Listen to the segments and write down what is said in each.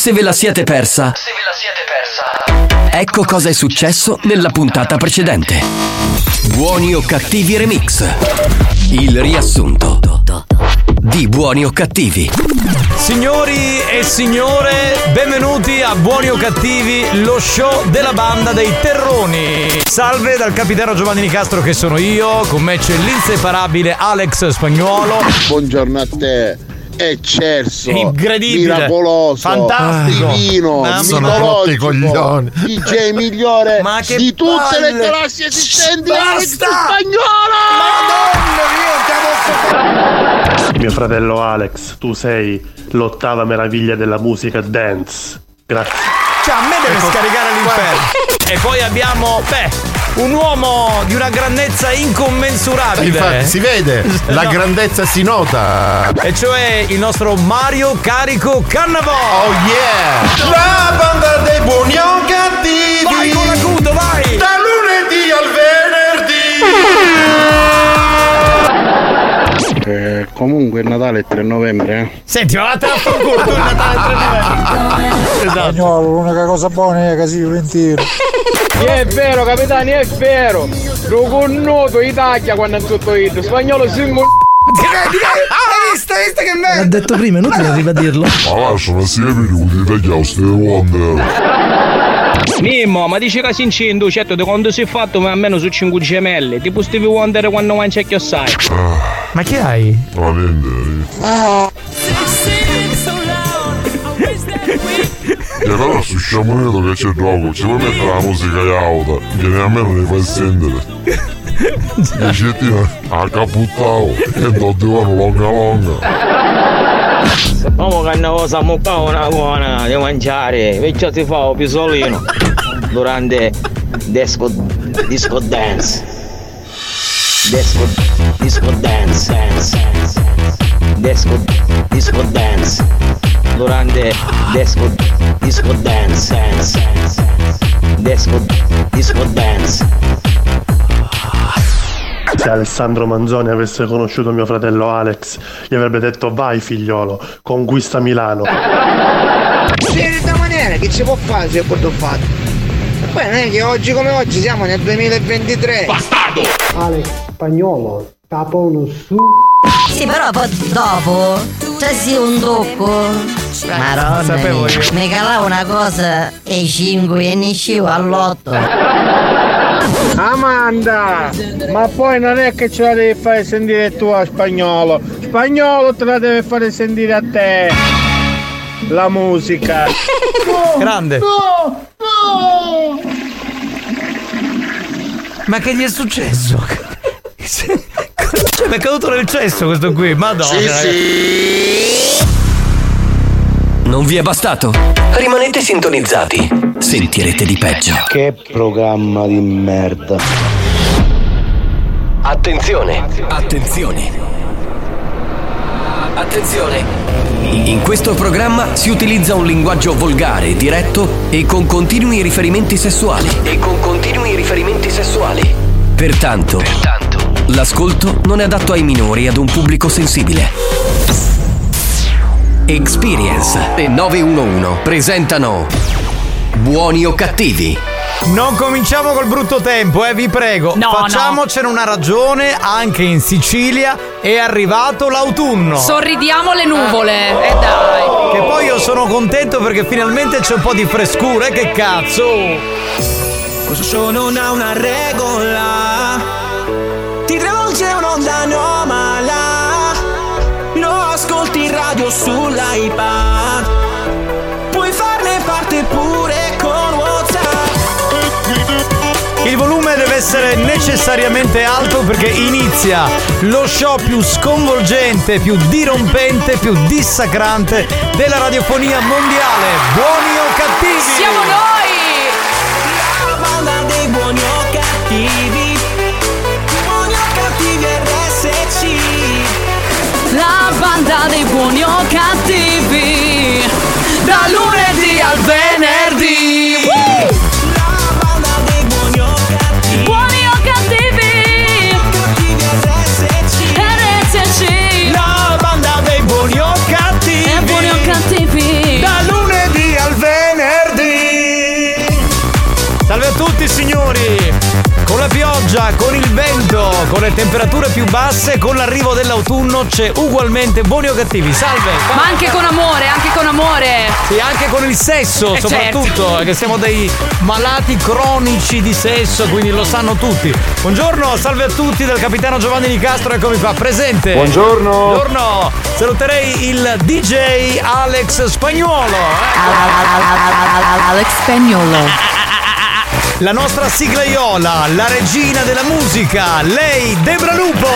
Se ve la siete persa, Se ve la siete persa. ecco cosa è successo nella puntata precedente. Buoni o cattivi remix. Il riassunto di Buoni o cattivi. Signori e signore, benvenuti a Buoni o Cattivi, lo show della banda dei Terroni. Salve dal capitano Giovanni Nicastro che sono io, con me c'è l'inseparabile Alex Spagnuolo. Buongiorno a te. Eccelso, Incredibile. miracoloso, Fantastico. divino, Mamma Sono mia. rotti i coglioni. DJ migliore Ma che di tutte palle. le galassie esistenti Alex Basta. spagnolo! Mio fratello Alex, tu sei l'ottava meraviglia della musica dance. Grazie. Cioè, a me deve Ecco. scaricare l'inferno. E poi abbiamo, beh, un uomo di una grandezza incommensurabile. Infatti, si vede, la No. grandezza si nota. E cioè il nostro Mario Carico Cannavò. Oh yeah! La banda dei buoni o cattivi. Vai con l'acuto, vai! Da lunedì al venerdì. Eh, comunque il Natale è 3 novembre, eh? Senti, ma vattene a fanculo tu il Natale 3 novembre. Esatto. Spagnolo, l'unica cosa buona è che si. È vero, capitani, è vero. Lo connoto Italia quando è tutto hit. Spagnolo siamo Hai visto, hai visto che L'ha merda? detto prima, è inutile ribadirlo. Ma lasciano sempre di tagliare ste Wonder. Mimmo, ma dici che si incinto, certo di quando si è fatto ma almeno su 5 gemelle. Tipo Stevie Wonder quando mangia che sai. Ma che hai? Ma niente. E allora su sciamoneto che c'è dopo, ci puoi mettere la musica auto, viene a me non ne fai sentire. E ci a caputtao e do divano longa longa. Sappiamo che una cosa mucca una buona di mangiare, perciò si fa un pisolino durante disco, disco dance. Disco, disco dance, dance, dance. Disco, disco dance. Durante disco, disco dance. Disco, disco dance. Se Alessandro Manzoni avesse conosciuto mio fratello Alex, gli avrebbe detto vai figliolo, conquista Milano. Sì, da maniera che ci può fare se posso fare. Poi non è che oggi come oggi siamo nel 2023. Ale, spagnolo, capono su. Sì, però dopo c'è sì un tocco. Maronna, mi calava una cosa e 5 e ne uscivo all'otto. Amanda, ma poi non è che ce la devi fare sentire tu a spagnolo. Spagnolo te la deve fare sentire a te. La musica. Grande. Ma che gli è successo? Cioè, mi è caduto nel cesso questo qui, madonna. ragazzi. Non vi è bastato? Rimanete sintonizzati. Sentirete di peggio. Che programma di merda. Attenzione! Attenzione! Attenzione! In questo programma si utilizza un linguaggio volgare, diretto e con continui riferimenti sessuali. E con continui riferimenti sessuali. Pertanto, l'ascolto non è adatto ai minori e ad un pubblico sensibile. Experience e 911 presentano Buoni o cattivi? Non cominciamo col brutto tempo, eh, vi prego. No, Facciamocene una ragione, anche in Sicilia è arrivato l'autunno. Sorridiamo le nuvole. E dai. che poi io sono contento perché finalmente c'è un po' di frescura, eh, che cazzo! Questo show non ha una regola. Radio sull'iPad. Puoi farne parte pure con WhatsApp. Il volume deve essere necessariamente alto perché inizia lo show più sconvolgente, più dirompente, più dissacrante della radiofonia mondiale. Buoni o cattivi? Siamo noi! La banda dei buoni o cattivi. puntata dei buoni o cattivi. Da lunedì al venerdì. Buoni o cattivi. Buoni RSC. La banda dei buoni o cattivi. Eh, e. Da lunedì al venerdì. Salve a tutti signori. Con la pioggia, con con le temperature più basse, con l'arrivo dell'autunno c'è ugualmente buoni o cattivi. Salve! Ma anche con amore, anche con amore. Sì, anche con il sesso, Eh, soprattutto, certo. che siamo dei malati cronici di sesso, quindi lo sanno tutti. Buongiorno, salve a tutti dal capitano Giovanni Di Castro, eccomi qua, presente. Buongiorno. Buongiorno. Saluterei il DJ Alex Spagnuolo. Alex Spagnolo. La nostra siglaiola, la regina della musica, lei Debra Lupo.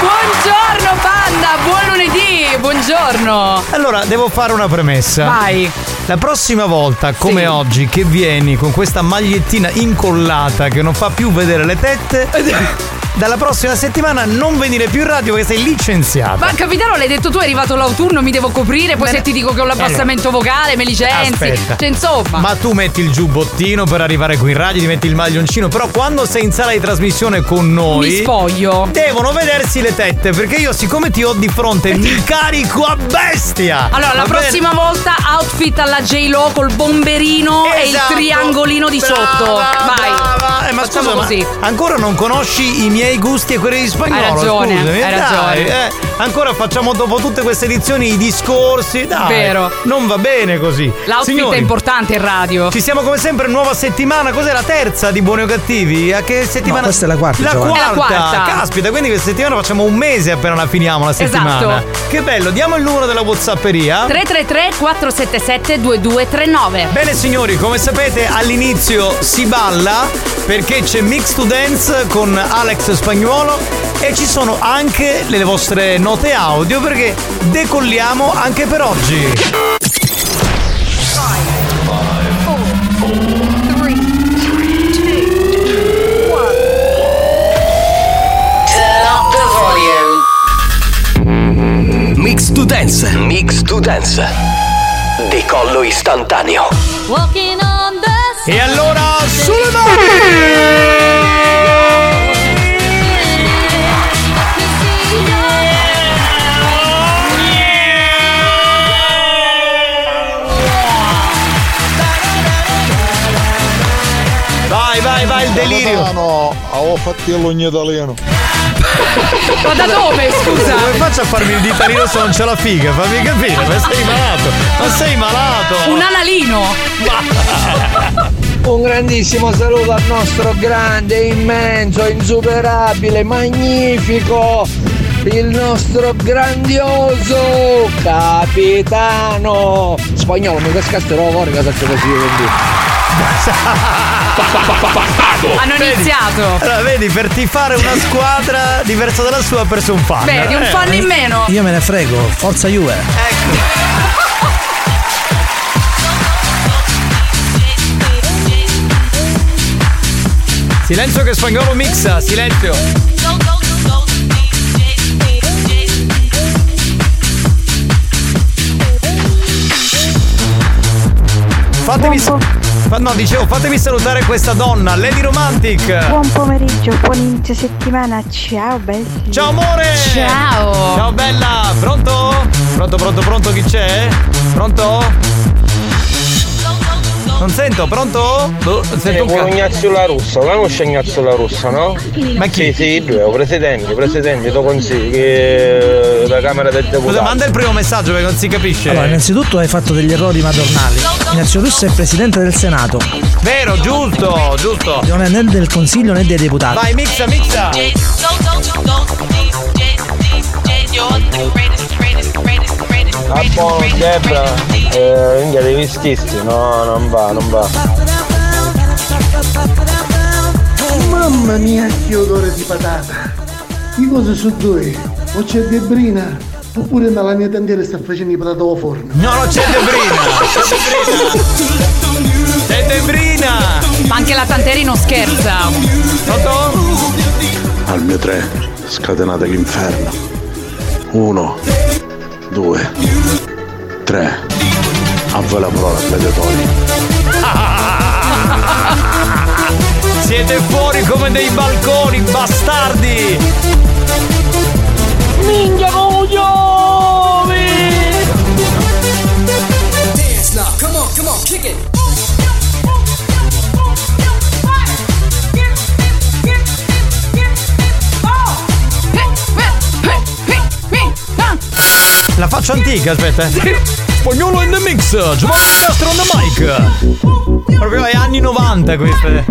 Buongiorno banda, buon lunedì, buongiorno. Allora, devo fare una premessa. Vai. La prossima volta, come Sì. oggi, che vieni con questa magliettina incollata che non fa più vedere le tette, dalla prossima settimana non venire più in radio perché sei licenziata. Ma capitano, l'hai detto tu, è arrivato l'autunno, mi devo coprire, poi se ti dico che ho l'abbassamento vocale, me licenzi. Aspetta. Cioè, insomma. Ma tu metti il giubbottino per arrivare qui in radio, ti metti il maglioncino, però quando sei in sala di trasmissione con noi. Mi spoglio. Devono vedersi le tette, perché io, siccome ti ho di fronte, mi carico a bestia. Allora, la bene? prossima volta outfit alla J-Lo col bomberino e il Esatto. triangolino di Brava, sotto. Vai. brava. Eh, ma Facciamo scusa, così. ancora non conosci i miei gusti e quelli di spagnolo? Hai ragione, scusami, hai dai, ragione. eh. ancora facciamo dopo tutte queste edizioni i discorsi, dai. Vero. Non va bene così. L'outfit Signori, è importante in radio. Ci siamo come sempre, nuova settimana. Cos'è la terza di Buoni o Cattivi? A che settimana? No, questa è la quarta, La quarta. È la quarta. Caspita, quindi questa settimana facciamo un mese appena la finiamo la settimana. Esatto. Che bello, diamo il numero della Whatsapperia. 333 477 2239. Bene signori, come sapete all'inizio si balla perché c'è Mix to Dance con Alex Spagnuolo e ci sono anche le vostre note audio perché decolliamo anche per oggi. Mix to Dance. Mix to Dance. Decollo istantaneo. Walking on the E allora sulle mani! Fatto l'ogno italiano. Ma da dove, scusa? Come faccio a farmi il ditalino se non c'è la figa? Fammi capire, ma sei malato! Ma sei malato! Un analino. Un grandissimo saluto al nostro grande, immenso, insuperabile, magnifico, il nostro grandioso capitano spagnolo. Mi cascasterò fuori cosa c'è così quindi. Hanno iniziato. Allora, vedi, per tifare una squadra diversa dalla sua ha perso un fan. Vedi, un Eh, fan in meno. Io me ne frego, forza Juve. Silenzio che spagnolo mixa, silenzio. Fatemi sa- fa- no, dicevo, fatemi salutare questa donna, Lady Romantic. Buon pomeriggio, buon inizio settimana, ciao belli. Ciao amore! Ciao. Ciao bella, pronto? Pronto, pronto, pronto, chi c'è? Pronto? Non sento, pronto? Boh, non sento un cazzo. Ignazio La Russa, conosci Ignazio La Russa, no? Ma chi? Sì, sì, lui è un presidente, presidente, do consigli, che la Camera del Scusa, Deputato. manda il primo messaggio perché non si capisce. Allora, innanzitutto hai fatto degli errori madornali. Ignazio Russo è presidente del Senato, Vero, giusto, giusto. non è né del Consiglio né dei deputati. Vai, mixa, mixa. Ah, Debra, eh, minchia, devi schisti, no, non va, non va. Mamma mia, che odore di patata! Di cosa su due? O c'è Debrina? Oppure la mia tantiera sta facendo i patate al forno? No, no, c'è Debrina. C'è Debrina. C'è Debrina. Ma anche la Tanteri non scherza. Pronto? Al mio tre, scatenate l'inferno. Uno, due, tre. A voi la parola, gladiatori. Siete fuori come dei balconi, bastardi. Minchia coglioni! Antica, aspetta. eh. Spagnolo in the mix, Giovanni Castro on the mic. Proprio ai anni 90 queste.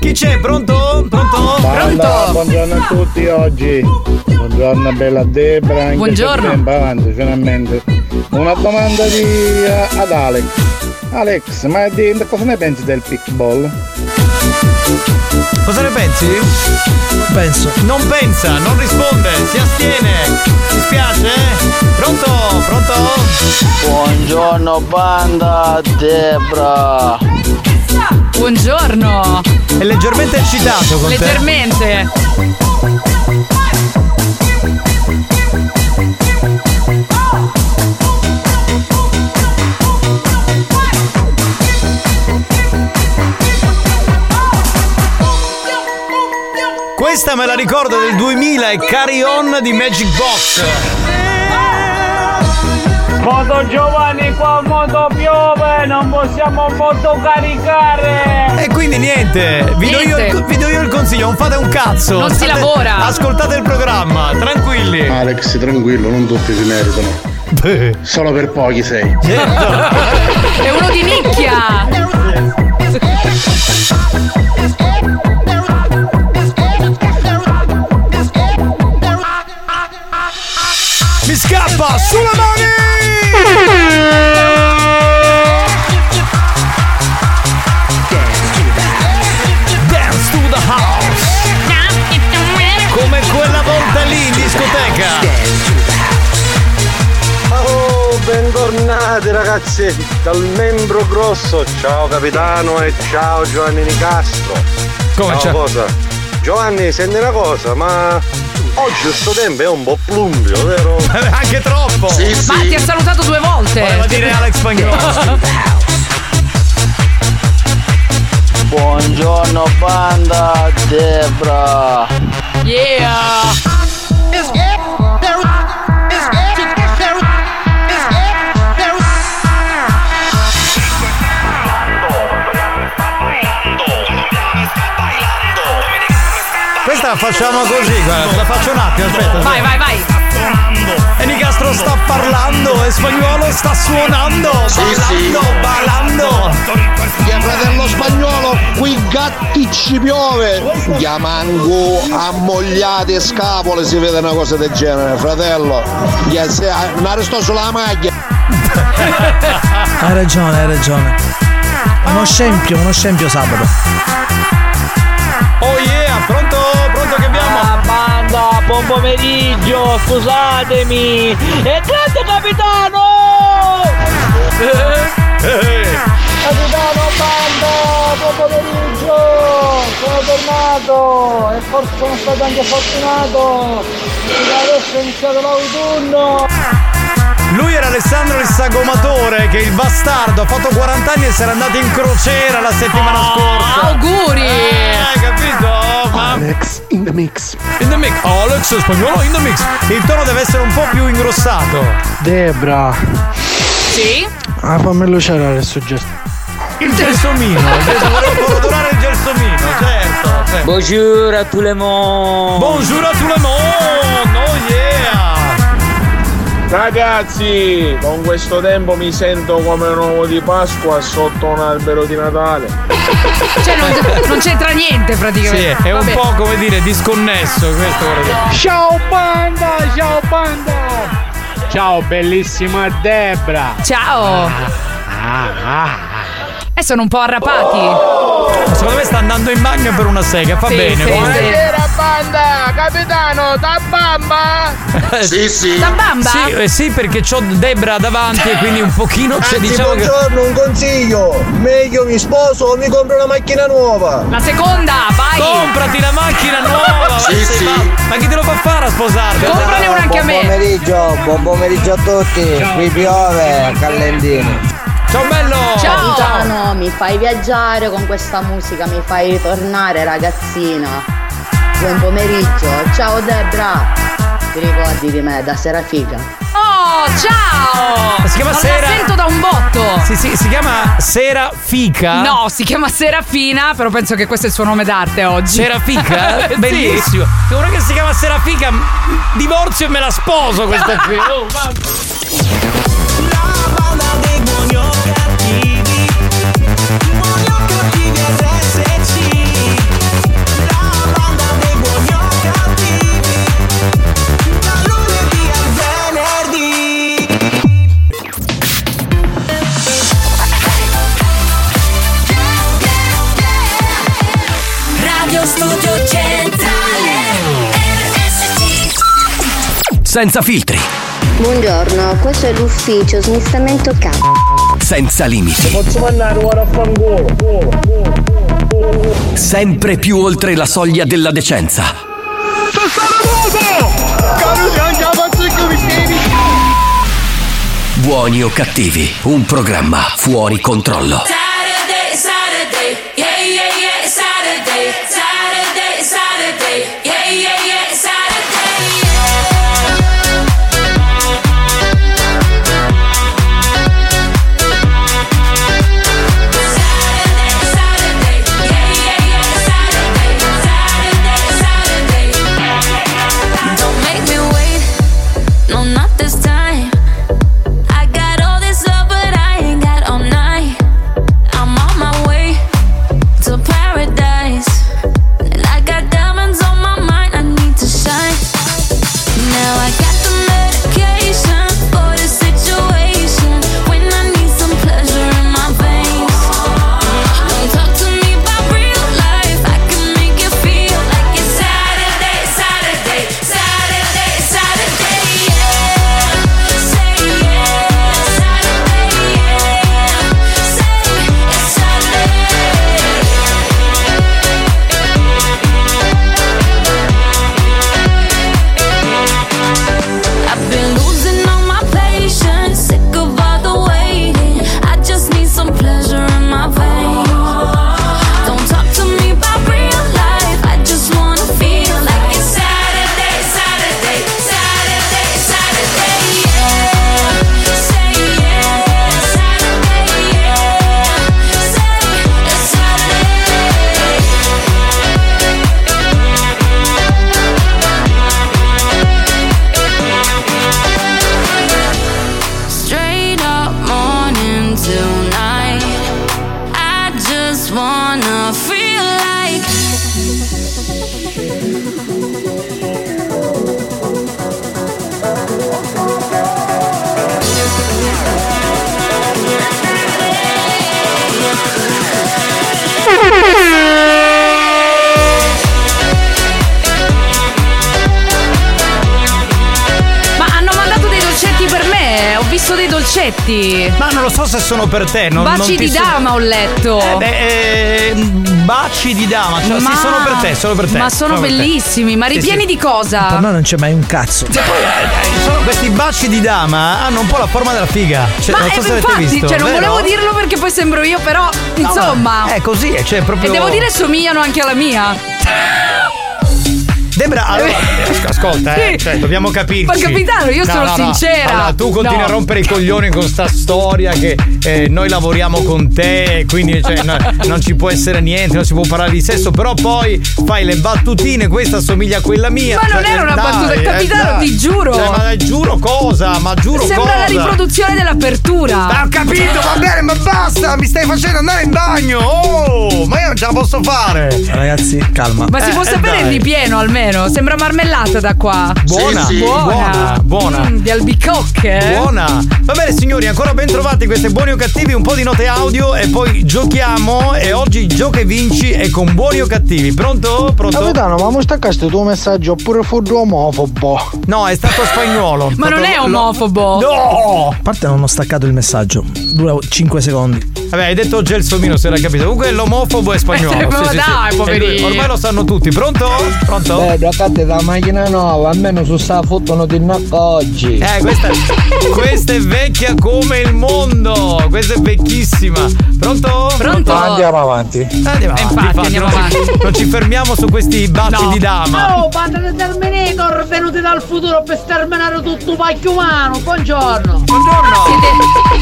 Chi c'è? Pronto? Pronto? Banda, buongiorno a tutti oggi. Buongiorno bella Debra. Buongiorno. tempo avanti, finalmente. Una domanda di, eh, ad Alex. Alex, ma di, cosa ne pensi del pickball? Cosa ne pensi? Penso. Non pensa, non risponde, si astiene. Mi spiace? eh? Pronto? Pronto? Buongiorno banda Debra Buongiorno. È leggermente eccitato con te. Questa me la ricordo del 2000 è Carry On di Magic Box. Moto Giovanni qua moto piove, non possiamo motocaricare. E quindi niente, vi do, io, il- vi do io il consiglio, non fate un cazzo. Non si State- lavora. Ascoltate il programma, tranquilli. Alex, tranquillo, non tutti si meritano. Solo per pochi sei. È uno di nicchia. Scappa sulle mani! Dance to the house. Come quella volta lì in discoteca. Oh, bentornati ragazzi dal membro grosso. Ciao capitano e ciao Giovanni Nicastro. Come ciao? c'è? cosa? Giovanni, senti una cosa, ma oggi sto tempo è un po' plumbio, vero? Anche troppo. Ma ti ha salutato due volte. Voleva dire Alex Spagnolo. Buongiorno banda Debra Yeah. La facciamo così, guarda, te la faccio un attimo, aspetta. Vai, vai, vai. E Nicastro sta parlando e spagnolo sta suonando, ballando, ballando. Mio fratello spagnolo, qui gatti ci piove. Chiamango ammogliate scapole si vede una cosa del genere, fratello. Se- Non resto sulla maglia. Hai ragione, hai ragione. Uno scempio, uno scempio sabato. Oh yeah? Pronto buon pomeriggio, scusatemi. E grande capitano! Capitano banda, buon pomeriggio! Sono tornato e forse sono stato anche fortunato! Adesso è iniziato l'autunno! Lui era Alessandro il sagomatore che il bastardo ha fatto 40 anni e si era andato in crociera la settimana scorsa. Auguri! Hai capito? Ma... Alex in the mix. In the mix. Alex spagnolo in the mix. Il tono deve essere un po' più ingrossato. Debra. Sì? Ah, fammelo cerare sto gesto. Il gelsomino. il gels- Volevo il gelsomino, certo. certo. Bonjour a tout le monde! Bonjour a tout le monde! Ragazzi, con questo tempo mi sento come un uovo di Pasqua sotto un albero di Natale. Cioè, non, non c'entra niente Sì, praticamente. è un Vabbè. po' come dire disconnesso questo. Ciao banda, ciao banda! Ciao bellissima Debra! Ciao. Eh, sono un po' arrapati. Secondo me sta andando in bagno per una sega, fa Sì, bene. sì. Buonasera banda, capitano, da bamba! Sì, sì. Da bamba? Sì, eh, sì, perché c'ho Debra davanti e quindi un pochino c'è Anzi, diciamo che. buongiorno, un consiglio. Meglio mi sposo o mi compro una macchina nuova. La seconda, vai. Comprati la macchina nuova! Sì, sì. ma- ma chi te lo fa fare a sposarti? Comprane una anche a Buon me. pomeriggio, buon pomeriggio a tutti. Qui piove a Callendino. Ciao bello! Ciao. Capitano, mi fai viaggiare con questa musica, mi fai ritornare ragazzina. Buon pomeriggio, ciao Debra. Ti ricordi di me da Serafika? Oh, ciao! Si chiama non Sera- sento da un botto. Si, si- si chiama Sera Fica? No, si chiama Serafina, però penso che questo è il suo nome d'arte oggi. Serafica? Sì. Bellissimo. Uno che si chiama Serafica, m- divorzio e me la sposo questa qui. Oh, mamma. Senza filtri, Buongiorno, questo è l'ufficio smistamento capo. senza limiti, Posso mandare ora a fangolo? sempre più oltre la soglia della decenza. Buoni o cattivi, un programma fuori controllo. Sono per te. Non, Baci non ti di so- dama ho letto. Eh, beh, eh, baci di dama. Cioè, sì, sono per te, sono per te. Ma sono bellissimi. Ma Sì, ripieni sì. di cosa? Per me non c'è mai un cazzo. Cioè, poi, eh, sono- questi baci di dama hanno un po' la forma della figa. Cioè, Ma non so eh, se avete infatti, visto. cioè, non vero? volevo dirlo perché poi sembro io, però, insomma. È così, cioè proprio. E devo dire somigliano anche alla mia. Debra, allora, asc- ascolta, eh, Sì. cioè, dobbiamo capirci. Ma capitano, io sono sincera. Allora, tu continui No. a rompere i coglioni con sta storia che eh, noi lavoriamo con te, quindi cioè, no- non ci può essere niente, non si può parlare di sesso, però poi fai le battutine, questa assomiglia a quella mia. Ma non cioè, era una dai, battuta, eh, capitano, dai. ti giuro. Cioè, ma giuro cosa? Ma giuro Sembra cosa? la riproduzione dell'apertura. Ma ho capito, va bene, ma basta, mi stai facendo andare in bagno. Oh, ma io non ce la posso fare. Ragazzi, calma. Ma si Eh, può eh, sapere il dai. ripieno almeno? Sembra marmellata da qua. Buona, Sì, sì. buona, buona. Mm, di albicocche. eh? Buona! Va bene signori, ancora ben trovati queste buoni o cattivi, un po' di note audio e poi giochiamo e oggi gioca e vinci è con buoni o cattivi. Pronto? Pronto? Capitano, ma mi staccaste il tuo messaggio oppure fu omofobo? No, è stato spagnolo. Ma non è omofobo. No! A parte non ho staccato il messaggio, dura 5 secondi. Vabbè, hai detto Gelsomino se l'hai capito. Comunque l'omofobo è spagnolo. Eh, ma dai, E lui- poverino. Ormai lo sanno tutti. Pronto? Pronto? Beh, bloccate la macchina nuova, almeno su sta fottono di oggi. Eh, questa, questa è vecchia come il mondo. Questa è vecchissima. Pronto? Pronto? Andiamo avanti. Andiamo avanti, infatti, infatti, andiamo non, ci, avanti. non ci fermiamo su questi baci No. di dama. Oh, di Terminator venuti dal futuro per sterminare tutto il pacchio umano. Buongiorno. Buongiorno.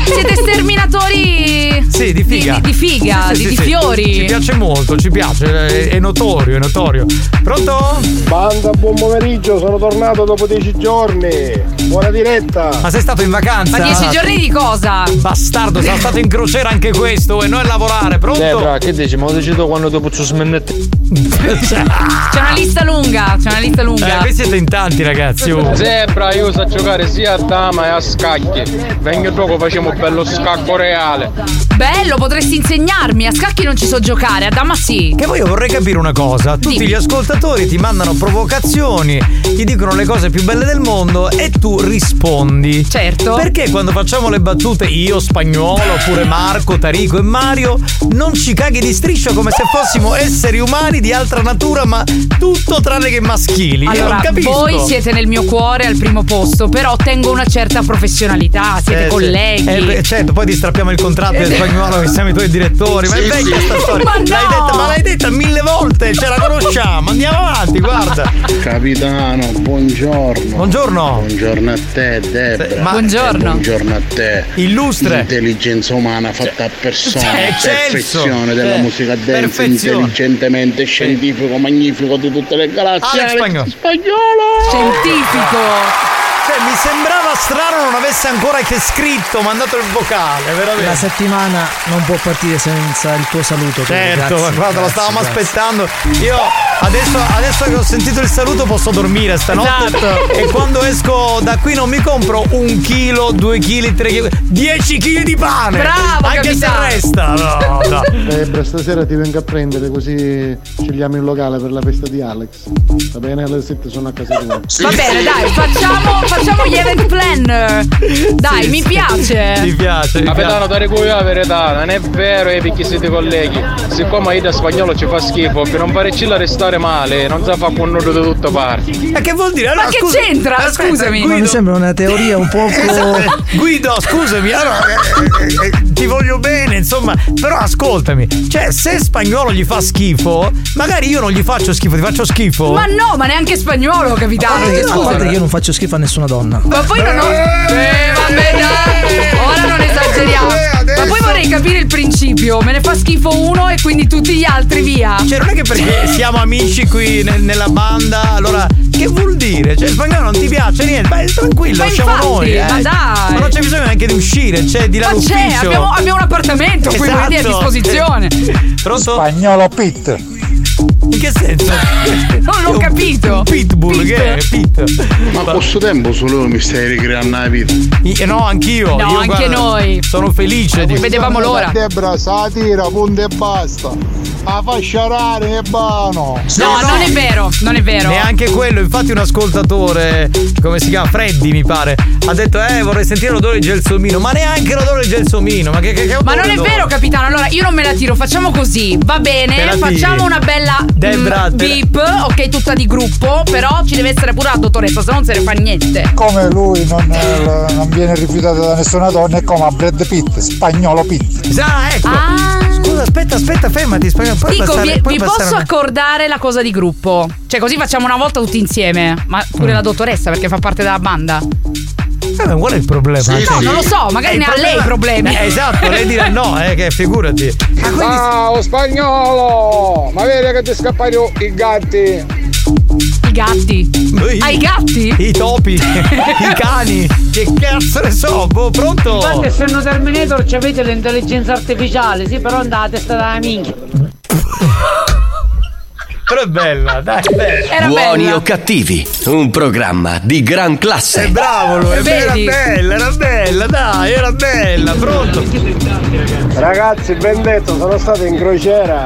Siete, siete sterminatori sì, di figa. Di, di figa, Sì, di, sì, di sì. fiori. Ci piace molto, ci piace, è, è notorio, è notorio. Pronto? Banda, buon pomeriggio, sono tornato dopo dieci giorni. Buona diretta. Ma sei stato in vacanza? Ma dieci giorni di cosa? Bastardo, sono stato in crociera anche questo e noi a lavorare, pronto? Debra, che dici? Ma lo dici tu quando dopo ci smennette? C'è una lista lunga, c'è una lista lunga. Eh, voi siete in tanti ragazzi. oh. Zebra, io so giocare sia a dama e a scacchi. Vengo dopo facciamo bello scacco reale. Bello, potresti insegnarmi. A scacchi non ci so giocare, a dama sì. Che poi io vorrei capire una cosa, tutti Dimmi. gli ascoltatori ti mandano provocazioni, ti dicono le cose più belle del mondo e tu rispondi. Certo. Perché quando facciamo le battute io, spagnolo, oppure Marco, Tarico e Mario, non ci caghi di striscia come se fossimo esseri umani di altra natura, ma tutto tranne che maschili. Allora, voi siete nel mio cuore al primo posto, però tengo una certa professionalità, siete Eh, colleghi. eh, certo, poi ti strappiamo il contratto in spagnolo che siamo i tuoi direttori. Ma è vecchia sta storia. Ma no! L'hai detta, ma l'hai detta mille volte, ce la conosciamo. Andiamo avanti, guarda. Capitano, buongiorno. Buongiorno. Buongiorno a te, Debra. ma- Buongiorno. Buongiorno a te. Illustre. Intelligenza umana fatta a persona. Eccelso. Perfezione della Eh, musica dance. Intelligentemente scientifico, magnifico di tutte le galassie. Alex Spagnolo. Spagnolo. Scientifico. Cioè, mi sembrava strano non avesse ancora che scritto, mandato il vocale, veramente. La settimana non può partire senza il tuo saluto. Certo, grazie, guarda, lo stavamo grazie. aspettando. Io adesso, adesso che ho sentito il saluto posso dormire stanotte. Esatto. E quando esco da qui non mi compro un chilo, due chili, tre chili, dieci chili di pane. Bravo, Anche capitano. se resta. No, no. Debra, stasera ti vengo a prendere così scegliamo il locale per la festa di Alex. Va bene? Alle 7 sono a casa tua. Va bene, dai, facciamo, facciamo gli event planner. Dai, Sì, mi piace. Mi piace, mi Capitano, piace. dare qui la verità, non è vero e perché siete colleghi. Siccome io da spagnolo ci fa schifo, per non farci la restare male, non sa fa con nudo da tutte parti. Ma che vuol dire? Ma Allora, che scusa- c'entra? aspetta, Scusami. Ma mi Guido, sembra una teoria un poco. Guido, scusami, allora, eh, eh, eh, ti voglio bene, insomma, però ascoltami, cioè se spagnolo gli fa schifo, magari io non gli faccio schifo, ti faccio schifo. Ma no, ma neanche spagnolo, capitano. che A parte che io non faccio schifo a nessuna donna. Ma poi non ho. Eh, vabbè, dai. Ora non esageriamo. Ma poi vorrei capire il principio. Me ne fa schifo uno e quindi tutti gli altri via. Cioè, non è che perché siamo amici qui nel- nella banda, allora che vuol dire? Cioè, il spagnolo non ti piace niente, ma tranquillo, Ma usciamo infatti, noi. eh. ma dai. Ma non c'è bisogno neanche di uscire, c'è di là Ma c'è, l'ufficio. abbiamo, abbiamo un appartamento qui Esatto. quindi a disposizione. Pronto? Spagnolo Pit. In che senso? Non l'ho capito. Pitbull, che è? Pit. Ma a questo tempo solo mi stai ricreando la vita. I- No, anch'io. No, io, anche guarda, noi. Sono felice di. Vedevamo l'ora. Debra, satira, punto e basta. A fasciarare e bano. No, non è vero, non è vero. Neanche quello, infatti un ascoltatore, come si chiama? Freddy mi pare, ha detto eh vorrei sentire l'odore di gelsomino, ma neanche l'odore di gelsomino, ma che, che, che Ma non è vero, capitano. Allora, io non me la tiro. Facciamo così. Va bene. Facciamo una bella Debra, mm, te la- beep, ok, tutta di gruppo. Però ci deve essere pure la dottoressa, se non se ne fa niente. Come lui non, eh, non viene rifiutato da nessuna donna, è come a Brad Pitt, spagnolo Pitt. Ah, ecco. Ah. Scusa, aspetta, aspetta, fermati, spagnolo. Puoi Dico, passare, vi, vi posso accordare la cosa di gruppo? Cioè, così facciamo una volta tutti insieme. Ma pure Mm. la dottoressa, perché fa parte della banda. Eh, ma qual è il problema? No, non lo so, magari Eh, ne ha lei problemi. Eh, esatto, lei dirà no, eh, che figurati. Ah, quindi- Ciao spagnolo! Ma vedi che ti scappano i gatti? I gatti. I- Hai i gatti? I topi, i cani, che cazzo ne so, boh, pronto? Infatti, essendo Terminator avete l'intelligenza artificiale, sì, però andate sta da minchia. Però è bella, dai, è bella. Era Buoni bella. o cattivi, un programma di gran classe. È bravo lui, era bella, era bella, dai, era bella, pronto? Ragazzi, ben detto, sono stato in crociera.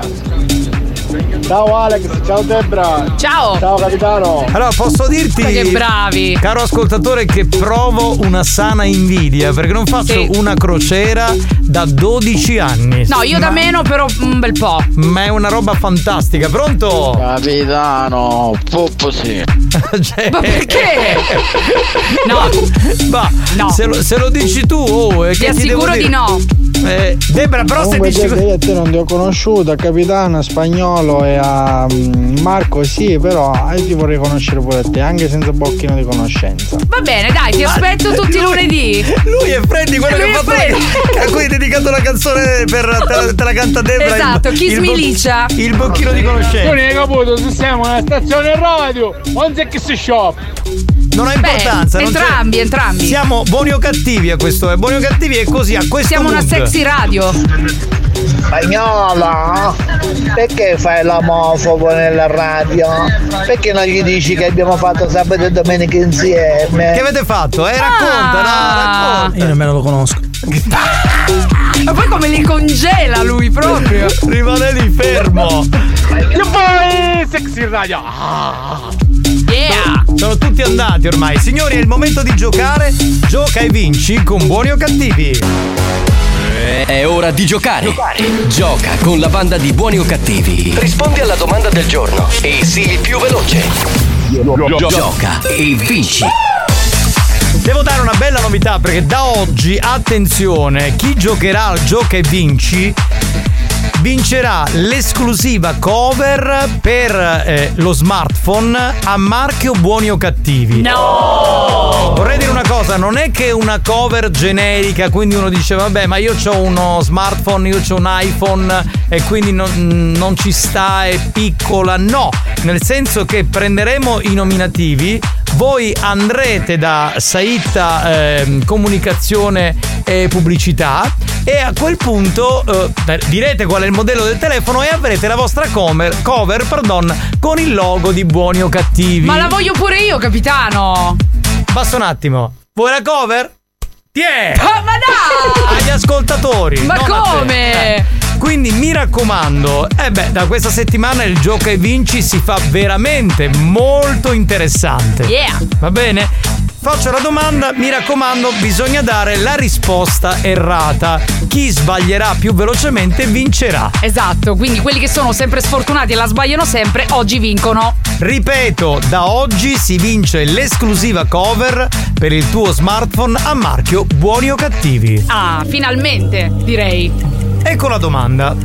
Ciao Alex, ciao Debra. Ciao. Ciao capitano. Allora, posso dirti, Ma che bravi. caro ascoltatore, che provo una sana invidia perché non faccio Sì. una crociera da 12 anni. No, io da Ma- meno, però un bel po'. Ma è una roba fantastica, pronto? Capitano, poppo sì. Cioè- Ma perché? No, Ma No. Se, lo, se lo dici tu, oh, eh, ti assicuro devo dire? di no. Eh, Debra, però se Comunque dici Debra, io a te non ti ho conosciuto, a capitano, a spagnolo e a mm, Marco sì, però io ti vorrei conoscere pure a te, anche senza bocchino di conoscenza. Va bene, dai, ti aspetto tutti i lunedì. Lui è Freddy, quello Lui che ha fatto Freddy. a cui hai dedicato una canzone per te, la- te la canta Debra. Esatto, il, Kiss il. Il bocchino di Tu conoscenza. ne hai capito, se siamo una stazione radio, non c'è che si shop. Non ha Beh, importanza. non c'è- entrambi, entrambi. Siamo buoni o cattivi a questo, eh. Buoni o cattivi è così, a questo Siamo una mood. sexy radio. Spagnola, perché fai l'omofobo nella radio? Perché non gli dici che abbiamo fatto sabato e domenica insieme? Che avete fatto? Eh, racconta, no, racconta. Io nemmeno lo conosco. Ma poi come li congela lui proprio. Rimane lì fermo. E poi sexy radio. Ah. Yeah. Sono tutti andati ormai. Signori, è il momento di giocare. Gioca e vinci con buoni o cattivi. È ora di giocare. Gioca con la banda di buoni o cattivi. Rispondi alla domanda del giorno e sii il più veloce. Gioca e vinci. Devo dare una bella novità perché da oggi, attenzione, chi giocherà al gioca e vinci vincerà l'esclusiva cover per eh, lo smartphone a marchio buoni o cattivi. No! Vorrei dire una cosa, non è che una cover generica, quindi uno dice vabbè ma io ho uno smartphone, io ho un iPhone e quindi non, non ci sta, è piccola, no, nel senso che prenderemo i nominativi, voi andrete da Saita ehm, Comunicazione e Pubblicità e a quel punto eh, direte qual è il modello del telefono e avrete la vostra cover, cover pardon, con il logo di buoni o cattivi. Ma la voglio pure io, capitano. Basta un attimo. Vuoi la cover? Tiè! Ah, ma dai! Agli ascoltatori. Ma come? Quindi mi raccomando, eh beh, da questa settimana il gioca e vinci si fa veramente molto interessante. Yeah. Va bene? Faccio la domanda, mi raccomando, bisogna dare la risposta errata. Chi sbaglierà più velocemente vincerà. Esatto, quindi quelli che sono sempre sfortunati e la sbagliano sempre, oggi vincono. Ripeto, da oggi si vince l'esclusiva cover per il tuo smartphone a marchio buoni o cattivi. Ah, finalmente, direi. Ecco la domanda.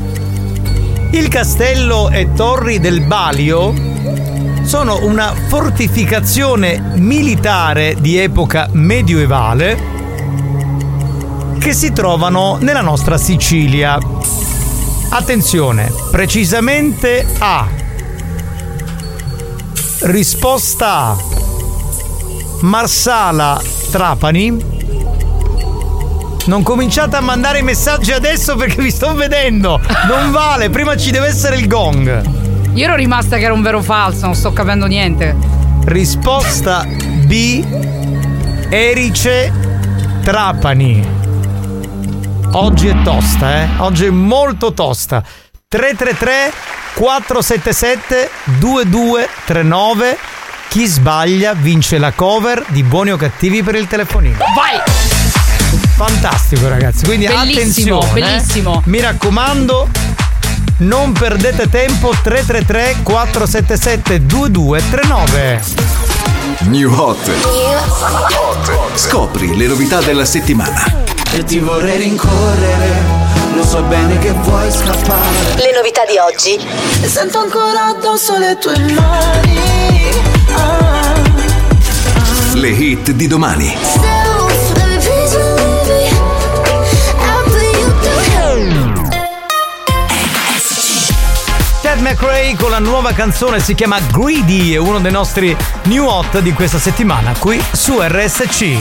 Il castello e torri del Balio sono una fortificazione militare di epoca medioevale che si trovano nella nostra Sicilia. Attenzione, precisamente a Risposta A Marsala Trapani non cominciate a mandare i messaggi adesso perché vi sto vedendo. Non vale, prima ci deve essere il gong. Io ero rimasta che era un vero o falso, non sto capendo niente. Risposta B. Erice Trapani. Oggi è tosta, eh? Oggi è molto tosta. 333 477 2239. Chi sbaglia vince la cover di buoni o cattivi per il telefonino. Vai! Fantastico ragazzi, quindi Bellissimo, attenzione. eh. bellissimo. Mi raccomando, non perdete tempo 333 477 2239. New Hot. Scopri le novità della settimana. E ti vorrei rincorrere, lo so bene che vuoi scappare. Le novità di oggi. Sento ancora addosso le tue mani. Ah. Le hit di domani. McRae con la nuova canzone si chiama Greedy, è uno dei nostri new hot di questa settimana qui su RSC.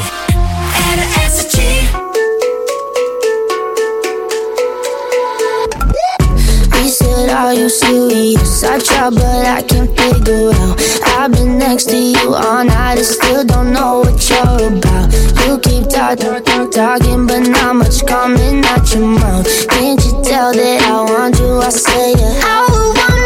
Said, Are you serious? I try, but I can't figure out. I've been next to you all night and still don't know what you're about. You keep talking, talking, but not much coming out your mouth. Can't you tell that I want you? I say it. I want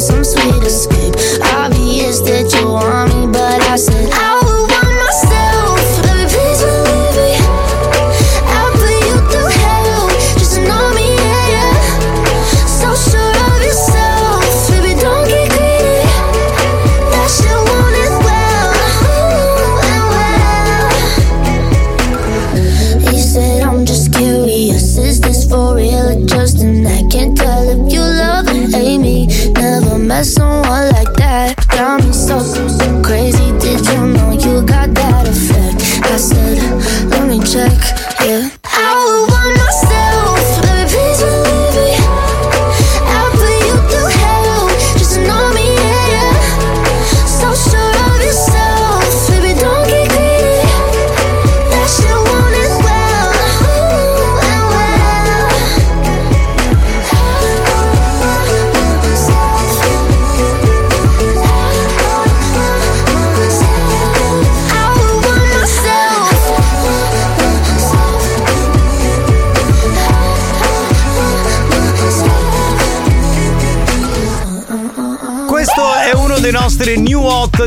some sweet escape. Obvious that you want me, but I said I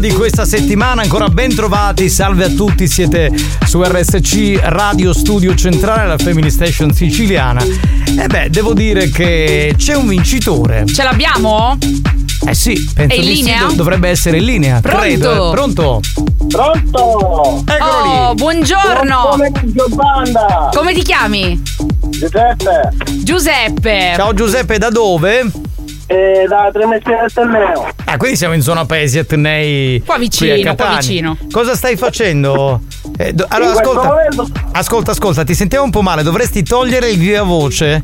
di questa settimana. Ancora ben trovati, salve a tutti, siete su RSC Radio Studio Centrale, la Family Station siciliana. E beh, devo dire che c'è un vincitore. Ce l'abbiamo? Eh sì, penso linea? sì, dov- dovrebbe essere in linea. Pronto? Credo. Pronto? Pronto? Eccolo oh, lì. buongiorno. Buon. Come ti chiami? Giuseppe. Giuseppe. Ciao Giuseppe, da dove? Eh, da Tremestiere Tenneo. Ah, quindi siamo in zona Paesi Atnei. Qua vicino, qua vicino. Cosa stai facendo? Eh, do- allora, ascolta. Ascolta, ascolta, ti sentiamo un po' male, dovresti togliere il via voce.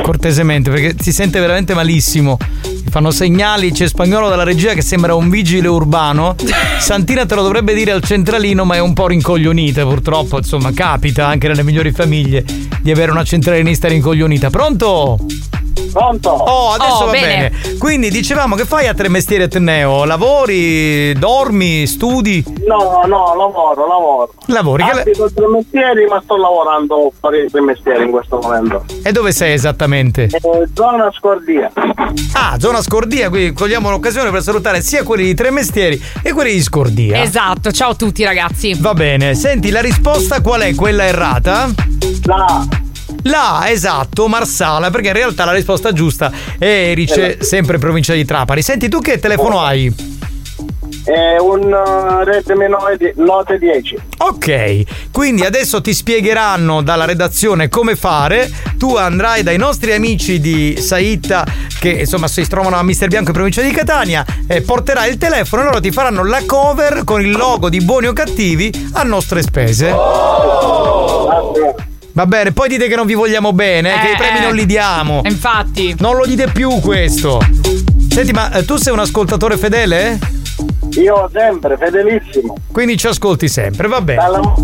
Cortesemente, perché si sente veramente malissimo. Mi fanno segnali, c'è spagnolo dalla regia che sembra un vigile urbano. Santina te lo dovrebbe dire al centralino, ma è un po' rincoglionita, purtroppo. Insomma, capita anche nelle migliori famiglie di avere una centralinista rincoglionita. Pronto? Pronto? Oh, adesso Oh, va bene. bene. Quindi dicevamo che fai a tre mestieri Ateneo? Lavori, dormi, studi? No, no, lavoro, lavoro. Lavori? Che Abito tre mestieri, ma sto lavorando per i tre mestieri in questo momento. E dove sei esattamente? Eh, zona Scordia. Ah, zona Scordia, quindi cogliamo l'occasione per salutare sia quelli di tre mestieri e quelli di Scordia. Esatto, ciao a tutti ragazzi. Va bene, senti, la risposta qual è? Quella errata? La. La, esatto, Marsala, perché in realtà la risposta giusta è Erice, sempre in provincia di Trapani. Senti, tu che telefono hai? È un uh, Redmi Note Note 10. Ok, quindi adesso ti spiegheranno dalla redazione come fare. Tu andrai dai nostri amici di Saitta, che insomma si trovano a Mister Bianco in provincia di Catania, e porterai il telefono e loro ti faranno la cover con il logo di Buoni o Cattivi a nostre spese. Va bene, poi dite che non vi vogliamo bene, che i premi non li diamo. Infatti. Non lo dite più questo. Senti, ma eh, tu sei un ascoltatore fedele? Io sempre, fedelissimo. Quindi ci ascolti sempre, va bene. Dalla-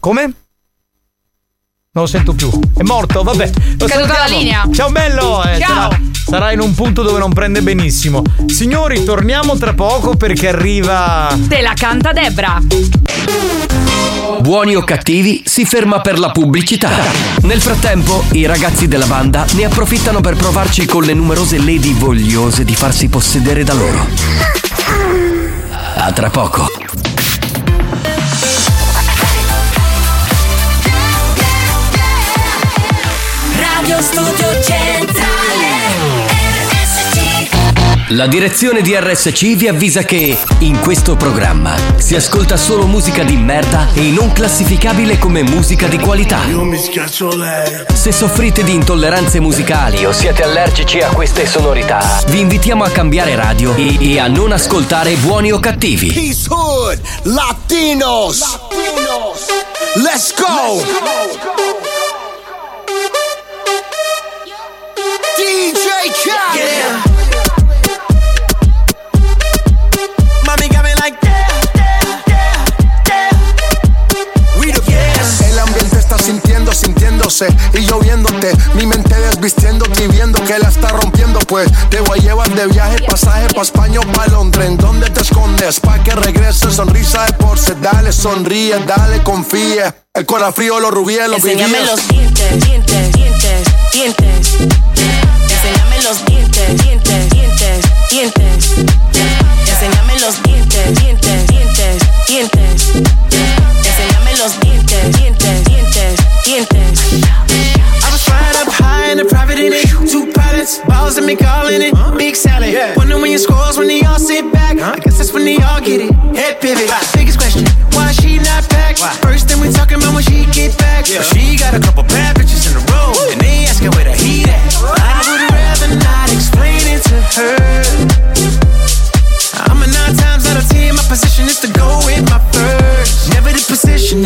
Come? Non lo sento più. È morto? Vabbè. Lo Caduta la linea. Ciao bello. eh, Ciao. Sarà- in un punto dove non prende benissimo. Signori, torniamo tra poco perché arriva. Te la canta Debra. Buoni o cattivi si ferma per la pubblicità. Nel frattempo, i ragazzi della banda ne approfittano per provarci con le numerose lady vogliose di farsi possedere da loro. A tra poco. Radio Studio Centrale La direzione di RSC vi avvisa che in questo programma si ascolta solo musica di merda e non classificabile come musica di qualità. Io mi schiaccio lei. Se soffrite di intolleranze musicali o siete allergici a queste sonorità, vi invitiamo a cambiare radio e, e a non ascoltare buoni o cattivi. Peace Hood, Latinos. Let's go. DJ Khaled. Mommy y yo viéndote. Mi mente desvistiéndote y viendo que la está rompiendo. Pues te voy a llevar de viaje, pasaje pa' España o pa' Londres. ¿En dónde te escondes? Pa' que regrese, sonrisa de porce. Dale, sonríe, dale, confía. El corazón frío, los rubíes, los Enséñame vivíes. los dientes, dientes, dientes, dientes Enséñame los dientes, dientes, dientes, dientes and calling it. Big salad. Wonder when your scores when they all sit back. I guess that's when they all get it. Head pivot. Biggest question, why she not back? First thing we talking about when she get back. But she got a couple bad bitches in a row. And they asking where the heat at. I would rather not explain it to her. I'm a nine times out of ten. My position is to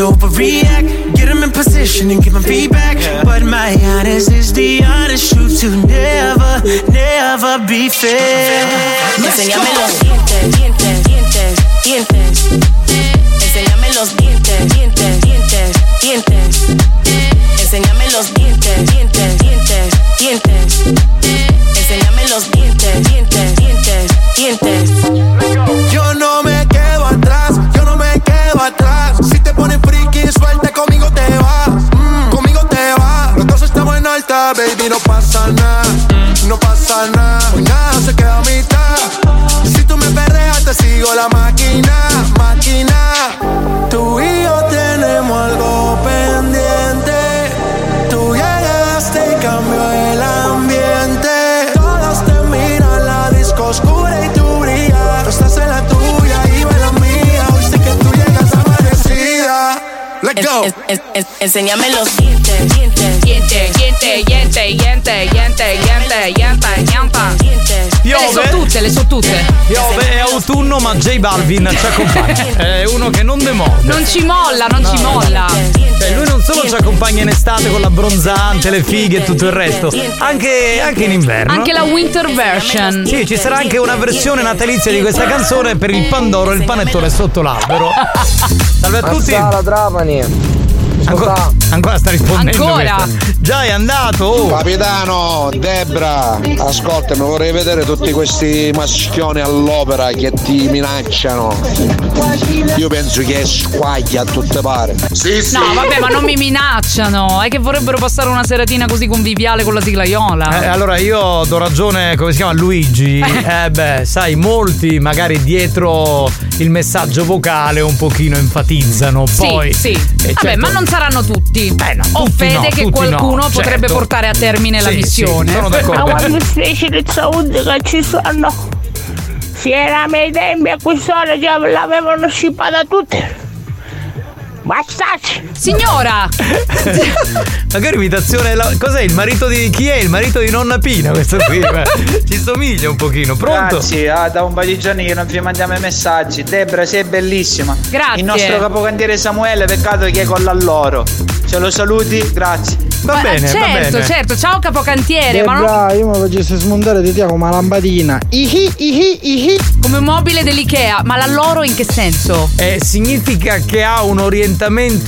overreact. Get them in position and give them feedback. But my honest is the honest truth to never, never be fair. Enséñame los dientes, dientes, dientes, dientes Enséñame los dientes, dientes, dientes, dientes Enséñame los dientes, dientes, dientes, dientes Enséñame los dientes, dientes, dientes, dientes baby, no pasa nada. No pasa nada, hoy nada se queda a mitad. Si tú me ves contigo la máquina, máquina. Tú y yo tenemos algo pendiente. Tú llegaste y cambió el ambiente. Let's go. enséñame los dientes, dientes. Piove. Le so tutte, le so tutte. Piove, è autunno, ma J Balvin ci accompagna. È uno che non demorde. Non ci molla, non ci molla. Cioè, lui non solo ci accompagna in estate con l'abbronzante, le fighe e tutto il resto, anche, anche in inverno. Anche la winter version. Sì, ci sarà anche una versione natalizia di questa canzone per il Pandoro e il panettone sotto l'albero. Salve a tutti. Mazzara, Trapani. Армения. Ancora, ancora sta rispondendo. Ancora? questa. Già è andato. oh. Capitano, Debra, ascoltami, vorrei vedere tutti questi maschioni all'opera che ti minacciano. Io penso che è squaglia a tutte pare. Sì, No, vabbè, ma non mi minacciano. È che vorrebbero passare una seratina così conviviale con la siglaiola. Eh, allora io do ragione, come si chiama Luigi? Eh beh, sai, molti magari dietro il messaggio vocale un pochino enfatizzano. Poi sì, sì. eh, Vabbè, certo. ma non saranno tutti. Ho tutti fede no, che qualcuno no, potrebbe certo. portare a termine la Sì, missione. sì, sono d'accordo. Ma quando saudi che ci sono? Se era ai miei tempi a quest'ora già l'avevano scippata tutte. Bastardi! Signora! Magari imitazione. la- Cos'è il marito di. Chi è il marito di nonna Pina? Questo qui. Beh, Ci somiglia un pochino. Pronto? Grazie, ah, da un paio di giorni che non vi mandiamo i messaggi. Debra, sei bellissima. Grazie. Il nostro capocantiere Samuele, peccato che è con l'alloro. Ce lo saluti? Grazie. Va Ma- certo, certo. Ciao capocantiere, ma non Debra, io mi facessi smontare di te come una lampadina. Ihi, ihi, ihi. come un mobile dell'Ikea. Ma l'alloro in che senso? Eh, significa che ha un orientamento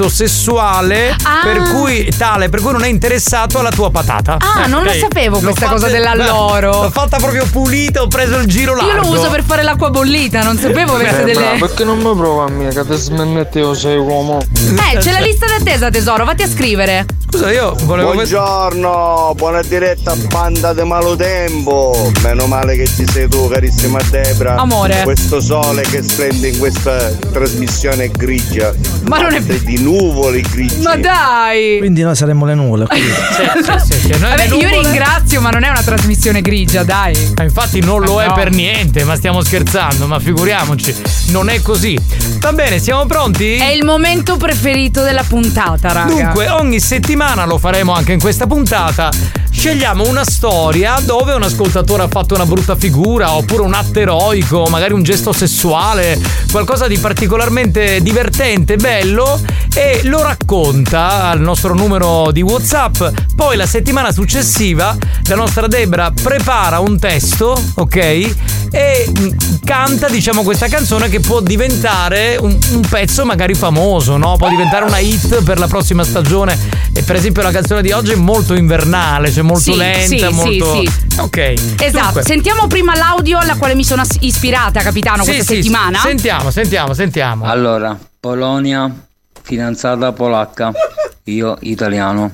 sessuale Ah. per cui tale per cui non è interessato alla tua patata. Ah, non lo sapevo L'ho questa cosa dell'alloro. L'ho fatta proprio pulita, ho preso il giro largo. Io lo uso per fare l'acqua bollita, non sapevo avesse delle. perché non mi prova a me che ti smennetteo sei uomo? Eh, c'è la lista d'attesa, tesoro, vatti a scrivere. Scusa, io volevo Buongiorno, buona diretta banda di Malotempo. Meno male che ci sei tu, carissima Debra. Amore. Questo sole che splende in questa trasmissione grigia. Ma non è- fatte di nuvoli grigi. Ma dai! Quindi noi saremmo le nuvole. qui. Vabbè, io ringrazio, ma non è una trasmissione grigia, dai. Ma infatti non lo Ma è no. per niente, ma stiamo scherzando, ma figuriamoci, non è così. Va bene, siamo pronti? È il momento preferito della puntata, raga. Dunque, ogni settimana lo faremo anche in questa puntata. Scegliamo una storia dove un ascoltatore ha fatto una brutta figura, oppure un atto eroico, magari un gesto sessuale, qualcosa di particolarmente divertente, bello, e lo racconta al nostro numero di WhatsApp. Poi la settimana successiva la nostra Debra prepara un testo, ok? E mm, canta, diciamo, questa canzone che può diventare un, un pezzo magari famoso, no? Può diventare una hit per la prossima stagione. E per esempio la canzone di oggi è molto invernale, cioè molto Sì, lenta, sì, molto. sì, Ok. Esatto, Dunque, sentiamo prima l'audio alla quale mi sono ispirata, capitano, sì, questa sì, settimana. Sentiamo, sentiamo, sentiamo. Allora, Polonia, fidanzata polacca, io italiano.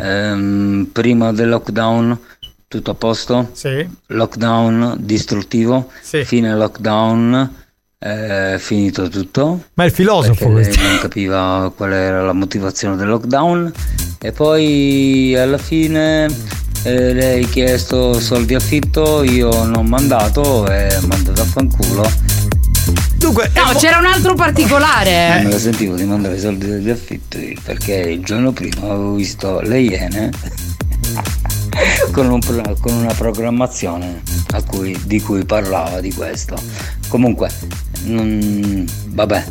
Ehm, prima del lockdown, tutto a posto? Sì. Lockdown distruttivo. Sì. Fine lockdown, è finito tutto. Ma il filosofo questo. non capiva qual era la motivazione del lockdown. E poi alla fine eh, lei ha chiesto soldi affitto, io non ho mandato e mandato a fanculo. Dunque, No, c'era un altro particolare. Non me la sentivo di mandare i soldi di affitto perché il giorno prima avevo visto le Iene con, un con una programmazione a cui- di cui parlava di questo. Comunque, non- vabbè,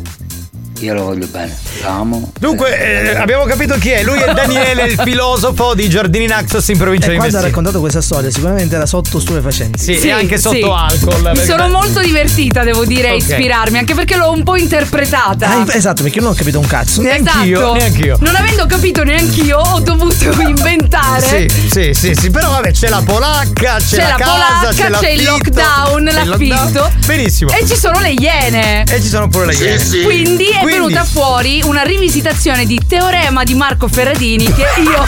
io lo voglio bene, l'amo. Dunque, eh, abbiamo capito chi è. Lui è Daniele, il filosofo di Giardini Naxos in provincia E di quando ha Messina. raccontato questa storia, sicuramente era sotto stupefacenti. Sì, e anche sotto sì. alcol. Mi perché- sono molto divertita, devo dire, a ispirarmi, anche perché l'ho un po' interpretata. Ah, esatto, perché io non ho capito un cazzo. Neanch'io, neanch'io. Non avendo capito neanch'io, ho dovuto inventare. Sì, sì, sì, sì, però vabbè, c'è la polacca, c'è, C'è la casa, polacca, c'è, c'è il lockdown, c'è il l'affitto. lockdown. Benissimo. E ci sono le iene. E ci sono pure le iene. Quindi è Quindi- venuta fuori una rivisitazione di Teorema di Marco Ferradini che io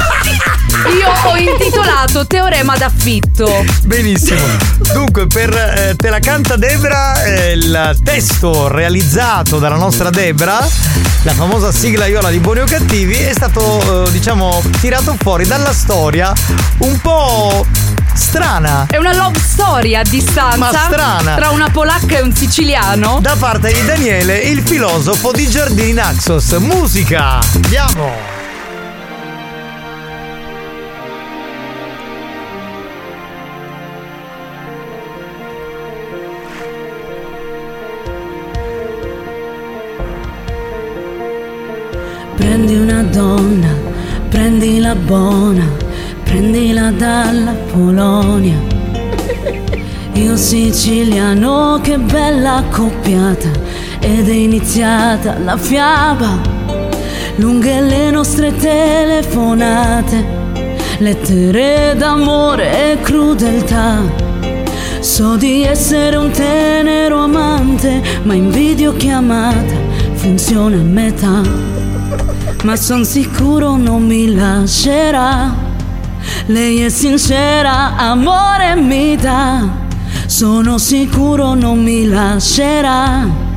Io ho intitolato Teorema d'affitto. Benissimo. Dunque, per eh, Te la canta Debra, eh, il testo realizzato dalla nostra Debra, la famosa sigla Iola di Buoni o Cattivi, è stato, eh, diciamo, tirato fuori dalla storia un po' strana. È una love story a distanza. Ma strana. Tra una polacca e un siciliano. Da parte di Daniele, il filosofo di Giardini Naxos. Musica! Andiamo! Prendi una donna, prendila buona, prendila dalla Polonia. Io siciliano, che bella accoppiata, ed è iniziata la fiaba. Lunghe le nostre telefonate, lettere d'amore e crudeltà. So di essere un tenero amante, ma in videochiamata funziona a metà. Ma son sicuro non mi lascerà. Lei è sincera, amore mi dà. Sono sicuro non mi lascerà.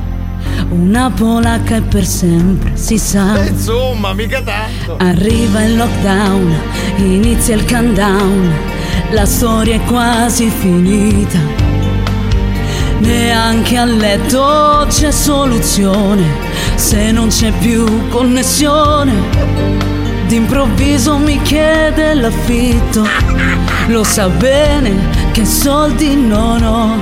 Una polacca è per sempre, si sa. Insomma, mica tanto. Arriva il lockdown, inizia il countdown, la storia è quasi finita. Neanche a letto c'è soluzione, se non c'è più connessione. D'improvviso mi chiede l'affitto, lo sa bene che soldi non ho.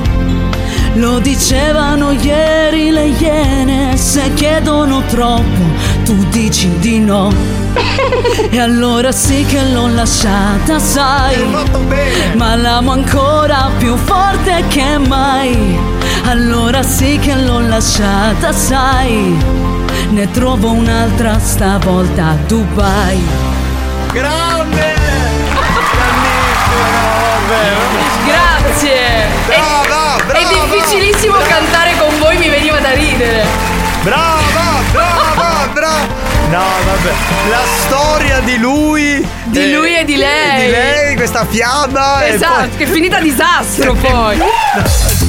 Lo dicevano ieri le iene, se chiedono troppo tu dici di no. E allora sì che l'ho lasciata, sai. Ma l'amo ancora più forte che mai. Allora sì che l'ho lasciata, sai. Ne trovo un'altra stavolta a Dubai. Grande! Grazie. Brava, è, brava, è difficilissimo brava. cantare con voi, mi veniva da ridere. Brava, brava, brava! No, vabbè. La storia di lui. Di lui e di lei. Di lei, questa fiaba. Esatto, poi- che è finita a disastro poi.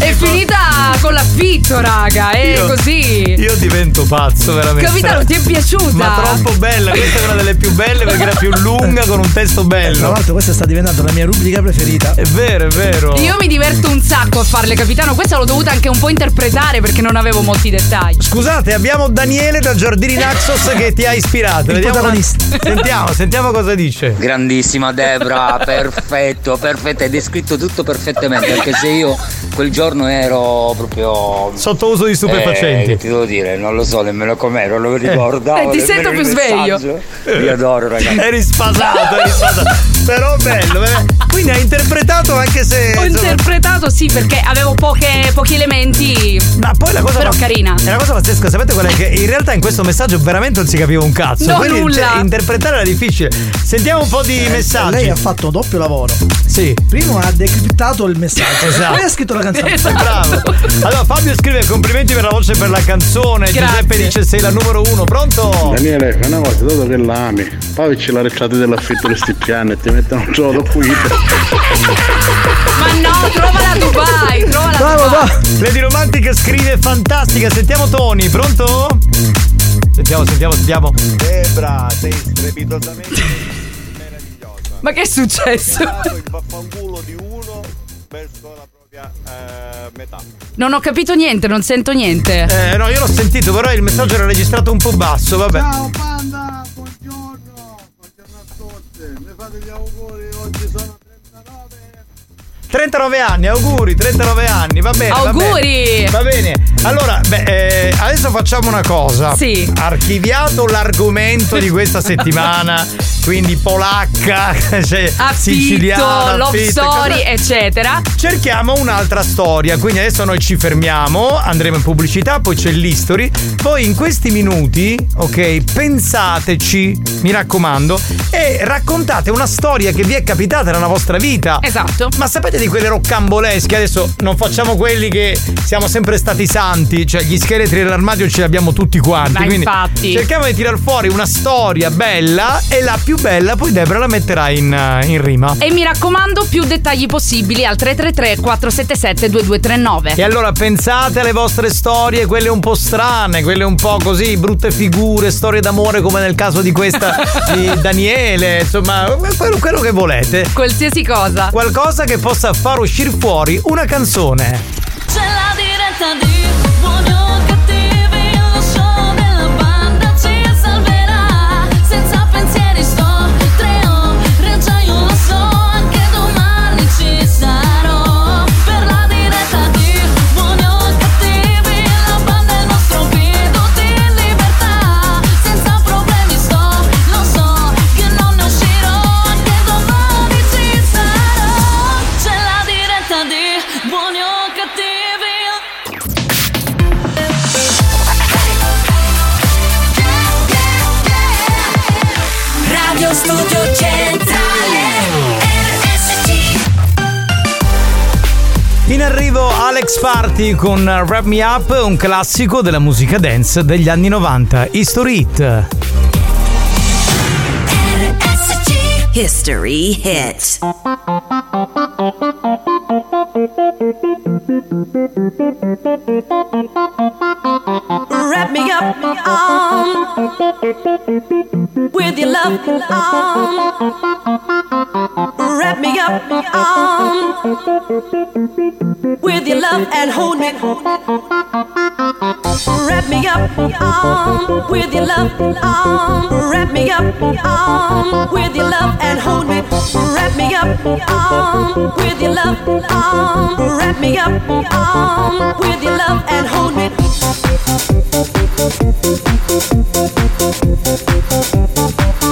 È finita con l'affitto, raga, è Io- così. Io divento pazzo, veramente. Capitano, ti è piaciuta? Ma troppo bella, questa è una delle più belle perché era più lunga con un testo Tra bello. l'altro questa sta diventando la mia rubrica preferita. È vero, è vero. Io mi diverto un sacco a farle, capitano. Questa l'ho dovuta anche un po' interpretare perché non avevo molti dettagli. Scusate, abbiamo Daniele da Giardini Naxos che ti ha ispirato. Il Vediamo una- protagonista. Sentiamo, sentiamo cosa dice. Grandissima Debra, perfetto, perfetto, hai descritto tutto perfettamente, anche se io quel giorno ero proprio Sotto uso di stupefacenti. Eh, che ti devo dire, non lo so nemmeno com'ero, non lo ricordavo. Eh, ti sento più sveglio. Vi adoro, ragazzi. Eri spasato, eri spasato. Però bello, bello. Quindi ha interpretato anche se. Ho interpretato sì perché avevo poche- pochi elementi. Ma poi la cosa Però pa- carina. E la cosa pazzesca, sapete qual è? Che in realtà in questo messaggio veramente non si capiva un cazzo. No, Quindi nulla. cioè, interpretare era difficile. Sentiamo un po' di messaggi. Lei ha fatto doppio lavoro. Sì. Primo ha decriptato il messaggio, Esatto. poi ha scritto la canzone. Bravo. Allora Fabio scrive complimenti per la voce e per la canzone. Grazie. Giuseppe dice sei la numero uno. Pronto? Daniele, fai una cosa, dato che la ami, poi c'è la reclata dell'affitto di sti piani e ti mettono un gioco qui. Ma no, trovala a Dubai, trovala a Bravo, Dubai. bravo. Lady Romantic scrive fantastica. Sentiamo Tony, pronto? Sentiamo, sentiamo, sentiamo. Debra, sei strepitosamente meravigliosa. Ma che è successo? Il vaffanculo di uno verso la propria eh, metà. Non ho capito niente, non sento niente. Eh no, io l'ho sentito, però il messaggio era registrato un po' basso, vabbè. Ciao panda, buongiorno, buongiorno a tutti, mi fate gli auguri, oggi sono 39. 39 anni, auguri, 39 anni, va bene. va Auguri! bene. Va bene. Allora, beh, eh, adesso facciamo una cosa. Sì. Archiviato l'argomento di questa settimana, quindi polacca, cioè Affitto, siciliana, love affitto, story, cosa- eccetera. Cerchiamo un'altra storia, quindi adesso noi ci fermiamo, andremo in pubblicità, poi c'è l'history, poi in questi minuti, ok, pensateci, mi raccomando, e raccontate una storia che vi è capitata nella vostra vita. Esatto. Ma sapete di quelle roccambolesche? Adesso non facciamo quelli che siamo sempre stati santi, cioè gli scheletri nell'armadio ce li abbiamo tutti quanti. Ma quindi infatti. cerchiamo di tirar fuori una storia bella e la più bella poi Debra la metterà in, in rima. E mi raccomando, più dettagli possibili al 333 477 2239. E allora pensate alle vostre storie, quelle un po' strane, quelle un po' così, brutte figure, storie d'amore come nel caso di questa di Daniele, insomma, quello, quello che volete. Qualsiasi cosa. Qualcosa che possa far uscire fuori una canzone. C'è la diretta di buoni Alex Party con Wrap Me Up, un classico della musica dance degli anni 90, History Hit. History Hit. Wrap me up, um, with your love, um, wrap me up, um, love and hold me. Wrap me up, um, with your love, um, wrap me up, um, with your love and hold me. Wrap me up, um, with your love, um, wrap me up, um, with your love and hold me. They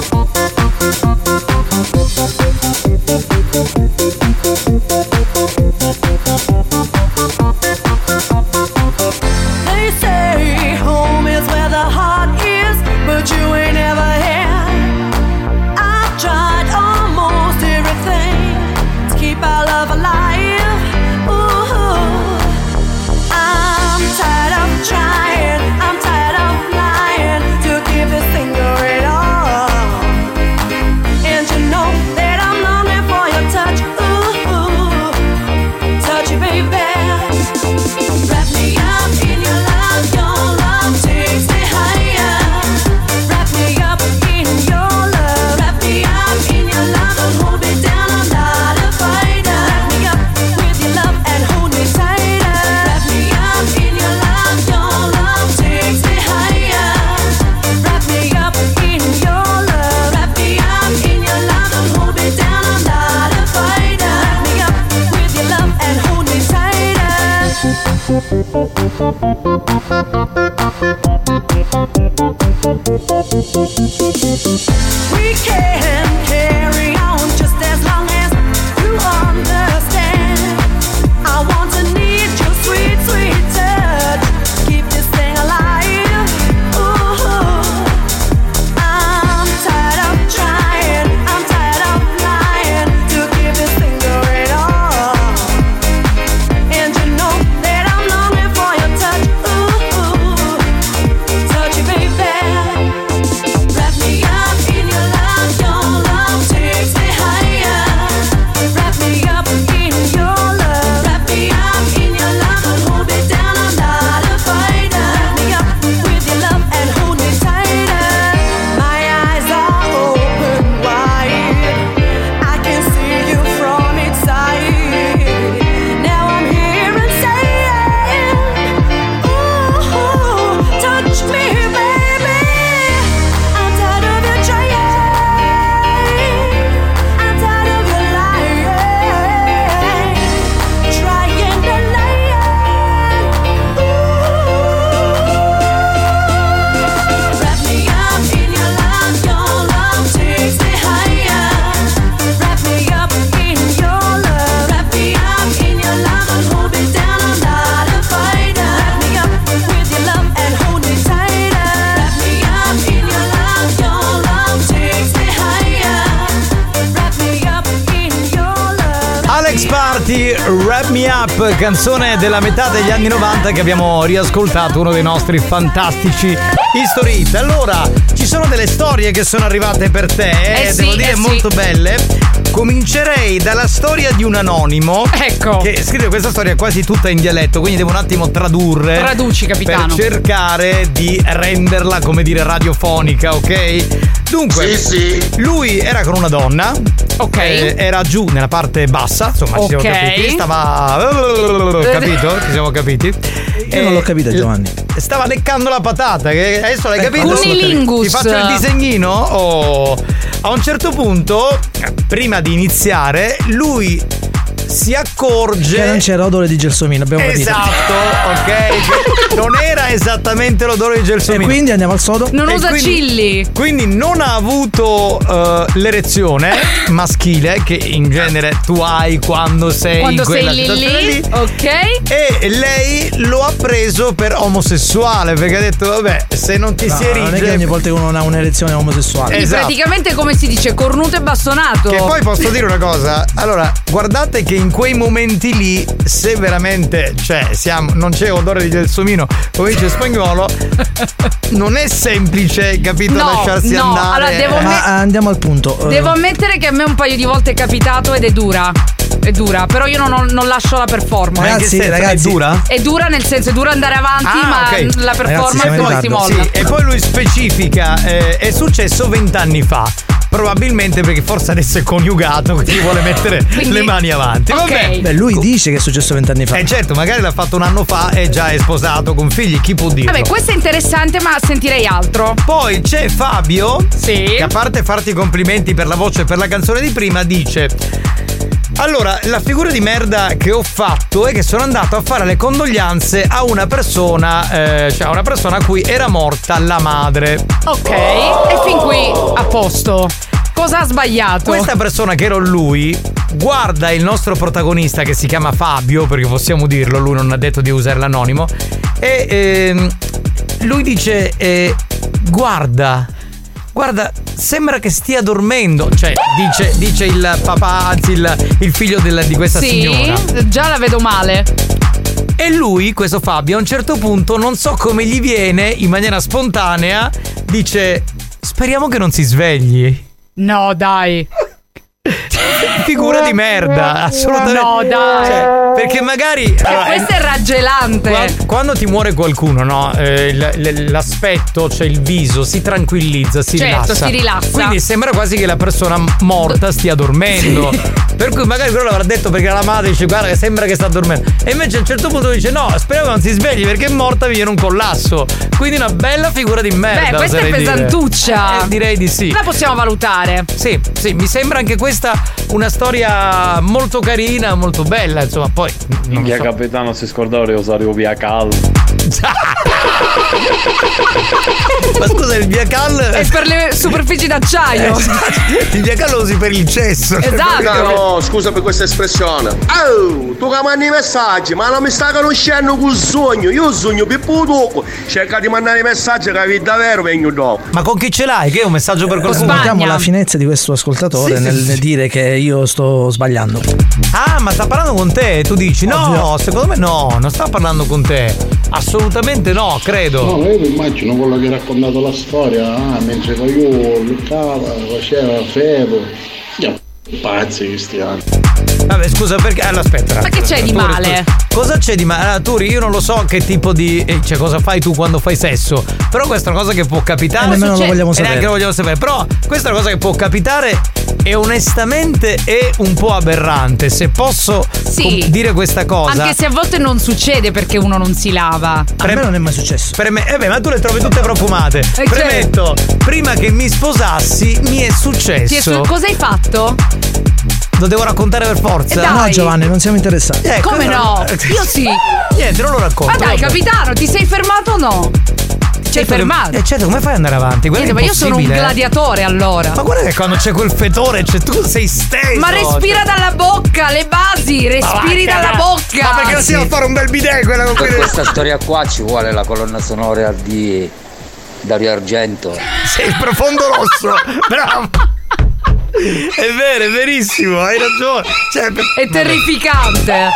anni 90 che abbiamo riascoltato, uno dei nostri fantastici history hit. Allora, ci sono delle storie che sono arrivate per te, eh, Eh sì, devo dire eh sì. molto belle. Comincerei dalla storia di un anonimo. Ecco. Che scrive questa storia quasi tutta in dialetto, quindi devo un attimo tradurre. Traduci, capitano. Per cercare di renderla, come dire, radiofonica, ok? Dunque, lui era con una donna. Ok. era giù nella parte bassa, insomma, ci siamo capiti. Stava. Capito? Ci siamo capiti. Io non l'ho capita, Giovanni. Stava leccando la patata, che adesso l'hai Ecco, capito? Cunilingus. Ti faccio il disegnino? Oh. A un certo punto, prima di iniziare, lui si accorge. Che non c'era odore di gelsomino, abbiamo capito. Esatto, ok. non era esattamente l'odore di gelsomino. E quindi andiamo al sodo? Non E usa quindi- cilli. Quindi non ha avuto eh, l'erezione maschile che in genere tu hai quando sei Quando in sei quella lì situazione lì, ok? E lei lo ha preso per omosessuale perché ha detto vabbè se non ti No, si erige non è che ogni volta che uno ha un'erezione omosessuale. Esatto. praticamente come si dice, cornuto e bastonato. Che poi posso dire una cosa, allora guardate che in quei momenti lì, se veramente cioè, siamo, non c'è odore di gelsomino, come dice spagnolo, non è semplice, capito, No, lasciarsi no, andare. allora devo Ma andiamo al punto. Eh, Devo ammettere che a me un paio di volte è capitato ed è dura. È dura, però io non, non lascio la performance. Ragazzi, senso? ragazzi. è dura? È dura nel senso, è dura andare avanti, Ah, ma ok. la performance in poi si molla. Sì, e poi lui specifica, eh, è successo vent'anni fa. Probabilmente perché forse adesso è coniugato, quindi vuole mettere Quindi- le mani avanti. Ok. Vabbè. Beh, lui dice che è successo vent'anni fa. Eh certo, magari l'ha fatto un anno fa e già è sposato con figli, chi può dirlo? Vabbè, questo è interessante, ma sentirei altro. Poi c'è Fabio, Sì. che a parte farti i complimenti per la voce e per la canzone di prima, dice... Allora, la figura di merda che ho fatto è che sono andato a fare le condoglianze a una persona, eh, cioè a una persona a cui era morta la madre. Ok, e fin qui a posto. Cosa ha sbagliato? Questa persona che ero lui guarda il nostro protagonista che si chiama Fabio, perché possiamo dirlo, lui non ha detto di usare l'anonimo, e ehm, lui dice, eh, guarda, guarda, sembra che stia dormendo, cioè dice, dice il papà, anzi il, il figlio del- di questa sì, signora. già la vedo male. E lui, questo Fabio, a un certo punto, non so come gli viene, in maniera spontanea, dice, speriamo che non si svegli. No, dai. Figura di merda, assolutamente. No, dai. Cioè, perché magari. allora, questo è raggelante. Qua- Quando ti muore qualcuno, no? Eh, l'aspetto, cioè il viso, si tranquillizza, si Certo, rilassa. si rilassa. Quindi sembra quasi che la persona morta stia dormendo. Per cui magari quello l'avrà detto perché la madre dice guarda che sembra che sta dormendo. E invece a un certo punto dice no, speriamo che non si svegli perché è morta mi viene un collasso. Quindi una bella figura di merda. Beh, questa è oserei dire. pesantuccia. Eh, direi di sì. La possiamo valutare. Sì, sì, mi sembra anche questa una storia molto carina, molto bella, insomma, poi non Minchia so. capitano si scordava di usare il via caldo. Ma scusa, il via cal È per le superfici d'acciaio. il via cal lo usi per il cesso. Esatto. No, scusa per questa espressione. Oh, tu che mandi i messaggi, ma non mi sta conoscendo col sogno. Io sogno più poco. Cerca di mandare i messaggi che la vita vero vengo dopo. Ma con chi ce l'hai? Che è un messaggio per qualcuno? Notiamo la finezza di questo ascoltatore Sì, sì, nel sì. dire che io sto sbagliando. Ah, ma sta parlando con te? Tu dici no, Ovvio. secondo me no, non sta parlando con te. Assolutamente no, credo. No, ma io immagino quello che ha raccontato la storia, ah, mentre io luccava, faceva. Io, pazzi cristiani. Vabbè, scusa, perché. Allora, aspetta. Ma che c'è di male? Cosa c'è di male? Allora, Turi, io non lo so che tipo di. eh, cioè, cosa fai tu quando fai sesso. Però questa è una cosa che può capitare. E nemmeno lo vogliamo e sapere. neanche lo vogliamo sapere. Però questa è una cosa che può capitare. E onestamente è un po' aberrante. Se posso Sì. com- dire questa cosa. Anche se a volte non succede perché uno non si lava. A me non è mai successo. Preme- eh beh, ma tu le trovi tutte profumate. certo. Premetto, prima che mi sposassi mi è successo. Ti è su- cosa hai fatto? Lo devo raccontare per forza. Eh, dai. No, Giovanni, non siamo interessati. Eh, Come cosa- no? Io sì. Niente, non lo racconto. Ma dai, vabbè. capitano, ti sei fermato o no? Sei Certo che- fermato? Eh, certo, come fai ad andare avanti? Niente, è ma io sono un eh. gladiatore allora. Ma guarda che quando c'è quel fetore, cioè tu sei steso. Ma respira dalla bocca, le basi, respiri Ma va, dalla bocca. Ma perché non si deve fare un bel bidet quella con Per cui. questa storia qua ci vuole la colonna sonora di Dario Argento. Sei il profondo rosso. Bravo. È vero, è verissimo, hai ragione. Cioè, per- È terrificante.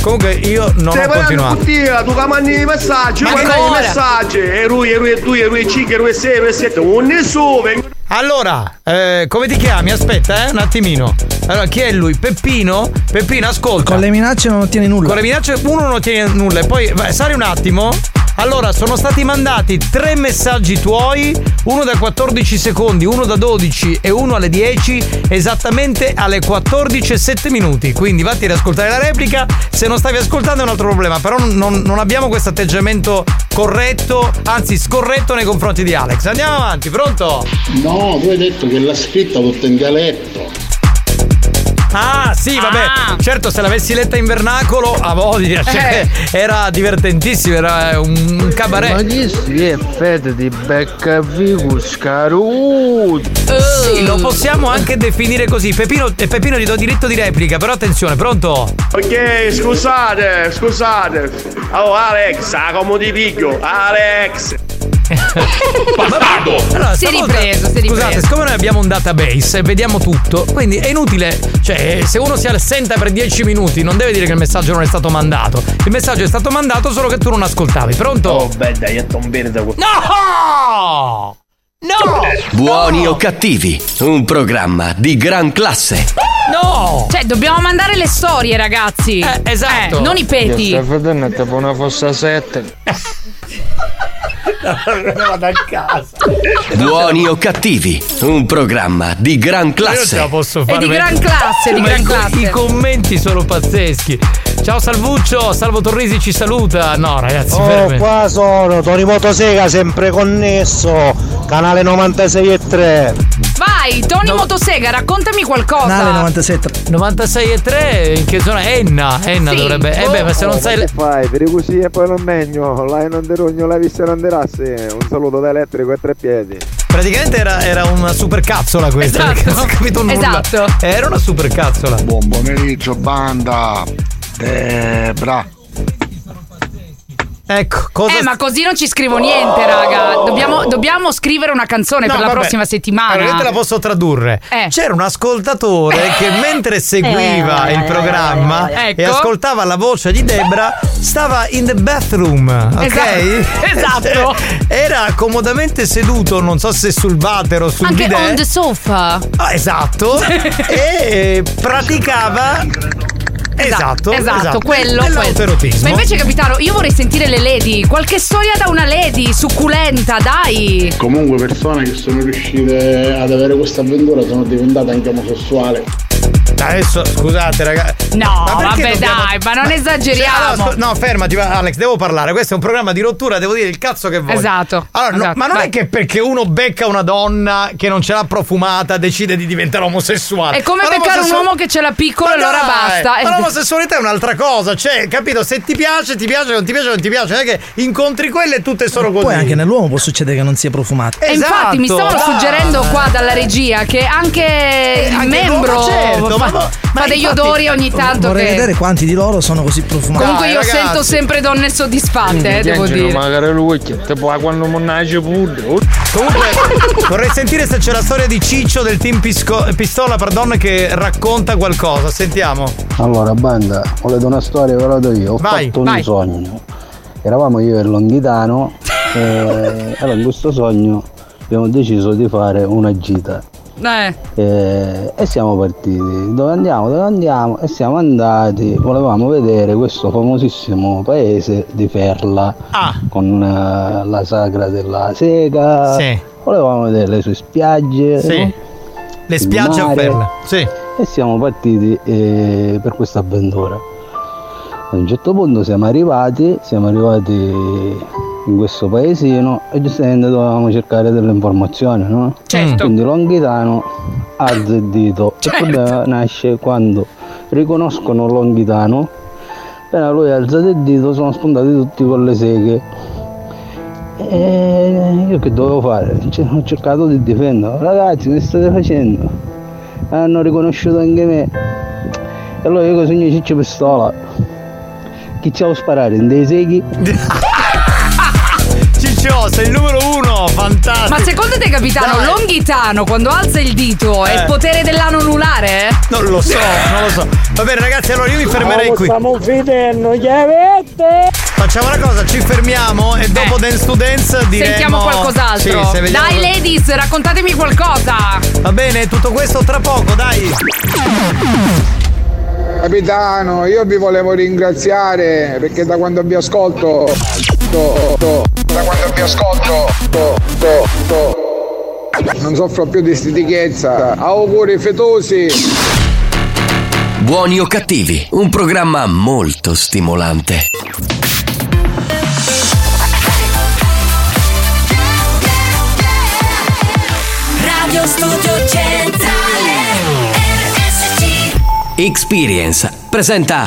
Comunque io non Stai ho continuato. Tia, tu che mandi i messaggi, Ma guarda i messaggi. E lui, e lui, e due, e lui, e cinque, e lui, e sei, e lui, e sette. Un nessuno. vengo- Allora, eh, come ti chiami? Aspetta, eh, un attimino. Allora, chi è lui? Peppino? Peppino, ascolta. Con le minacce non ottieni nulla. Con le minacce uno non ottiene nulla e poi vai, sali un attimo. Allora, sono stati mandati tre messaggi tuoi, uno da 14 secondi, uno da 12 e uno alle 10, esattamente alle 14 e 7 minuti. Quindi vatti ad ascoltare la replica. Se non stavi ascoltando è un altro problema, però non, non abbiamo questo atteggiamento corretto, anzi scorretto nei confronti di Alex. Andiamo avanti, pronto? No, tu hai detto che l'ha scritta tutta in dialetto. Ah, sì, vabbè. Certo, se l'avessi letta in vernacolo, a voglia. Cioè, Era divertentissimo, era un, cabaret. Ma chi si è fede di becca vivo scaruto? Sì, lo possiamo anche definire così. Pepino, eh, Peppino gli do diritto di replica, però attenzione, pronto? Ok, scusate, scusate. Oh, Alex, ah, come ti piglio? Alex. Allora, Si è ripreso, si è Scusate, ripreso. siccome noi abbiamo un database e vediamo tutto, quindi è inutile, cioè se uno si assenta per 10 minuti non deve dire che il messaggio non è stato mandato. Il messaggio è stato mandato solo che tu non ascoltavi. Pronto? Oh, beh, dai, è un verde. No! No! Buoni o cattivi, un programma di gran classe. No! Cioè, dobbiamo mandare le storie, ragazzi. Eh, esatto. non i peti. Sta vedendo tipo una fossa 7. Vado a casa. Buoni o cattivi, un programma di gran Io ce classe. la posso fare. di gran classe, di Ma gran i, classe. I commenti sono pazzeschi. Ciao Salvuccio, Salvo Torrisi ci saluta. No, ragazzi, Oh, veramente. qua sono Tony Motosega, sempre connesso. Canale 96 e 3. Vai, Tony Motosega, raccontami qualcosa. Canale 97. 96 e 3 in che zona? Enna, Enna Sì. dovrebbe. Eh beh, ma se non sai. Che fai? Per così e poi non megno. Là non te rogno la vista non derasse. Un saluto da elettrico e tre piedi. Praticamente era, era una super cazzola questa. Esatto. non ho capito nulla. Esatto. Era una super cazzola. Buon pomeriggio, banda. Debra. Ecco, cosa. Eh, ma così non ci scrivo niente, raga. Dobbiamo, dobbiamo scrivere una canzone No, per la vabbè. prossima settimana. Allora, io te la posso tradurre. Eh. C'era un ascoltatore che mentre seguiva il programma Ecco. e ascoltava la voce di Debra, stava in the bathroom, ok? Esatto. Esatto. Era comodamente seduto, non so se sul water o sul Anche bidet. on the sofa. Ah, esatto. e praticava Esatto, esatto, quello, quello. Dell'autoerotismo. Ma invece, capitano, io vorrei sentire le lady. Qualche storia da una lady, succulenta, dai. Comunque persone che sono riuscite ad avere questa avventura sono diventate anche omosessuali. Adesso scusate ragazzi. No, vabbè, dobbiamo- dai, ma non esageriamo. Cioè, scu- no, fermati, va- Alex, devo parlare. Questo è un programma di rottura, devo dire il cazzo che voglio. Esatto, Allora, no, esatto, ma non vai. è che perché uno becca una donna che non ce l'ha profumata decide di diventare omosessuale. È come Ma beccare un uomo che ce l'ha piccolo e allora basta. Ma l'omosessualità è un'altra cosa, cioè, capito? Se ti piace, ti piace, non ti piace, non ti piace. Non è che incontri quelle e tutte sono così. Poi anche nell'uomo può succedere che non sia profumato. E infatti mi stavano Esatto, dai. suggerendo qua dalla regia che anche il anche membro l'uomo, certo, fa, ma- ma fa degli infatti- odori ogni tanto Vorrei che vedere quanti di loro sono così profumati. comunque io sento sempre donne soddisfatte, eh, devo dire. Magari lui che tipo quando non nasce pure. Comunque vorrei sentire se c'è la storia di Ciccio del team Pisco- Pistola, pardon, che racconta qualcosa. Sentiamo. Allora, banda, volete una storia, ve la do io. Ho Vai, fatto un vai. sogno. Eravamo io e il Longhitano e allora in questo sogno abbiamo deciso di fare una gita. Eh. E, e siamo partiti. Dove andiamo? Dove andiamo? E siamo andati. Volevamo vedere questo famosissimo paese di Ferla con eh, la sagra della sega. Sì. Volevamo vedere le sue spiagge. Sì. no? Le spiagge a. Ferla. Sì. E siamo partiti eh, per questa avventura. A un certo punto siamo arrivati, siamo arrivati in questo paesino e giustamente dovevamo cercare delle informazioni, no? Certo. Quindi Longhitano alza il dito. Il problema nasce quando riconoscono Longhitano, appena lui ha alzato il dito sono spuntati tutti con le seghe. E io che dovevo fare? Cioè, ho cercato di difendere. Ragazzi, che state facendo? Hanno riconosciuto anche me. E allora io sogno ciccio pistola. Chi ci devo sparare? In dei seghi? Sei il numero uno, fantastico. Ma secondo te, capitano, Dai. Longhitano quando alza il dito è Eh. il potere dell'ano anulare? Non lo so, non lo so. Va bene, ragazzi, allora io mi fermerei qui. Stiamo finendo, che avete? Facciamo una cosa, ci fermiamo e dopo Dance to Dance diremo... Eh. Sentiamo qualcos'altro. Sì, se vediamo- Dai, ladies, raccontatemi qualcosa. Va bene, tutto questo tra poco, dai. Capitano, io vi volevo ringraziare perché da quando vi ascolto. To- to- da quando vi ascolto. to- to- to- non soffro più di stitichezza. Auguri fetosi. Buoni o cattivi, un programma molto stimolante. Radio Studio Centrale RSC Experience presenta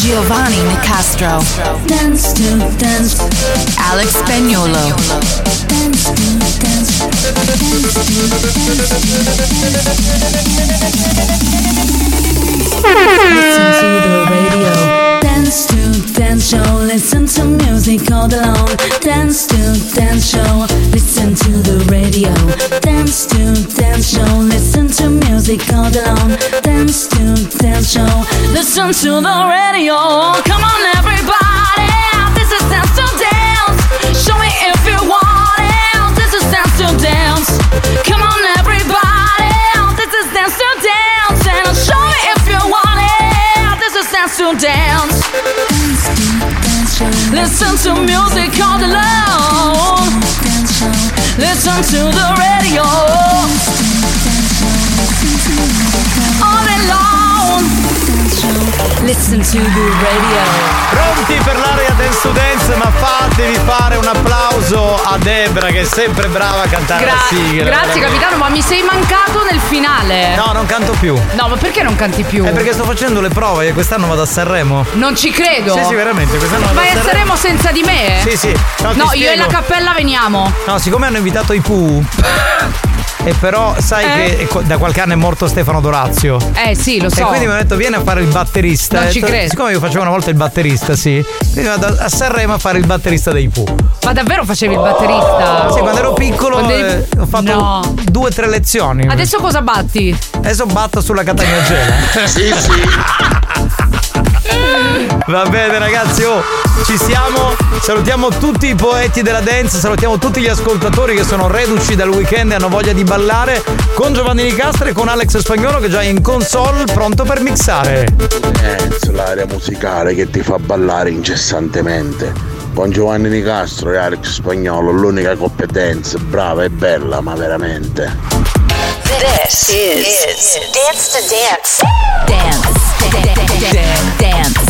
Giovanni Nicastro. Dance to Dance Alex Spagnolo. Dance to Dance Listen to the radio. Dance show. Listen to music all day long. Dance to dance show. Listen to the radio. Dance to dance show. Listen to music all day long. Dance to dance show. Listen to the radio. Come on, everybody. This is dance to dance. Show me if you want it. This is dance to dance. Come on, everybody. This is dance to dance. And show me if you want it. This is dance to dance. Listen to music all day long. Listen to the radio. All day long. Listen to the radio. Pronti per l'area Dance to Dance, ma fatevi fare un applauso a Debra che è sempre brava a cantare Gra- la sigla. grazie, capitano, ma mi sei mancato nel finale. No, non canto più. No, ma perché non canti più? È perché sto facendo le prove e quest'anno vado a Sanremo. Non ci credo. Sì, sì, veramente, quest'anno vado Vai a Sanremo. Senza di me? Sì, sì. No, No, io e la cappella veniamo. No, siccome hanno invitato i Pooh. E però sai Eh? che da qualche anno è morto Stefano Dorazio. Eh sì, lo E so. quindi mi hanno detto vieni a fare il batterista. Non E ci detto, credo. Siccome io facevo una volta il batterista, sì. Quindi vado a Sanremo a fare il batterista dei Pooh. Ma davvero facevi il batterista? Sì, quando ero piccolo Quando eri- eh, ho fatto No. due o tre lezioni. Adesso cosa batti? Adesso batto sulla Catania Gela. Sì, sì. Va bene ragazzi, oh, ci siamo. Salutiamo tutti i poeti della dance, salutiamo tutti gli ascoltatori che sono reduci dal weekend e hanno voglia di ballare con Giovanni Nicastro e con Alex Spagnolo che è già in console pronto per mixare. Dance, l'area musicale che ti fa ballare incessantemente. Con Giovanni Nicastro e Alex Spagnolo, l'unica coppia dance, brava e bella, ma veramente. This is, Dance to Dance. Dance. Dance. Dance. Dance.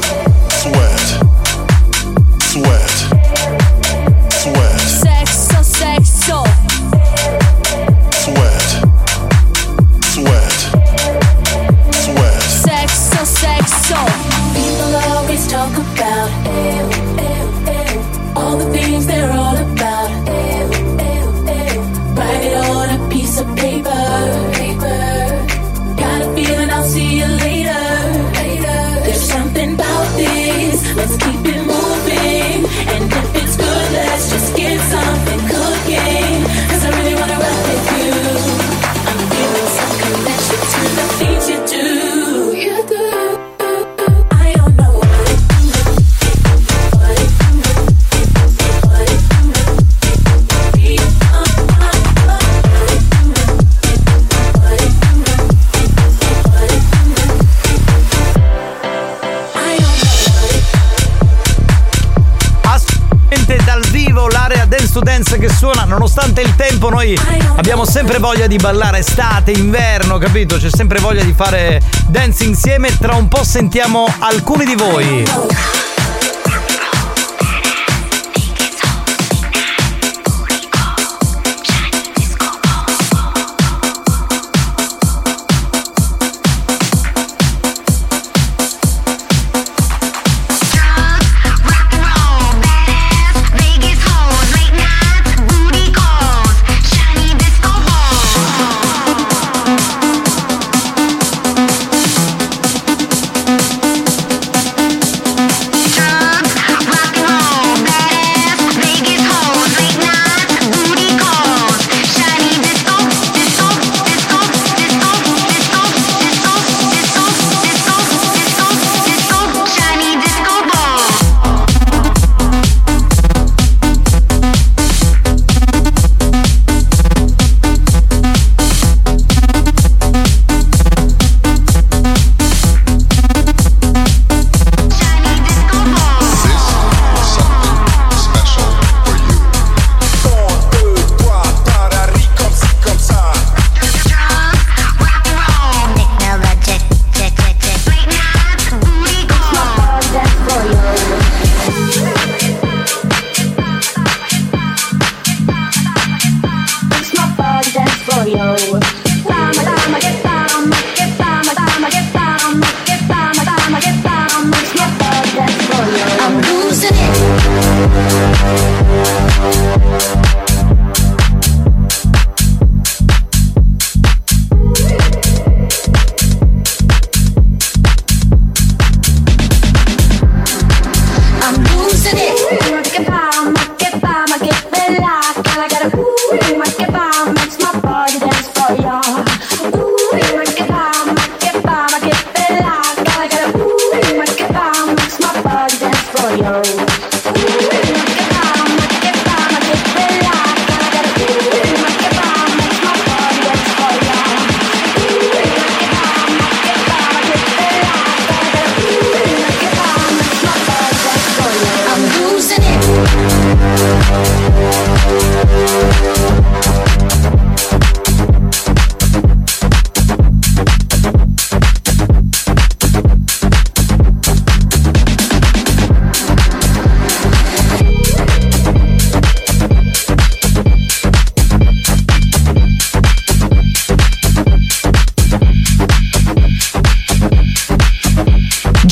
noi abbiamo sempre voglia di ballare estate, inverno, capito? C'è sempre voglia di fare dance insieme. Tra un po' sentiamo alcuni di voi.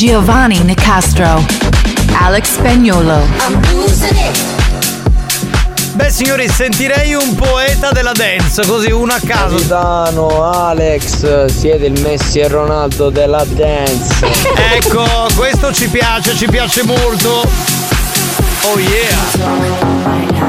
Giovanni Nicastro, Alex Spagnolo. Beh signori, sentirei un poeta della dance, così uno a caso. Capitano, Alex, siete il Messi e Ronaldo della dance. ecco, questo ci piace, ci piace molto. Oh yeah.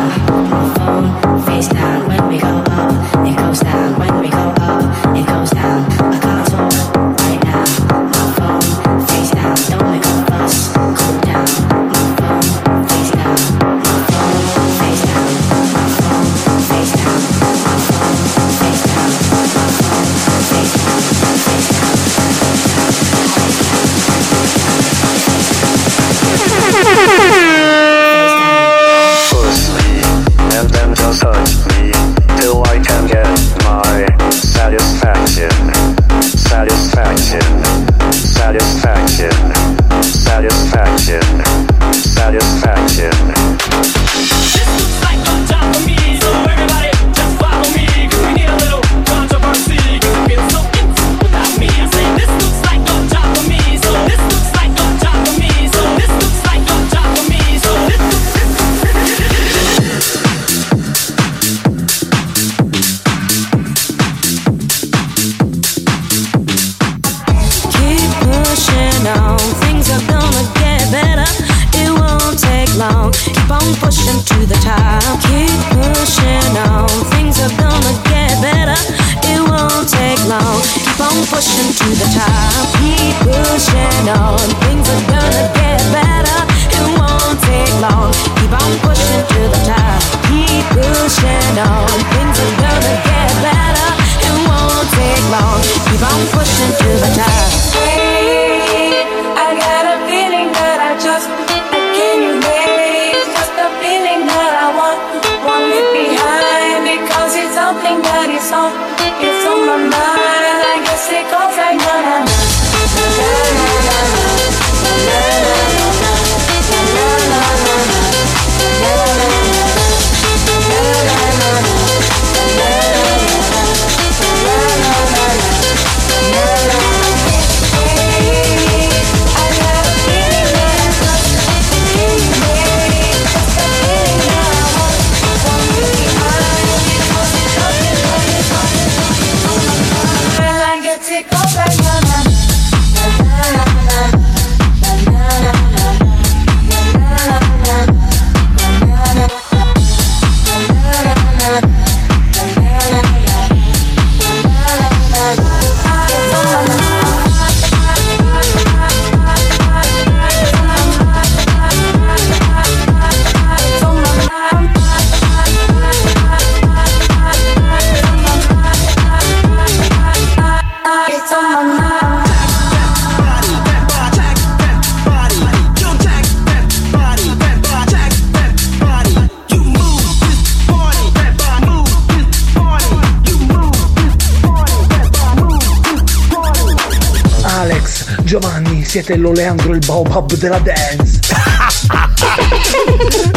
Baobab della dance.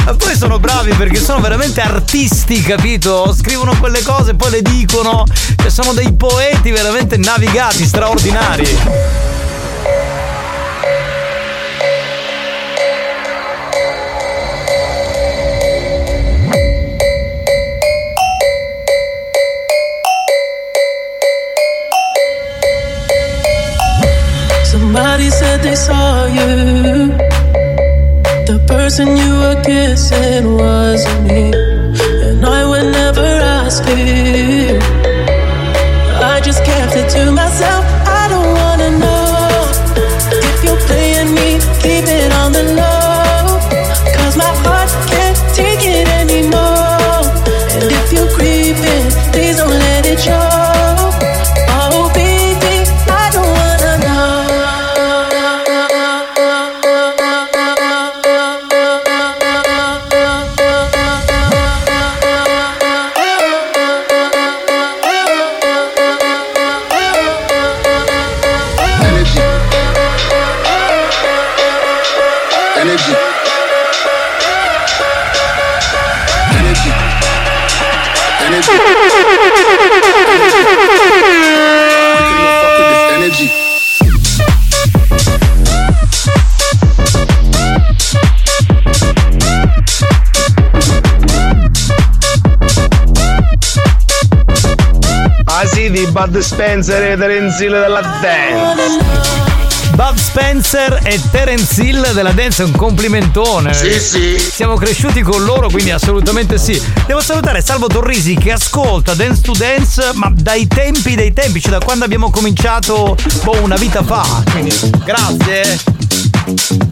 Ma poi sono bravi perché sono veramente artisti, capito? Scrivono quelle cose, poi le dicono. Cioè, sono dei poeti veramente navigati, straordinari. do Bud Spencer e Terence Hill della dance. Bob Spencer e Terence Hill della dance è un complimentone. Sì, sì. Siamo cresciuti con loro, quindi assolutamente sì. Devo salutare Salvo Torrisi che ascolta Dance to Dance, ma dai tempi dei tempi, cioè da quando abbiamo cominciato boh, una vita fa. Quindi grazie.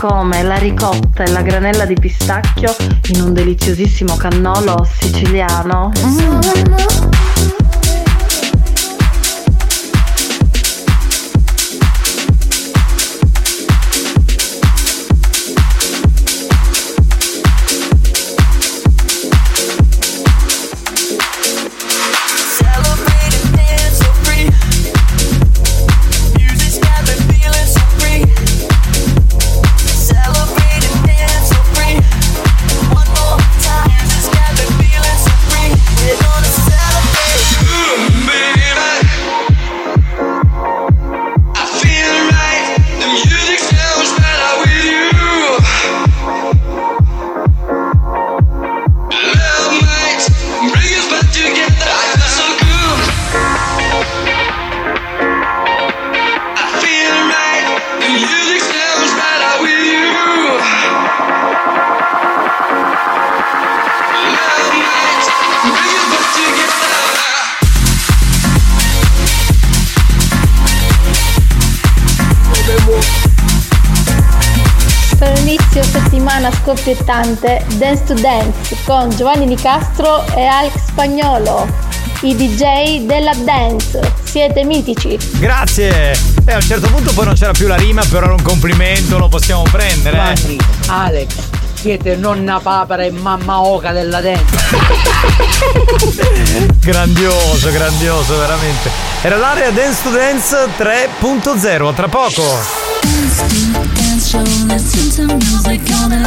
Come la ricotta e la granella di pistacchio in un deliziosissimo cannolo siciliano. Mm. Scoppiettante Dance to Dance con Giovanni Nicastro e Alex Spagnolo, i DJ della dance. Siete mitici. Grazie! E a un certo punto poi non c'era più la rima, però era un complimento, lo possiamo prendere. eh. Giovanni, Alex, siete nonna papera e mamma oca della dente. Grandioso, grandioso, veramente. Era l'area Dance to Dance 3.0, a tra poco. Show, listen to music all day.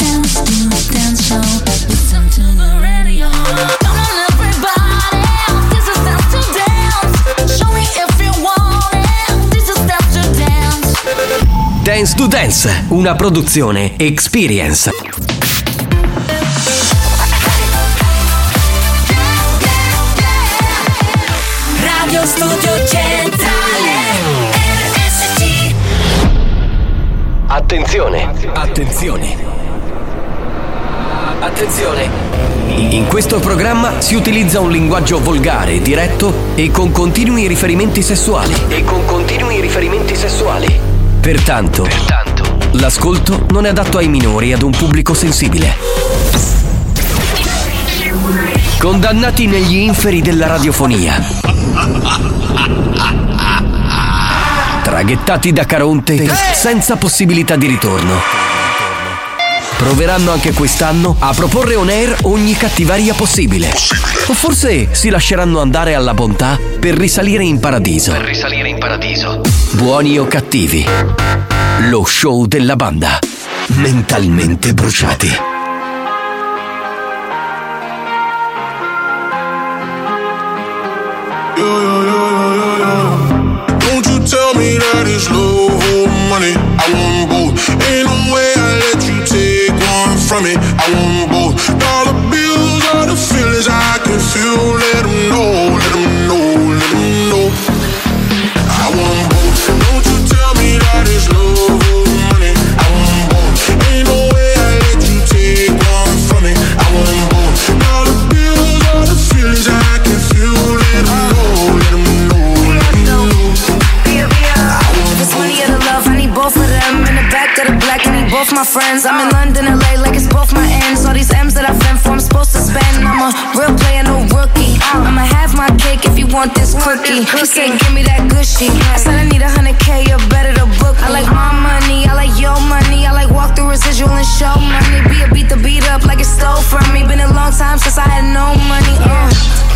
Dance to dance show, listen to the radio. Dance to Dance, una produzione Experience. Attenzione, attenzione. In questo programma si utilizza un linguaggio volgare, diretto e con continui riferimenti sessuali. E con continui riferimenti sessuali. Pertanto, l'ascolto non è adatto ai minori e ad un pubblico sensibile. Condannati negli inferi della radiofonia. Traghettati da Caronte senza possibilità di ritorno. Proveranno anche quest'anno a proporre on air ogni cattiveria possibile. O forse si lasceranno andare alla bontà per risalire in paradiso. Per risalire in paradiso. Buoni o cattivi. Lo show della banda. Mentalmente bruciati. Don't you tell me that it's love or money. I want from me. I want both. Dollar bills are the feelings I can feel. Let 'em know, let 'em know, let 'em know. I want both. Don't you tell me that it's love or money. I want both. Ain't no way I let you take one from me. I want both. Dollar bills are the feelings I can feel. Let 'em know, let 'em know, let 'em know. It's money or the love, I need both of them. In the back of the black, I need both my friends. I'm in London, LA, you want this cookie. He said, give me that gushy. I said, I need a hundred K, you better to book. I like my money, I like your money. I like walk through residual and show money. Be a beat the beat up like it stole from me. Been a long time since I had no money. Uh.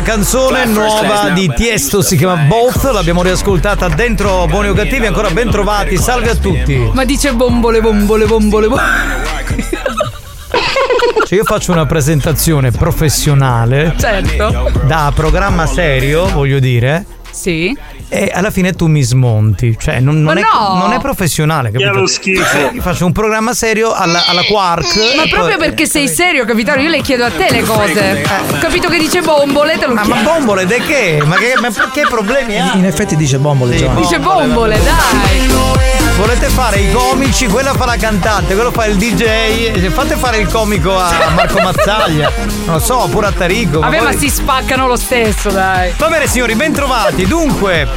La canzone nuova di Tiesto, si chiama Both, l'abbiamo riascoltata dentro Buoni o Cattivi, ancora ben trovati, salve a tutti. Ma dice bombole, bombole, bombole, bombole. Cioè io faccio una presentazione professionale Certo. da programma serio, voglio dire. Sì. E alla fine tu mi smonti, cioè non, non è, no! non è professionale, capito? Che è lo schifo. Eh, io faccio un programma serio alla, alla Quark. Ma proprio poi- perché sei serio, capitano, io le chiedo a te le cose. Ho capito che dice bombole, te lo Ma, chiedo. ma bombole de che? Ma che, ma che problemi ha? In effetti dice bombole, Giovanni. Dice bombole, dai. Fare i comici, quella fa la cantante, quello fa il DJ. Fate fare il comico a Marco Mazzaglia. Non lo so, pure a Tarico. Vabbè, ma poi- si spaccano lo stesso, dai. Va bene signori, bentrovati. Dunque,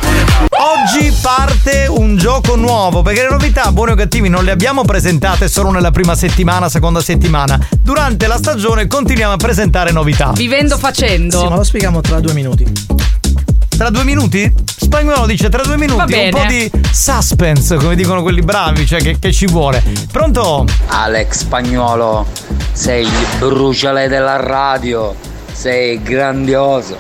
oggi parte un gioco nuovo, perché le novità buoni o cattivi non le abbiamo presentate solo nella prima settimana, seconda settimana. Durante la stagione continuiamo a presentare novità. Vivendo facendo. Sì, ma lo spieghiamo tra due minuti. Tra due minuti? Spagnolo dice tra due minuti un po' di suspense, come dicono quelli bravi, cioè che, che ci vuole. Pronto? Alex Spagnuolo, sei il bruciale della radio, sei grandioso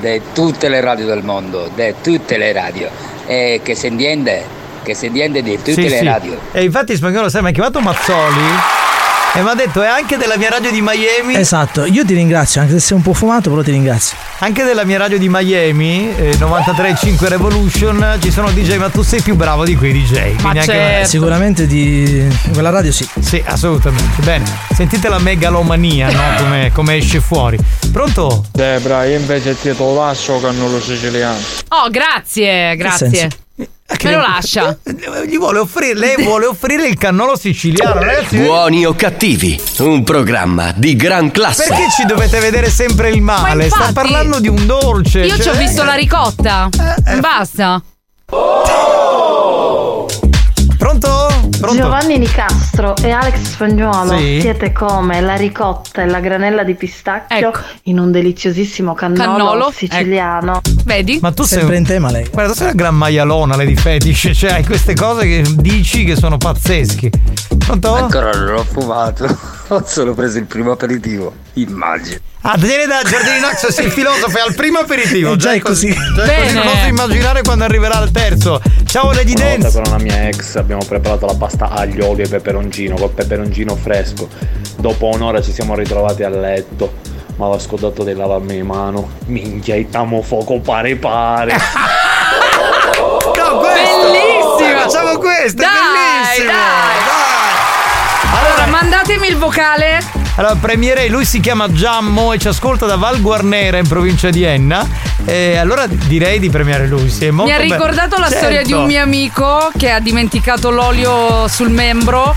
di tutte le radio del mondo, di tutte le radio. E che si entiende, che si entiende di tutte Sì, le sì. radio. E infatti spagnolo, sai, mi ha chiamato Mazzoli e mi ha detto è anche della mia radio di Miami. Esatto, io ti ringrazio, anche se sei un po' fumato, però ti ringrazio. Anche della mia radio di Miami, eh, 93.5 Revolution, ci sono DJ, ma tu sei più bravo di quei DJ. quindi anche- certo. Sicuramente di quella radio sì. Sì, assolutamente. Bene, sentite la megalomania, no? Come, come esce fuori. Pronto? Debra, io invece ti lascio cannolo siciliano. Oh, grazie, grazie. Senso? Me lo lascia. Gli vuole offrire, lei vuole offrire il cannolo siciliano, ragazzi. Buoni o cattivi, un programma di gran classe. Perché ci dovete vedere sempre il male? Ma infatti- Sta parlando di un dolce. Io ci ho cioè- visto la ricotta. Basta. Pronto? Pronto? Giovanni Nicastro e Alex Spagnuolo Sì? siete come la ricotta e la granella di pistacchio in un deliziosissimo cannolo, Cannolo, siciliano. Vedi? Ma tu sei Sempre in tema lei. Guarda, tu sei una gran maialona le di fetish, cioè hai queste cose che dici che sono pazzeschi. Pronto? Ancora non ho fumato, ho solo preso il primo aperitivo, immagino. Ah, Daniele da Giardini Naxos, il filosofo è al primo aperitivo. Eh, già è così. Già è così, non oso immaginare quando arriverà al terzo. Ciao Lady Una volta Dance. con una mia ex abbiamo preparato la pasta aglio, olio e peperoncino col peperoncino fresco. Dopo un'ora ci siamo ritrovati a letto. Ma l'ho scordato di lavarmi le mani. Minchia, itamo fuoco pare pare. No, questo! Bellissima! Facciamo questo, è Dai, bellissimo! dai. Mandatemi il vocale. Allora, premierei, lui si chiama Giammo e ci ascolta da Val Guarnera in provincia di Enna. E allora direi di premiare lui, sì, Mi ha bello. ricordato la storia di Certo. un mio amico che ha dimenticato l'olio sul membro.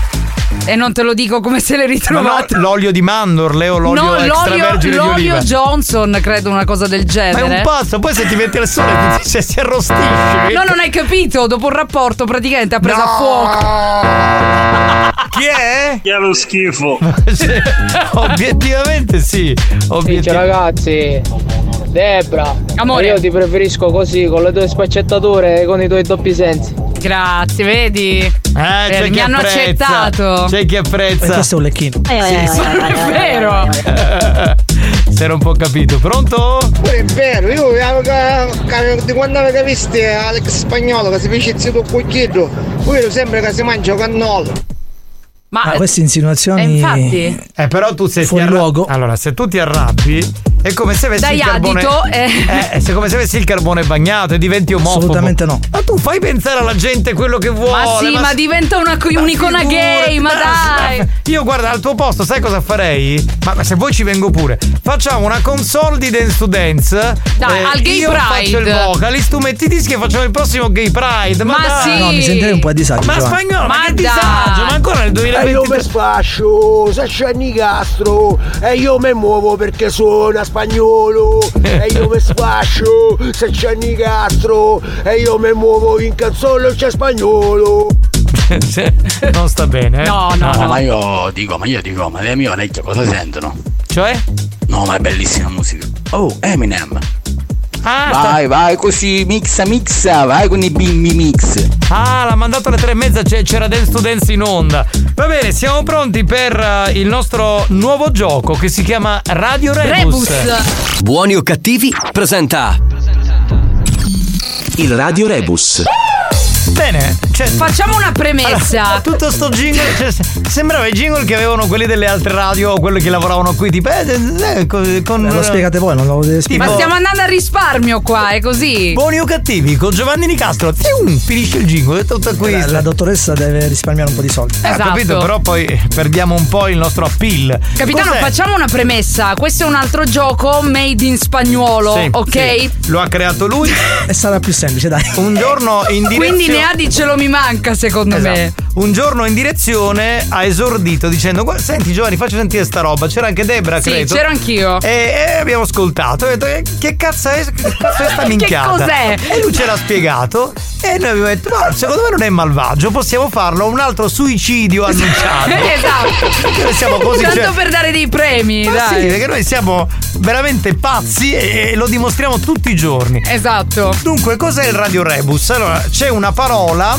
E non te lo dico come se l'è Ma no, l'olio di mandorle o l'olio no, extravergine l'olio, di oliva? l'olio Johnson, credo, una cosa del Ma genere. è un pazzo, poi se ti metti al sole ti, se si arrostisce. No, non hai capito. Dopo un rapporto, praticamente ha preso a fuoco. Chi è? Chi è lo schifo? Sì, obiettivamente sì. Obiettiv- ragazzi, Debra, Amore. io ti preferisco così, con le tue sfaccettature e con i tuoi doppi sensi. Grazie, vedi? Eh, c'è mi chi hanno apprezza. accettato. C'è chi apprezza. Eh, questo è un lecchino. Sì, sì. Non è vero. Si era un po' capito. Pronto? Pure è vero, io avevo- di quando avete visto Alex Spagnolo che si fece zitto un cucchietto, vedo sempre che si mangia cannolo. Ma Ah, queste insinuazioni. Eh, però tu se ti arra- luogo. Allora, se tu ti arrabbi, è come se avessi Dai il carbone. adito, eh. Eh, è come se avessi il carbone bagnato e diventi omofobo. Assolutamente no. Ma tu fai pensare alla gente quello che vuole. Ma sì, ma, diventa una, un'icona figurati, gay, ma dai. Io guarda al tuo posto, sai cosa farei? Ma se vuoi ci vengo pure. Facciamo una console di Dance to Dance. Dai, al Gay io faccio il Pride. vocalist, tu metti i dischi e facciamo il prossimo Gay Pride. Ma, Ma dai. sì. No, mi sentirei un po' a disagio. Ma Giovanni. spagnolo, ma, Ma che dai. disagio, ma ancora nel E io 2023. mi sfascio, se c'è Nicastro, e io mi muovo perché sono spagnolo, e io mi sfascio, se c'è Nicastro, e io mi muovo in canzone c'è spagnolo. non sta bene, eh? No, no, no. ma io dico, ma io dico, ma le mie orecchie cosa sentono? Cioè? No, ma è bellissima musica. Oh, Eminem. Ah, sta- Vai, vai così, mixa, mixa, vai con i bimbi mix. Ah, l'ha mandato alle tre e mezza, c'era Dance to Dance in onda. Va bene, siamo pronti per eh, il nostro nuovo gioco che si chiama Radio Rebus. Rebus. Buoni o cattivi presenta Il Radio Rebus. Bene, cioè, Facciamo una premessa. allora, tutto sto jingle, cioè, se- sembrava i jingle che avevano quelli delle altre radio o quelli che lavoravano qui, tipo, eh, eh, con, con- Lo spiegate voi, non lo dovete Ma spiegare. stiamo andando a risparmio qua, è così. Buoni o cattivi, con Giovanni Nicastro, zium, finisce il jingle, è tutto qui. La, la dottoressa deve risparmiare un po' di soldi. Eh, ho Esatto. capito, però poi perdiamo un po' il nostro appeal. Capitano, Cos'è? facciamo una premessa. Questo è un altro gioco made in spagnolo, Sì, ok? sì. Lo ha creato lui. E sarà più semplice, dai. Un giorno in direzione. Quindi ne ha di ce lo mi manca, secondo me. Esatto. Un giorno in direzione ha esordito dicendo: "Guarda, Senti, Giovanni, faccio sentire sta roba. C'era anche Debra, Sì, credo. c'ero anch'io. E, e abbiamo ascoltato. Ho detto: "Eh, Che cazzo è, che cazzo è sta minchiata? cos'è? E lui ce l'ha spiegato. E noi abbiamo detto, no, secondo me non è malvagio, possiamo farlo un altro suicidio annunciato. esatto. Noi siamo così, Tanto cioè- per dare dei premi, Ma dai. sì, perché noi siamo veramente pazzi e, e lo dimostriamo tutti i giorni. Esatto. Dunque, cos'è il Radio Rebus? Allora, c'è una parola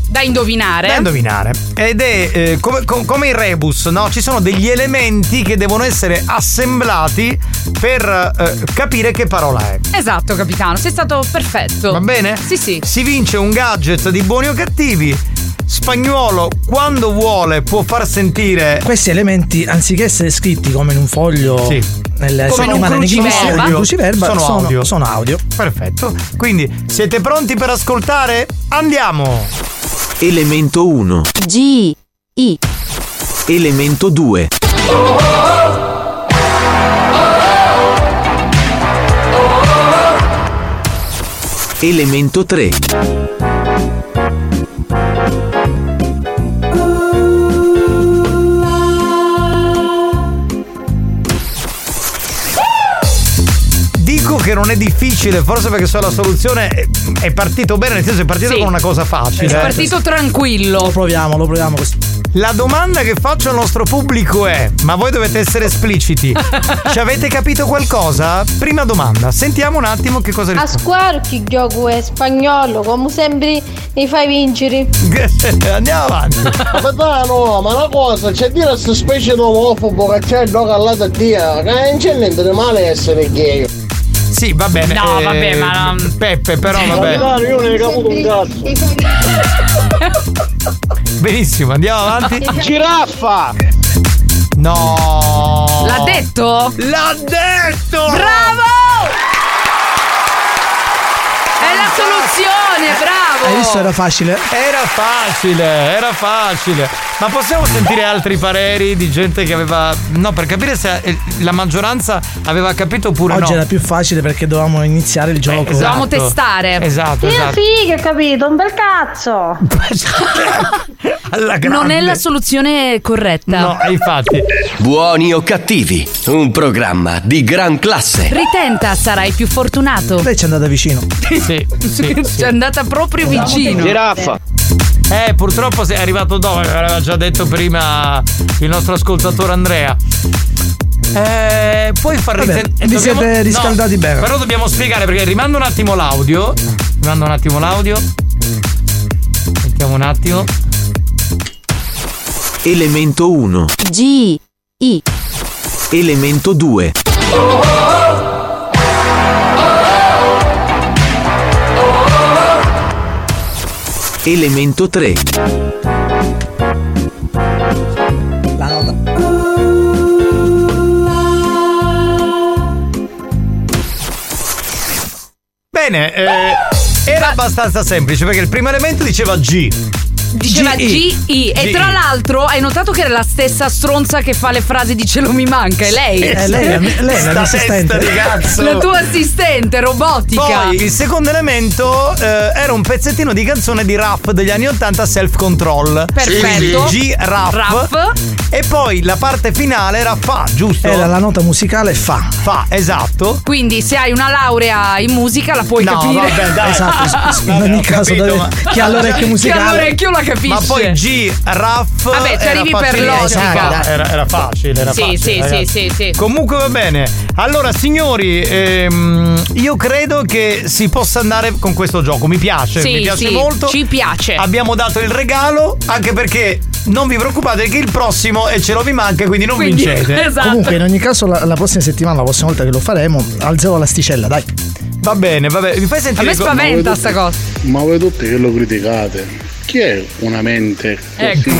Da indovinare. da indovinare. Ed è eh, come, com- come il rebus, no? Ci sono degli elementi che devono essere assemblati per eh, capire che parola è. Esatto, capitano, sei stato perfetto. Va bene? Sì, sì. Si vince un gadget di buoni o cattivi. Spagnolo, quando vuole, può far sentire. Questi elementi, anziché essere scritti come in un foglio nelle Come in un cruciverba. in cruciverba, Sono sono, audio. sono audio. Perfetto. Quindi, siete pronti per ascoltare? Andiamo! Elemento 1. G. I. Elemento 2. Elemento 3. Dico che non è difficile, forse perché so la soluzione. È, è partito bene, nel senso è partito Sì. con una cosa facile. È partito tranquillo. Lo proviamo, lo proviamo. La domanda che faccio al nostro pubblico è: ma voi dovete essere espliciti. Ci avete capito qualcosa? Prima domanda, sentiamo un attimo che cosa A risponde. squadra chi gioco è spagnolo, come sempre mi fai vincere. Andiamo avanti. Capitano, ma una cosa, c'è dire a questa specie di omofobo che c'è il logo alla Dio, che non c'è niente di male essere gay. Sì, va bene. No, eh, vabbè, ma non- Peppe, però vabbè. Capitano, io non ho caputo un cazzo. Benissimo, andiamo avanti. Giraffa! No! L'ha detto? L'ha detto! Bravo! È la soluzione, bravo! Hai visto era facile? Era facile, era facile. Ma possiamo sentire altri pareri di gente che aveva. No, per capire se eh, la maggioranza aveva capito oppure Oggi no. era più facile perché dovevamo iniziare il gioco. Dovevamo testare. Esatto, Io esatto. figa, capito? Un bel cazzo. Alla. Non è la soluzione corretta. No, e infatti. Buoni o cattivi, un programma di gran classe. Ritenta, sarai più fortunato. Lei ci è andata vicino. Sì, sì, Ci sì. è andata proprio vicino. Giraffa! Eh, purtroppo sei arrivato dopo, aveva già detto prima il nostro ascoltatore Andrea. Eh, puoi far risentire. vi siete riscaldati bene. Però dobbiamo spiegare perché rimando un attimo l'audio. Rimando un attimo l'audio. Sentiamo un attimo. Elemento 1. G. I. Elemento 2. Elemento 3. Bene, eh, era abbastanza semplice perché il primo elemento diceva G. Diceva G-I. E G-I. tra l'altro hai notato che era la stessa stronza che fa le frasi di ce lo mi manca, è lei. Eh, lei, è- lei è la Sta mia assistente. testa di cazzo. La tua assistente robotica. Poi il secondo elemento eh, era un pezzettino di canzone di rap degli anni 80 Self Control. Perfetto. G rap. Rap. E poi la parte finale era fa, giusto? Era la nota musicale fa. Fa, esatto. Quindi se hai una laurea in musica la puoi No, capire. vabbè, dai. Esatto, in ogni caso capito, deve- ma- chi ha l'orecchio Chi ha musicale. l'orecchio la capisce. Ma poi G, raff. Vabbè, ci arrivi per logica. Era, era facile, era Sì, facile. sì, ragazzi. sì, sì, sì. Comunque va bene. Allora, signori, ehm, io credo che si possa andare con questo gioco. Mi piace, Sì, mi piace sì, molto. ci piace. Abbiamo dato il regalo, anche perché non vi preoccupate che il prossimo e ce lo vi manca, quindi non Quindi- vincete. esatto. Comunque, in ogni caso, la, la prossima settimana, la prossima volta che lo faremo, alzerò l'asticella, dai. Va bene, va bene. Mi fai A sentire me co- spaventa sta cosa. Ma voi tutti che lo criticate? Chi è una mente così Ecco.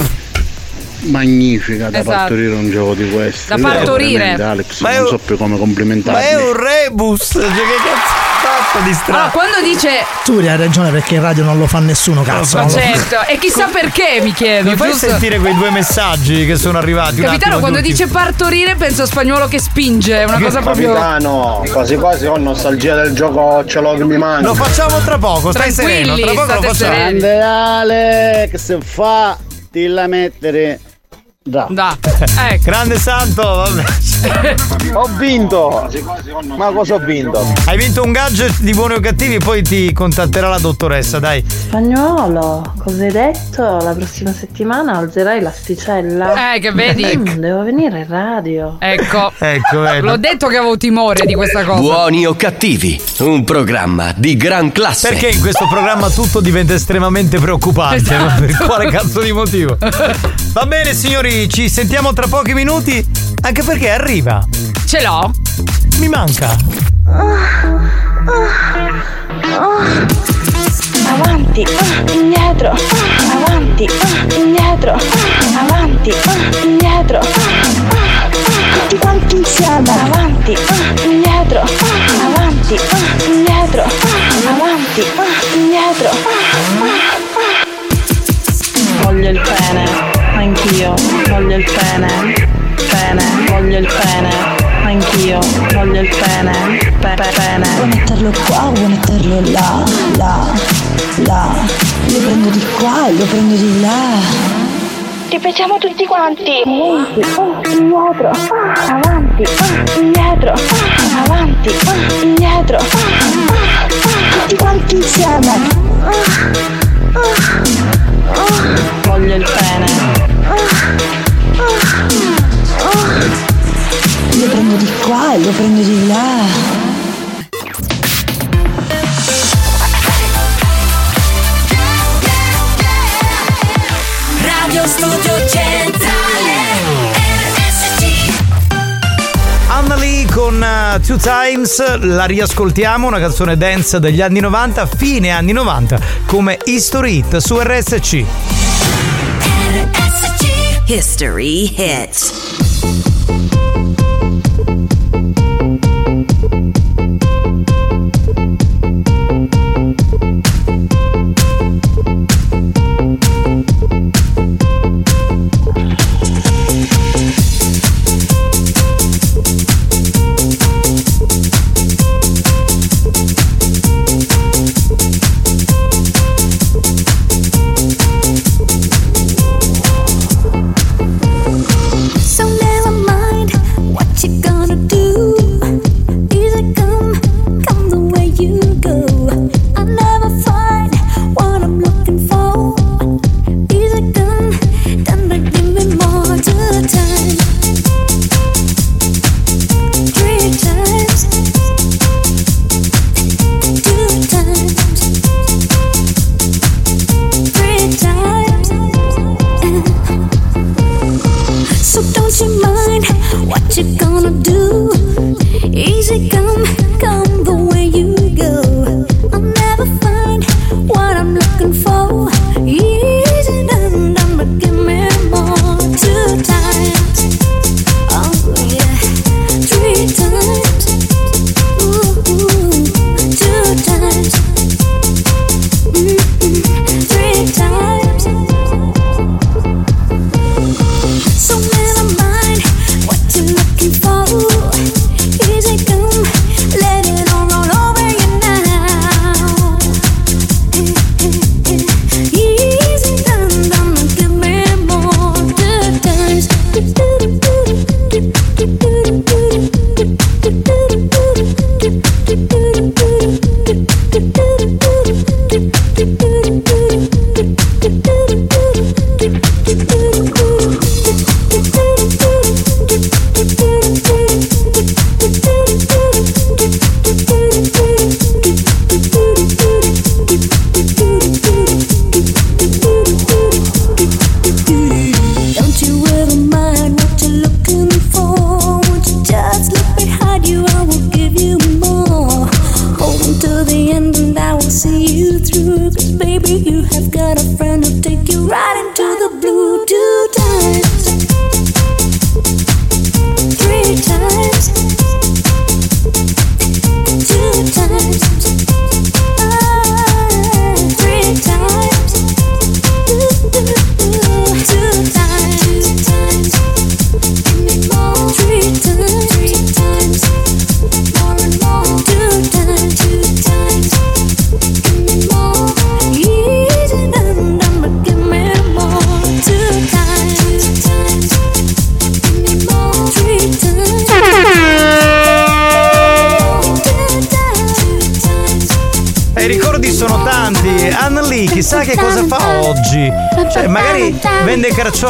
magnifica da Esatto. partorire un gioco di questo? Da Io partorire. Alex, Ma è non un- so più come complimentarmi. Ma è un rebus. Cioè, che cazzo hai fatto di strano? Allora, quando dice Tu hai ragione perché in radio non lo fa nessuno, cazzo. Lo- certo, e chissà perché mi chiedo, Mi fai giusto? sentire quei due messaggi che sono arrivati? Capitano, attimo, quando tutti? dice partorire penso a spagnolo che spinge, è una cosa proprio Capitano, quasi quasi ho nostalgia del gioco ce l'ho che mi manca. Lo facciamo tra poco, stai Tranquilli, sereno, tra poco lo facciamo. Grande Alex, fa, ti la mettere. Da. Da. Ecco. Grande santo, vabbè. Ho vinto! Ma cosa ho vinto? Hai vinto un gadget di buoni o cattivi, poi ti contatterà la dottoressa, dai. Spagnolo, cosa hai detto? La prossima settimana alzerai l'asticella? Eh, che vedi? Mm, devo venire in radio. Ecco. Ecco, vedi. L'ho detto che avevo timore di questa cosa. Buoni o cattivi, un programma di gran classe. Perché in questo programma tutto diventa estremamente preoccupante? Esatto. Per quale cazzo di motivo? Va bene, signori, ci sentiamo tra pochi minuti. Anche perché arriva. Ce l'ho. Mi manca. Avanti, ah, indietro, avanti, indietro, avanti, indietro, tutti quanti insieme, avanti, indietro, avanti, indietro, avanti, indietro. Voglio il pene, anch'io, voglio il pene, pene, voglio il pene, anch'io, voglio il pene, pe- pe- pene. Vuoi metterlo qua, vuoi metterlo là, là, là. Lo prendo di qua e lo prendo di là. Ripetiamo tutti quanti. Avanti, ah, indietro, ah, avanti, ah, indietro, ah, avanti, ah, indietro. ah, ah, Tutti quanti insieme. Ah, ah, ah. Voglio il pene, Lo prendo di qua e lo prendo di là. Radio Studio Centrale RSC Annalie con uh, Two Times, la riascoltiamo, una canzone dance degli anni 90, fine anni 90, come History Hit su RSC. History Hits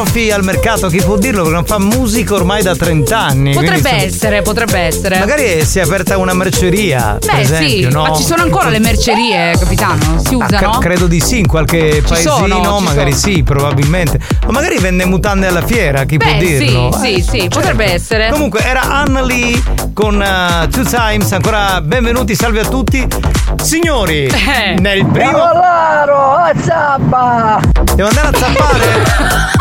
carciofi al mercato, chi può dirlo? Perché non fa musica ormai da 30 anni. Potrebbe quindi, essere, potrebbe essere. Magari si è aperta una merceria. per Beh, esempio, sì, no? ma ci sono ancora le mercerie, capitano? Si Ah, usano? cre- credo di sì, in qualche Ci sono, paesino, ci magari sono. sì, probabilmente. Ma magari vende mutande alla fiera, chi può Beh, dirlo? sì, Eh, sì, sì, potrebbe essere. Comunque era Anna Lee con eh, Two Times, ancora benvenuti, salve a tutti. Signori, Eh. nel primo... Cavallaro, azzappa! Devo andare a zappare?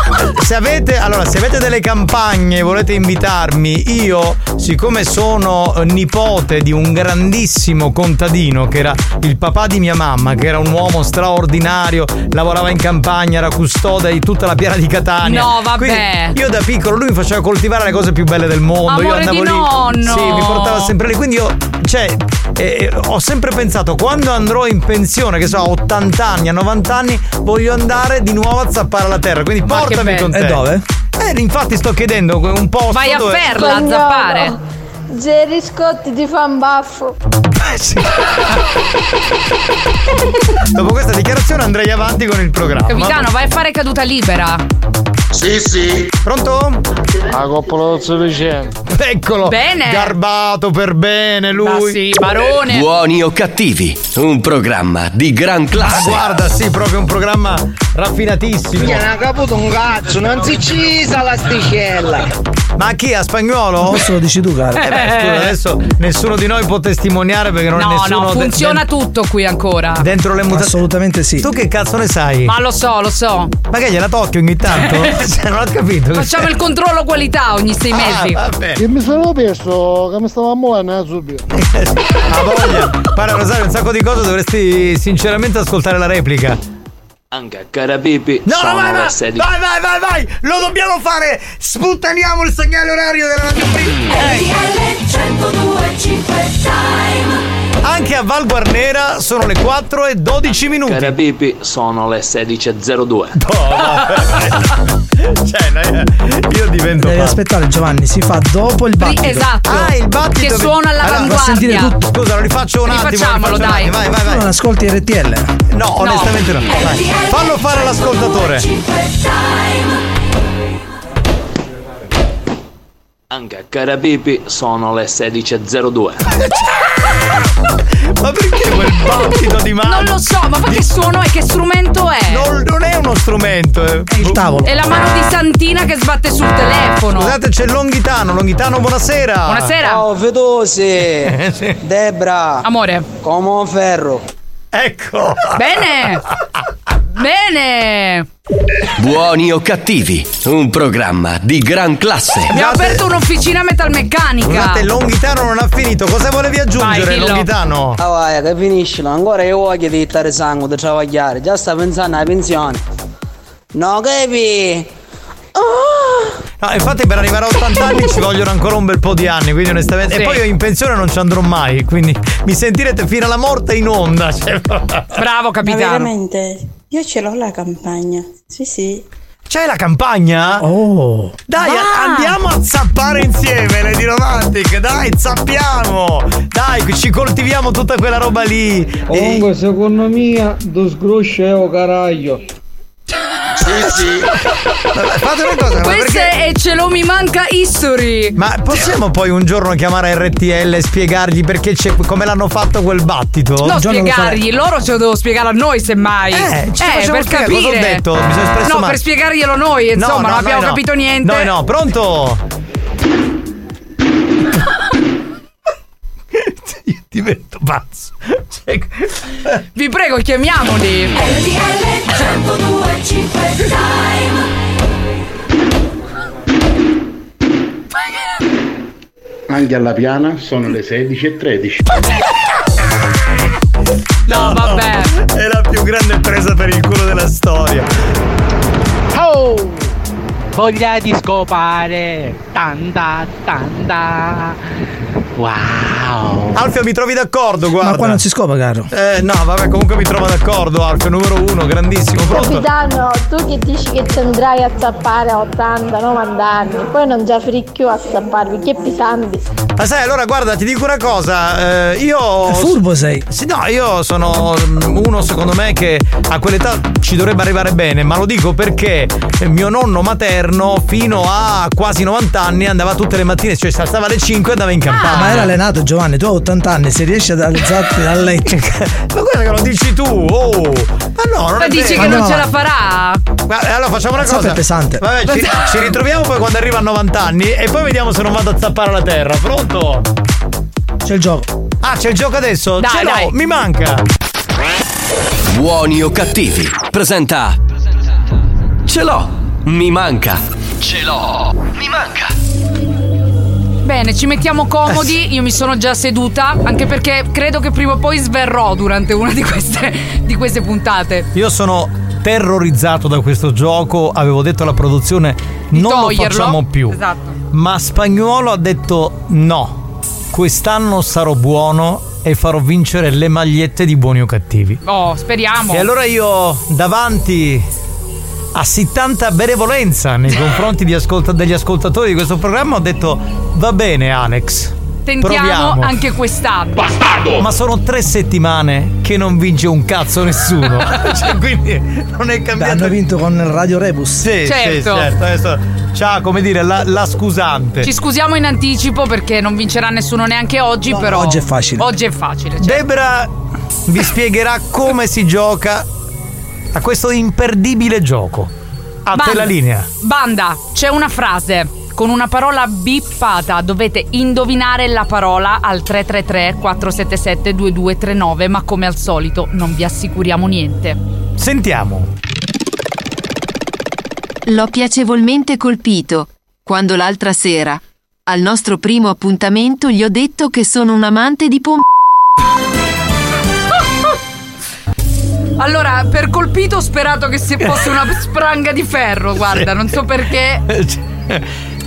Se avete, allora, se avete delle campagne e volete invitarmi, io, siccome sono eh, nipote di un grandissimo contadino che era il papà di mia mamma, che era un uomo straordinario, lavorava in campagna, era custode di tutta la piana di Catania. No, vabbè. Quindi io da piccolo lui mi faceva coltivare le cose più belle del mondo. io Amore andavo di lì. nonno. Sì, mi portava sempre lì. Quindi io, cioè, eh, ho sempre pensato, quando andrò in pensione, che so, a 80 anni, a 90 anni, voglio andare di nuovo a zappare la terra. Quindi Ma portami con te. E dove? Eh, infatti sto chiedendo un posto. Vai a dove... Ferla a zappare. Geri Scotti ti fa un baffo. Dopo questa dichiarazione andrei avanti con il programma. Capitano, vai a fare caduta libera. Sì, sì. Pronto? La coppola sufficiente. Eccolo. Bene. Garbato per bene lui. Ah, sì, barone. Buoni o cattivi, un programma di gran classe. guarda, sì, proprio un programma raffinatissimo. Mi ha caputo un cazzo, non si cisa l'asticella. Ma chi a spagnolo? Questo lo dici tu, caro. Eh beh, scusa, adesso nessuno di noi può testimoniare perché non è No, nessuno no, de- funziona tutto qui ancora. de- dentro le mutazioni. Assolutamente sì. Tu che cazzo ne sai? Ma lo so, lo so. Ma che gliela tocchi ogni tanto? Cioè, non ho capito. Facciamo il controllo qualità ogni sei mesi. Ah, vabbè. Che mi sono perso, che mi stava muovendo subito. Ha voglia. Guarda, Rosario, un sacco di cose dovresti sinceramente ascoltare la replica. Anche a Carapipi No, no, sono vai, vai, 16. vai, vai, vai, vai, lo dobbiamo fare! Sputtaniamo il segnale orario della radio Anche a Val Guarnera sono le 4 e 12 minuti. Carapipi sono le 16.02. cioè, no, io divento Devi aspettare Giovanni, si fa dopo il battito. Esatto. Ah, il battito Che suona Allora, all'avanguardia. tutto. Scusa, lo rifaccio un attimo. Rifacciamolo, un dai. Vai, vai, vai. non ascolti RTL? No, onestamente no. Vai. Fallo fare all'ascoltatore. Anche a Carapipi sono le 16.02. Ma perché quel battito di mano? Non lo so, ma che suono è? Che strumento è? Non, non è uno strumento, è il tavolo. È la mano di Santina che sbatte sul telefono. Scusate, c'è Longhitano. Longhitano, buonasera. Buonasera. Ciao Fetosi Eh, sì. Debra Amore. come un ferro Ecco. Bene. Bene. Buoni o cattivi, un programma di gran classe. Abbiamo aperto un'officina metalmeccanica. Scusate, Longhitano non ha finito. Cosa volevi aggiungere, Vai, dillo. Longhitano? Ah vai che finiscilo ancora io voglio di stare sangue di travagliare già sta pensando alla pensione no capi No, infatti per arrivare a 80 anni ci vogliono ancora un bel po' di anni, quindi onestamente. Sì. E poi io in pensione non ci andrò mai, quindi mi sentirete fino alla morte in onda. Cioè... Bravo Ma capitano. veramente? Io ce l'ho la campagna. Sì, sì. C'è la campagna? Oh. Dai, Ah. andiamo a zappare insieme, Lady Romantic. Dai, zappiamo. Dai, ci coltiviamo tutta quella roba lì. E- Comunque, secondo me, tu sgruscio è un caraglio. Sì, sì. Fate una cosa, ma Questo perché- è Ce lo mi manca history. Ma possiamo poi un giorno chiamare RTL e spiegargli perché c'è, come l'hanno fatto quel battito? No, giorno lo spiegargli, loro ce lo devo spiegare a noi semmai. Eh, ci facciamo per capire. cosa ho detto? Mi sono espresso No, male. per spiegarglielo noi, No, insomma, no, non abbiamo no. capito niente. Noi no, pronto? Divento pazzo. Cioè, Vi prego, chiamiamoli. Anche alla piana sono le 16.13. No, vabbè. È la più grande presa per il culo della storia. Oh! Voglia di scopare. Tanta, tanta. Wow. Alfio mi trovi d'accordo, guarda. Ma qua non si scopa, caro. Eh no, vabbè, comunque mi trovo d'accordo, Alfio, numero uno, grandissimo. Pronto? Capitano, tu che dici che ti andrai a zappare a 80-90 anni, poi non già fricchio a zapparvi, che pesanti. Ma sai, allora guarda, ti dico una cosa, eh, io... Furbo sei. Sì, no, io sono mm, uno secondo me che a quell'età ci dovrebbe arrivare bene, ma lo dico perché mio nonno materno fino a quasi 90 anni andava tutte le mattine, cioè si alzava alle 5 e andava in campagna. Ma era allenato Giovanni, tu hai 80 anni, se riesci ad alzarti dal letto. Ma guarda che lo dici tu, oh! Ma no, non Ma è dici vero. che non no, ce ma- la farà? Guarda, allora facciamo una cosa. è pesante. Vabbè, ci, ci ritroviamo poi quando arriva a 90 anni e poi vediamo se non vado a zappare la terra. Pronto? C'è il gioco. Ah, c'è il gioco adesso? Dai, Ce l'ho, dai. mi manca. Buoni o cattivi. Presenta. Ce l'ho. Mi manca. Ce l'ho. Mi manca. Bene, ci mettiamo comodi. Io mi sono già seduta, anche perché credo che prima o poi sverrò durante una di queste, di queste puntate. Io sono terrorizzato da questo gioco. Avevo detto alla produzione non lo toglierlo. facciamo più. Esatto. Ma Spagnuolo ha detto no. Quest'anno sarò buono e farò vincere le magliette di buoni o cattivi. Oh, speriamo. E allora io davanti a sì tanta benevolenza nei confronti di ascolta- degli ascoltatori di questo programma ho detto va bene Alex. Tentiamo proviamo. anche quest'anno. Ma sono tre settimane che non vince un cazzo nessuno. cioè, quindi non è cambiato. hanno vinto con il Radio Rebus. Sì, Certo. sì, certo. Adesso c'ha, come dire, la, la scusante. Ci scusiamo in anticipo perché non vincerà nessuno neanche oggi, però. oggi è facile. Oggi è facile. certo. Debra vi spiegherà come si gioca a questo imperdibile gioco. A te Banda. la linea. Banda, c'è una frase con una parola bippata. Dovete indovinare la parola al 333 477 2239, ma come al solito non vi assicuriamo niente. Sentiamo. L'ho piacevolmente colpito quando l'altra sera, al nostro primo appuntamento, gli ho detto che sono un amante di pom. Allora, per colpito ho sperato che se fosse una spranga di ferro, guarda, non so perché.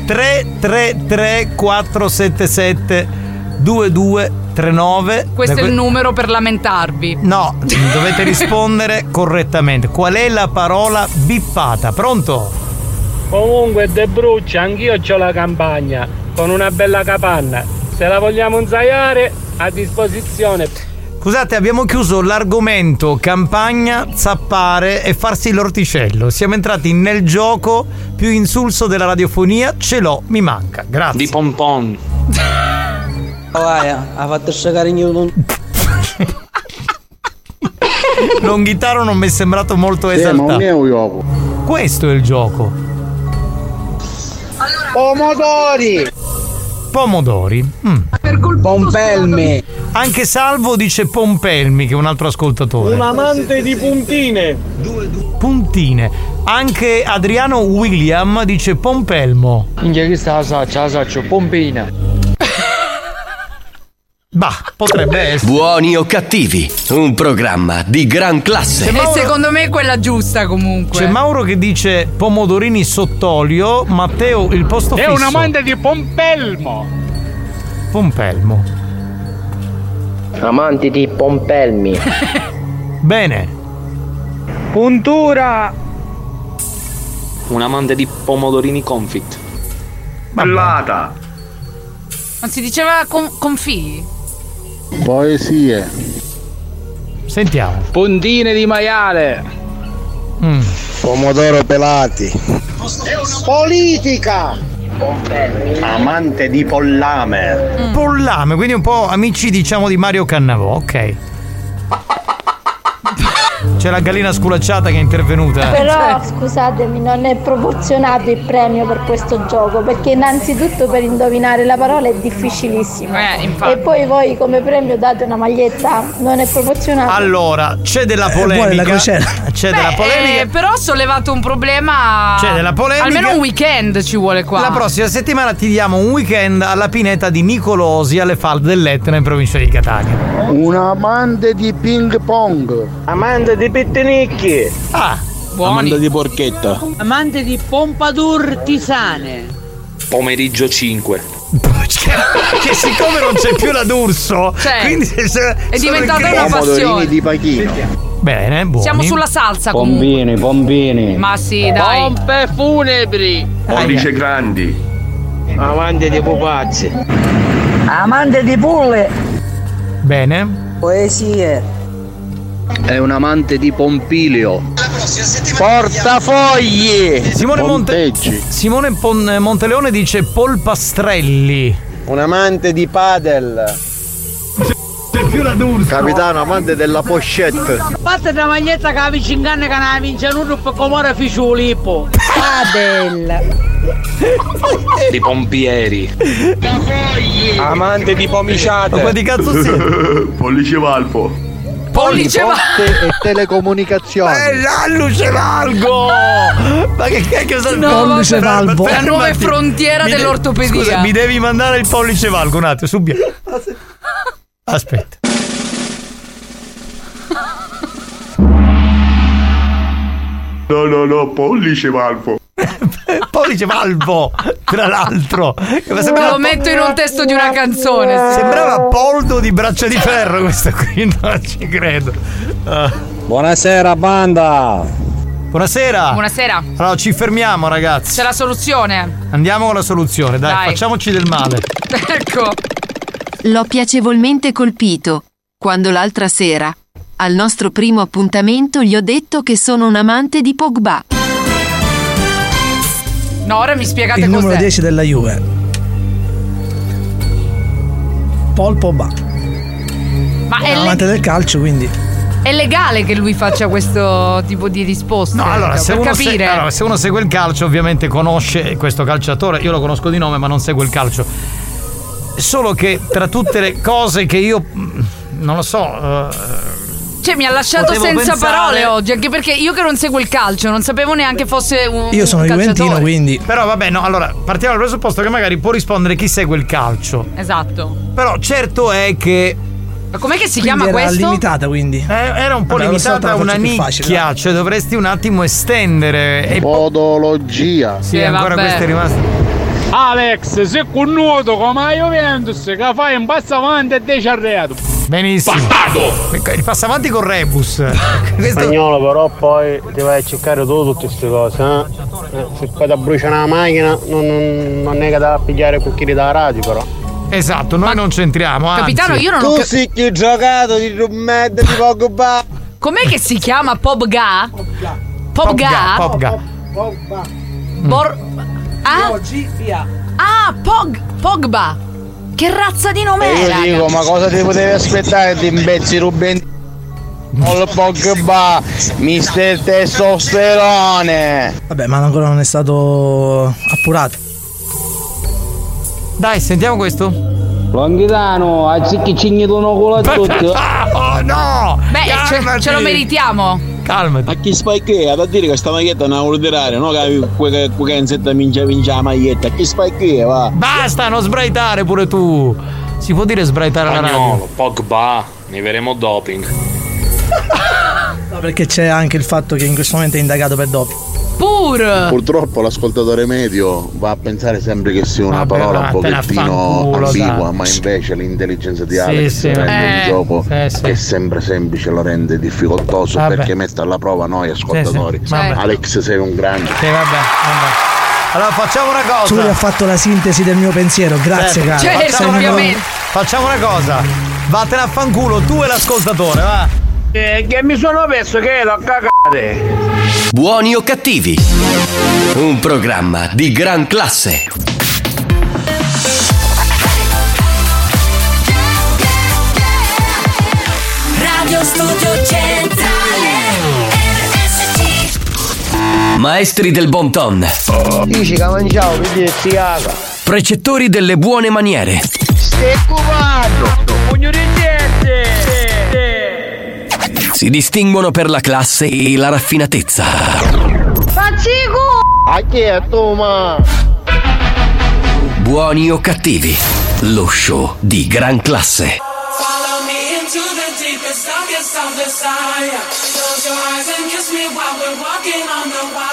333 477 2239 Questo è il numero per lamentarvi. No, dovete rispondere correttamente. Qual è la parola bippata? Pronto? Comunque De Bruccia, anch'io ho la campagna con una bella capanna. Se la vogliamo ensaiare, a disposizione. Scusate, abbiamo chiuso l'argomento campagna, zappare e farsi l'orticello. Siamo entrati nel gioco più insulso della radiofonia. Ce l'ho, mi manca. Grazie. Di pompon. Vai, ha fatto scegare il Longhitaro non mi è sembrato molto Sì, ma esaltato. non è un gioco. Questo è il gioco. Pomodori! Pomodori. Mm. Pompelmi. Anche Salvo dice Pompelmi, che è un altro ascoltatore. Un amante di puntine! Puntine. Anche Adriano William dice Pompelmo. Minchia che sta la saccia, la saccia, pompina. Bah, potrebbe essere. Buoni o cattivi, un programma di gran classe. E secondo me è quella giusta comunque. C'è Mauro che dice pomodorini sott'olio, Matteo il posto È fisso. un amante di Pompelmo! Pompelmo. Amanti di Pompelmi. Bene. Puntura! Un amante di pomodorini confit. Ballata. Non si diceva con, confì? Poesie. Sentiamo. Puntine di maiale! Mm. Pomodoro pelati. Politica! Amante di pollame. Pollame, quindi un po' amici diciamo di Mario Cannavò, ok. C'è la gallina sculacciata che è intervenuta. Però scusatemi, non è proporzionato il premio per questo gioco perché innanzitutto per indovinare la parola è difficilissimo. e poi voi come premio date una maglietta, non è proporzionato. Allora, c'è della la polemica. crociera. C'è Beh, della polemica. eh, però ho sollevato un problema. C'è della polemica. Almeno un weekend ci vuole qua. La prossima settimana ti diamo un weekend alla pineta di Nicolosi alle falde dell'Etna in provincia di Catania. Un amante di ping pong. Amante di pittinicchi! Ah, Amanda di porchetta. Amante di pompadour tisane. Pomeriggio 5. che siccome non c'è più la d'urso, Cioè, quindi se- se- è diventata una passione. di Pachino. Bene, buoni. Siamo sulla salsa comunque. Pompini, pompini. Ma sì, dai. Pompe funebri. Pollice grandi. Amante di pupazzi. Amante di pulle. Bene. Poesie. È un amante di Pompilio. Portafogli. Simone, Monte- Simone Pon- Monteleone dice polpastrelli. Un amante di padel. più la d'urso. Capitano, amante della pochette. Fatta una maglietta che la vicincanne che ne vince un per comore ficiulippo. Adel. Di pompieri. Amante di pomiciate. Ma qua di cazzo siete? Pollice valpo. Pollice Poste e telecomunicazioni. Eh, l'alluce valgo! Ma che cacchio sta No, pollice valgo? la nuova frontiera Mi de- dell'ortopedia. Scusa, mi devi mandare il pollice valgo un attimo, subito. Aspetta. No, no, no, pollice valpo. pollice valvo, tra l'altro. Lo metto in un testo di una canzone. Sembrava Poldo di braccia di ferro questo qui, non ci credo. Ah. Buonasera banda. Buonasera. Buonasera. Allora ci fermiamo ragazzi. C'è la soluzione. Andiamo con la soluzione, dai, Dai. facciamoci del male. Ecco. L'ho piacevolmente colpito quando l'altra sera, al nostro primo appuntamento, gli ho detto che sono un amante di Pogba. No, ora mi spiegate Il numero cos'è. 10 della Juve. Paul Pogba. Ma È è, un le- amante del calcio, quindi. è legale che lui faccia questo tipo di risposte? No, allora se, per uno capire. se- allora, se uno segue il calcio, ovviamente conosce questo calciatore. Io lo conosco di nome, ma non segue il calcio. Solo che tra tutte le cose che io. mm, Non lo so. eh, Cioè, mi ha lasciato Potevo senza pensare- parole oggi, anche perché io che non seguo il calcio, non sapevo neanche fosse un Io sono. Juventino, quindi. Però vabbè, no, allora partiamo dal presupposto che magari può rispondere chi segue il calcio. Esatto. Però certo è che. Ma com'è che si Quindi chiama era questo? limitata, quindi. eh, era un po' Vabbè, so, limitata a una più facile, nicchia, cioè dovresti un attimo estendere. Podologia. Sì, Eh, ancora vabbè. questo è rimasto. Alex, se con nuoto come la Juventus che fai un passo avanti e dieci arreato. Benissimo. Il passa avanti con Rebus. Questo- Spagnolo però poi ti vai a cercare tu tutte queste cose, eh? Eh, Se poi ti brucia una macchina non, non, non è che da pigliare cucchieri dalla radio però. Esatto, noi non c'entriamo. Anzi. Capitano, io non ho Tu cap- sei che giocato di Rumed di Pogba. Com'è che si chiama Pobga? Popga, Pobga? Popga. Bor- ah? Ah, Pog- Pogba. Che razza di nome E io era? dico, ma cosa ti potevi aspettare di imbezzi Ruben?Ol Pogba, mister testosterone. Vabbè, ma ancora non è stato appurato. Dai, sentiamo questo. Longhitano, anziché cignedono con la tutti. Oh no! Beh, ce, ce lo meritiamo. Calmati. Ma chi spai che? Ha da dire che sta maglietta è una ordinaria, no? Che quel canzetta minchia la maglietta. Chi spai che? Va. Basta, non sbraitare pure tu. Si può dire sbraitare alla radio? Spagnolo, Pogba, ne verremo doping. No, perché c'è anche il fatto che in questo momento è indagato per doping. Pur. Purtroppo l'ascoltatore medio va a pensare sempre che sia una Vabbè, parola un pochettino ambigua, dai. ma invece l'intelligenza di Sì, Alex sì. rende Eh, un gioco sì, sì. che è sempre semplice lo rende difficoltoso Vabbè. perché mette alla prova noi ascoltatori. Sì, sì. Vabbè. Alex sei un grande. Sì, vabbè, vabbè. Allora facciamo una cosa. Tu hai fatto la sintesi del mio pensiero, grazie Certo. caro. Certo, un- ovviamente. Facciamo una cosa. Vattene a fanculo tu e l'ascoltatore, va. Eh, che mi sono perso che ero a cagare. Buoni o cattivi? Un programma di gran classe. Radio Studio Centrale RSC Maestri del bon ton. Dici che si caga. Precettori delle buone maniere. Stai cubando. Si distinguono per la classe e la raffinatezza. Buoni o cattivi? Lo show di gran classe. Follow me into the deepest, darkest of desire Close your eyes and kiss me while we're walking Le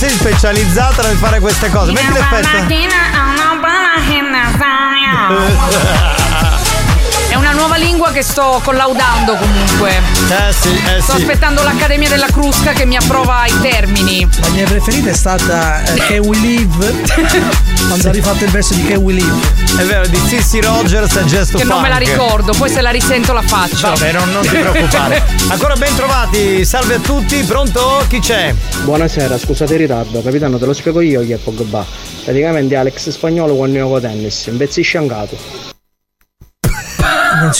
sei specializzata nel fare queste cose. Metti l'effetto. È che sto collaudando comunque. Eh sì, eh Sto sì. aspettando l'Accademia della Crusca che mi approva i termini. La mia preferita è stata eh, Can We Live? Quando ha rifatto il verso di Can We Live. È vero, di Sissy Rogers e Gesto Che non me la ricordo, poi se la risento la faccio. Vabbè, non, non ti preoccupare. Ancora ben trovati, salve a tutti, pronto? Chi c'è? Buonasera, scusate il ritardo, capitano, te lo spiego io chi è Pogba. Praticamente Alex Spagnolo quando gioco a tennis, imbezzi ancato.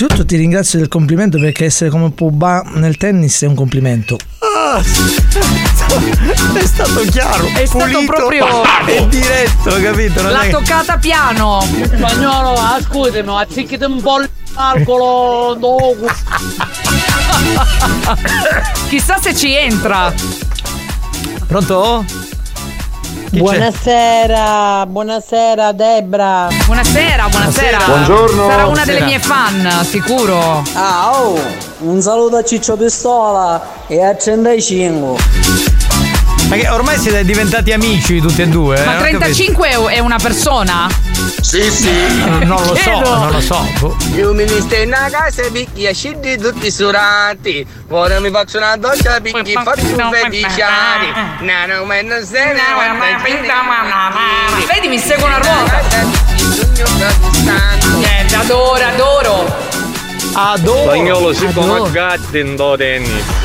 Innanzitutto ti ringrazio del complimento perché essere come Pogba nel tennis è un complimento. Ah, è stato chiaro, È stato pulito proprio- e diretto, capito? Non L'ha è toccata piano. Spagnolo, ascoltami, azzicchiti un po' l'alcolo dopo. Chissà se ci entra. Pronto? Chi c'è? Buonasera, buonasera Debra. Buonasera, buonasera. Buongiorno. Sarà una delle Buonasera. mie fan, sicuro. Ah, oh, un saluto a Ciccio Pistola e a 35. Ma che ormai siete diventati amici tutti e due? eh? Ma Non ho capito. 35 è è una persona? Sì, sì. Non lo so, non lo so. boh. Io mi stai in casa e picchi a scindi tutti surati. Ora mi faccio una doccia picchi faccio un feticiari. No, no, ma non sei Vedi, mi seguono a ruota. Niente, adoro, adoro. Adoro. Spagnolo si come gatti in do tennis.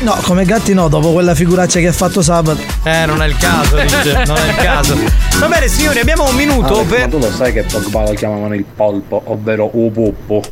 No, come gatti no, dopo quella figuraccia che ha fatto sabato. Eh, non è il caso, dice, non è il caso. Va bene, signori, abbiamo un minuto Alex, per. Ma tu lo sai che Pogba lo chiamavano il polpo, ovvero Upuppo.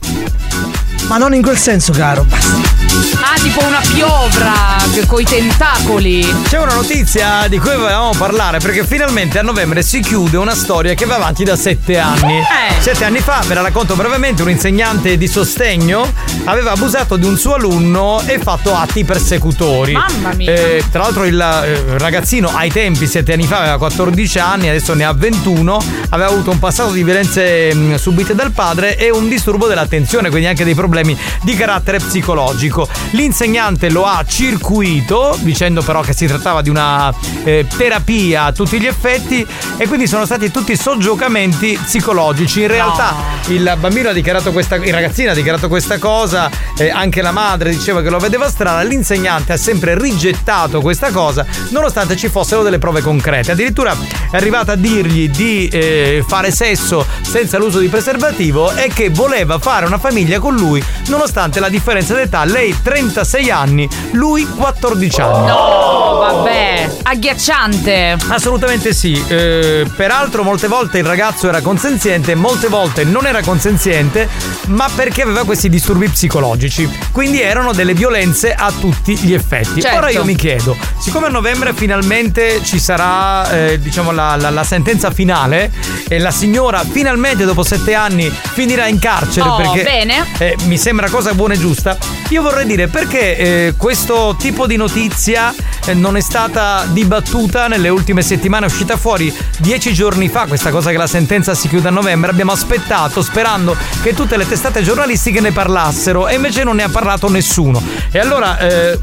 Ma non in quel senso, caro. Basta. Ah, tipo una piovra che- coi tentacoli. C'è una notizia di cui volevamo parlare perché finalmente a novembre si chiude una storia che va avanti da sette anni. Eh. Sette anni fa, ve la racconto brevemente, un insegnante di sostegno aveva abusato di un suo alunno e fatto atti persecutori. Mamma mia. Eh, tra l'altro il eh, ragazzino ai tempi, sette anni fa, aveva 14 anni, adesso ne ha 21, aveva avuto un passato di violenze mh, subite dal padre e un disturbo dell'attenzione, quindi anche dei problemi di carattere psicologico. L'insegnante lo ha circuito, dicendo però che si trattava di una eh, terapia a tutti gli effetti e quindi sono stati tutti soggiocamenti psicologici. In realtà il bambino ha dichiarato questa, il ragazzino ha dichiarato questa cosa, eh, anche la madre diceva che lo vedeva strana, l'insegnante ha sempre rigettato questa cosa nonostante ci fossero delle prove concrete. Addirittura è arrivata a dirgli di eh, fare sesso senza l'uso di preservativo e che voleva fare una famiglia con lui nonostante la differenza d'età. Lei 36 anni, lui 14 anni. No, vabbè. Agghiacciante. Assolutamente sì. Eh, peraltro, molte volte il ragazzo era consenziente, molte volte non era consenziente, ma perché aveva questi disturbi psicologici. Quindi erano delle violenze a tutti gli effetti. Certo. Ora io mi chiedo, siccome a novembre finalmente ci sarà, eh, diciamo, la, la- la sentenza finale e la signora finalmente dopo sette anni finirà in carcere Oh, perché bene. eh, mi sembra cosa buona e giusta. Io vorrei dire perché eh, questo tipo di notizia eh, non è stata dibattuta nelle ultime settimane, è uscita fuori dieci giorni fa questa cosa che la sentenza si chiude a novembre. Abbiamo aspettato sperando che tutte le testate giornalistiche ne parlassero e invece non ne ha parlato nessuno. E allora, eh,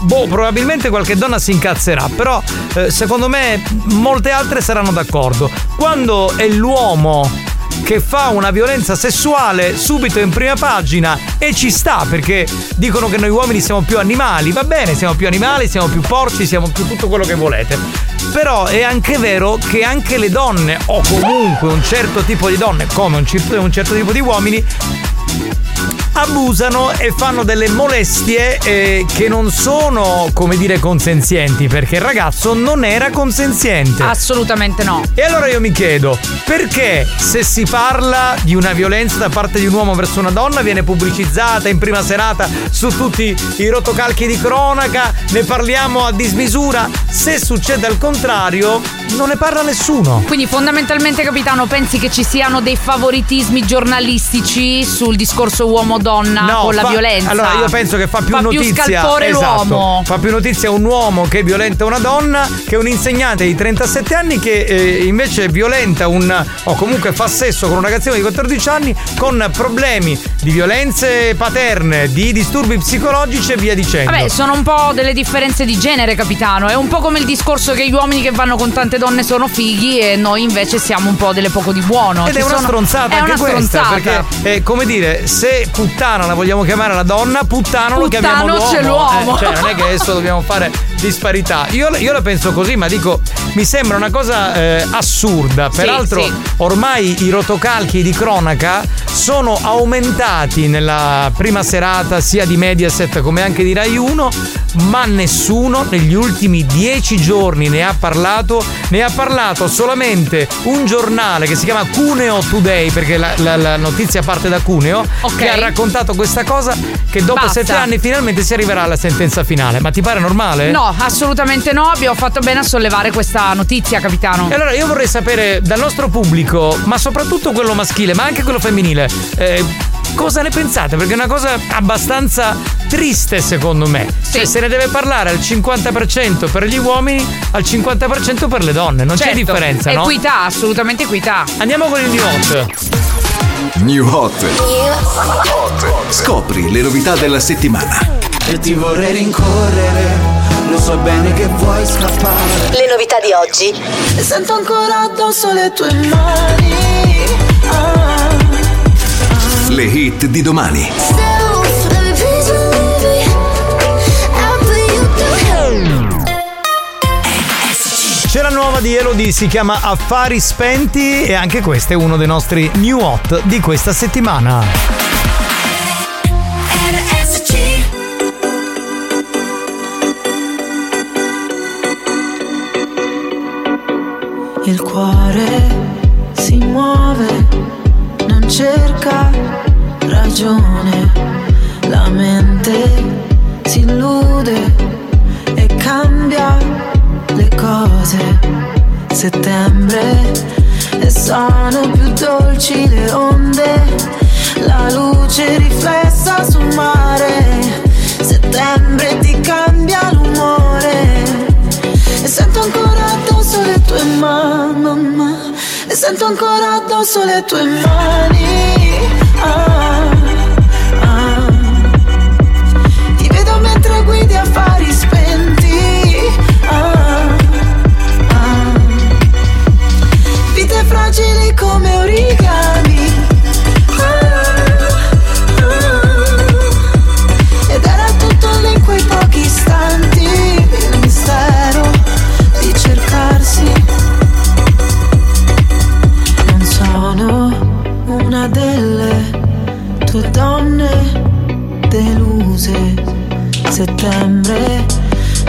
boh, probabilmente qualche donna si incazzerà, però eh, secondo me molte altre saranno d'accordo. Quando è l'uomo che fa una violenza sessuale subito in prima pagina e ci sta perché dicono che noi uomini siamo più animali, va bene, siamo più animali, siamo più porci, siamo più tutto quello che volete. Però è anche vero che anche le donne, o comunque un certo tipo di donne, come un certo, tipo di uomini, abusano e fanno delle molestie eh, che non sono, come dire, consenzienti, perché il ragazzo non era consenziente. Assolutamente no. E allora io mi chiedo, perché se si parla di una violenza da parte di un uomo verso una donna viene pubblicizzata in prima serata su tutti i rotocalchi di cronaca, ne parliamo a dismisura, se succede al contrario non ne parla nessuno. Quindi fondamentalmente, capitano, pensi che ci siano dei favoritismi giornalistici sul discorso uomo-donna con la fa- violenza? Allora, io penso che fa più Fa notizia. più scalpore esatto, l'uomo. Fa più notizia un uomo che violenta una donna che un insegnante di 37 anni che eh, invece violenta un. o comunque fa sesso con un ragazzino di 14 anni con problemi di violenze paterne, di disturbi psicologici e via dicendo. Vabbè, sono un po' delle differenze di genere, capitano. È un po' come il discorso che gli uomini che vanno con tante donne sono fighi e noi invece siamo un po' delle poco di buono. Ed Ci è una sono- stronzata è anche una questa, stronzata. perché è come dire, se puttana la vogliamo chiamare la donna, puttano lo chiamiamo l'uomo. c'è l'uomo. Eh, cioè, non è che adesso dobbiamo fare disparità. Io, io la penso così, ma dico, mi sembra una cosa eh, assurda. Sì, Peraltro, sì. ormai i rotocalchi di cronaca sono aumentati nella prima serata sia di Mediaset come anche di Rai 1, ma nessuno negli ultimi dieci giorni ne ha parlato. Ne ha parlato solamente un giornale che si chiama Cuneo Today, perché la, la- la notizia parte da Cuneo, Ok. che ha raccontato questa cosa che dopo Basta. sette anni finalmente si arriverà alla sentenza finale. Ma ti pare normale? No, assolutamente no. Abbiamo fatto bene a sollevare questa notizia, capitano. E allora io vorrei sapere dal nostro pubblico, ma soprattutto quello maschile, ma anche quello femminile, eh, cosa ne pensate? Perché è una cosa abbastanza triste secondo me. Cioè se ne deve parlare al 50% per gli uomini, al 50% per le donne, non c'è Certo, differenza, no? Equità, assolutamente equità. Andiamo con il new hot. New Hot. Scopri le novità della settimana. E ti vorrei rincorrere, lo so bene che vuoi scappare. Le novità di oggi. E sento ancora addosso le tue mani. Ah, Le hit di domani. C'è la nuova di Elodie, si chiama Affari Spenti e anche questo è uno dei nostri new hot di questa settimana. Il cuore si muove, non cerca ragione. La mente si illude e cambia le cose. Settembre e sono più dolci le onde, la luce riflessa sul mare. Settembre tue mani e sento ancora addosso le tue mani. Ah.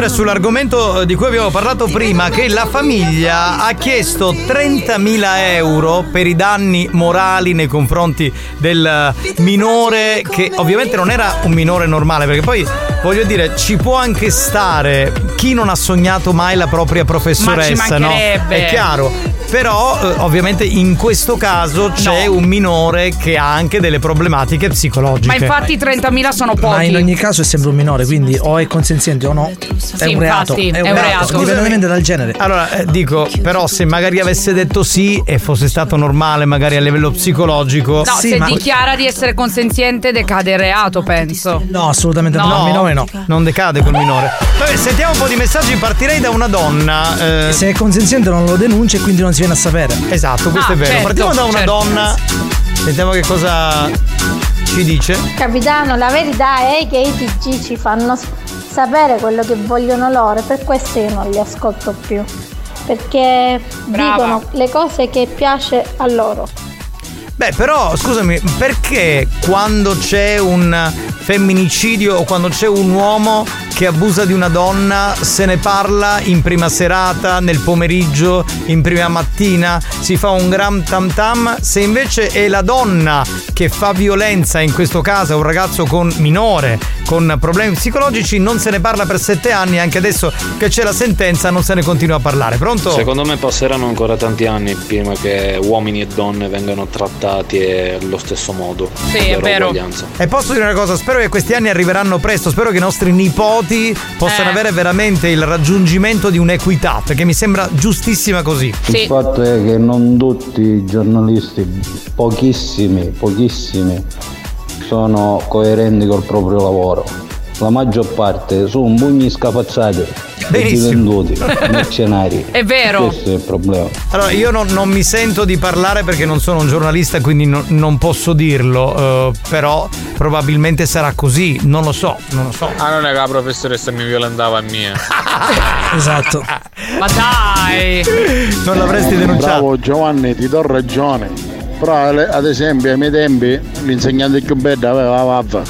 Aggiungere sull'argomento di cui abbiamo parlato prima che la famiglia ha chiesto 30.000 euro per i danni morali nei confronti del minore che ovviamente non era un minore normale perché poi voglio dire, ci può anche stare chi non ha sognato mai la propria professoressa, no? mancherebbe. È chiaro. Però eh, ovviamente in questo caso c'è un minore che ha anche delle problematiche psicologiche. Ma infatti 30.000 sono Ma pochi. in ogni caso è sempre un minore, quindi o è consenziente o no. È Sì, un reato. infatti, è un è un reato. Indipendentemente dal genere. Allora, eh, dico, però se magari avesse detto sì e fosse stato normale magari a livello psicologico... No, se dichiara di essere consenziente decade il reato, penso. No, assolutamente no. No. Il minore no. Non decade col minore. Vabbè, sentiamo un po' di messaggi. Partirei da una donna. eh, Se è consenziente non lo denuncia e quindi non si viene a sapere. Esatto, questo Ah, è vero. certo, Partiamo da una certo. donna. Sentiamo che cosa ci dice. Capitano, la verità è che i TG ci fanno sapere quello che vogliono loro e per questo io non li ascolto più. Perché Brava. dicono le cose che piace a loro. Beh, però, scusami, perché quando c'è un femminicidio o quando c'è un uomo che abusa di una donna se ne parla in prima serata, nel pomeriggio, in prima mattina, si fa un gran tam tam, se invece è la donna che fa violenza, in questo caso è un ragazzo con minore, con problemi psicologici, non se ne parla per sette anni, anche adesso che c'è la sentenza non se ne continua a parlare. Pronto? Secondo me passeranno ancora tanti anni prima che uomini e donne vengano trattati allo stesso modo. Sì, è vero. uguaglianza. E posso dire una cosa, spero che questi anni arriveranno presto, spero che i nostri nipoti possano Eh. avere veramente il raggiungimento di un'equità, perché mi sembra giustissima così. Il fatto è che non tutti i giornalisti, pochissimi, pochissimi, sono coerenti col proprio lavoro. La maggior parte sono bugni scafazzati e Benissimo. mercenari. È vero. Questo è il problema. Allora, io non, non mi sento di parlare perché non sono un giornalista, quindi no- non posso dirlo, eh, però probabilmente sarà così, non lo so, non lo so. Ah, non è che la professoressa mi violentava a mia. Esatto. Ma dai! Non l'avresti denunciato. Bravo Giovanni, ti do ragione. Però ad esempio ai miei tempi l'insegnante più bello aveva la vava.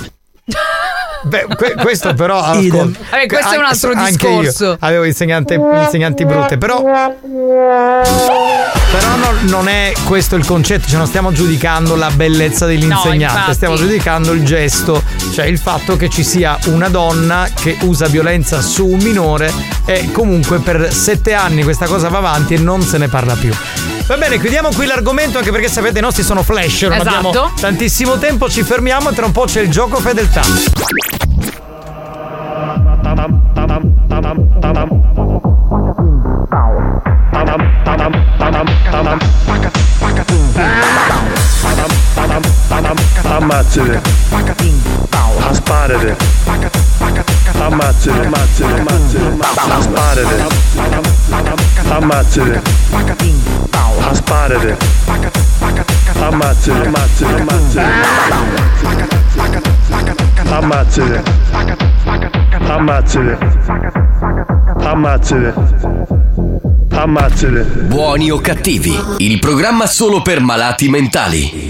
Beh, que- questo però ascolta, Vabbè, questo è un altro anche io discorso. avevo insegnante- insegnanti brutte, però Però no- non è questo il concetto, cioè non stiamo giudicando la bellezza dell'insegnante, infatti. stiamo giudicando il gesto, cioè il fatto che ci sia una donna che usa violenza su un minore e comunque per sette anni questa cosa va avanti e non se ne parla più. Va bene, chiudiamo qui l'argomento anche perché sapete i nostri sono flash, non Esatto. abbiamo tantissimo tempo, ci fermiamo e tra un po' c'è il gioco fedeltà. Ammazzate. Asparate. Ammazzate. Ammazzate. Ammazzate. Asparate. Ammazzate. Asparate. Ammazzate. Ammazzate. Ammazzate. Ammazzate. Ammazzate. Ammazzate. Buoni o cattivi, il programma solo per malati mentali.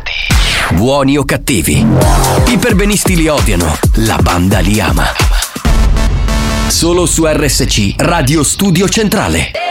Buoni o cattivi. I perbenisti li odiano, la banda li ama. Solo su RSC Radio Studio Centrale.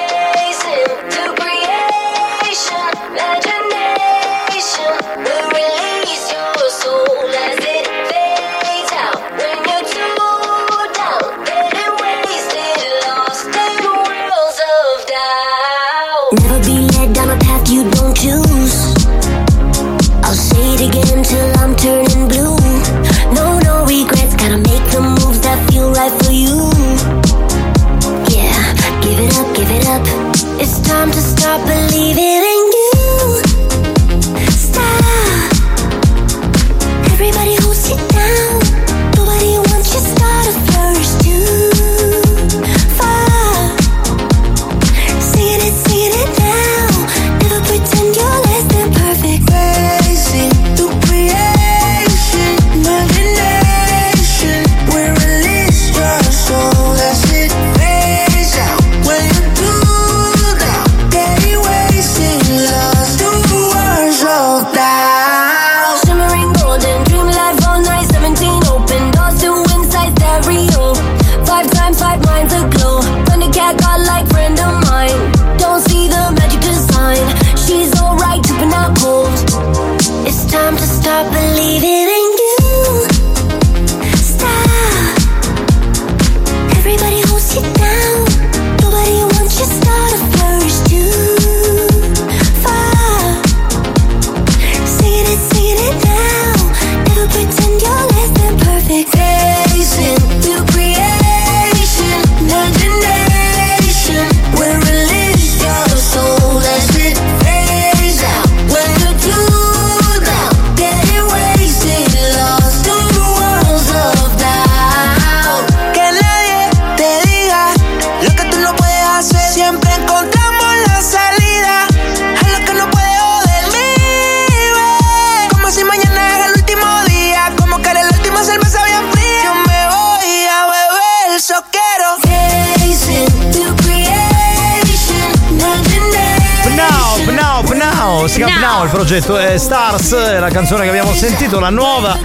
Sentito, la nuova.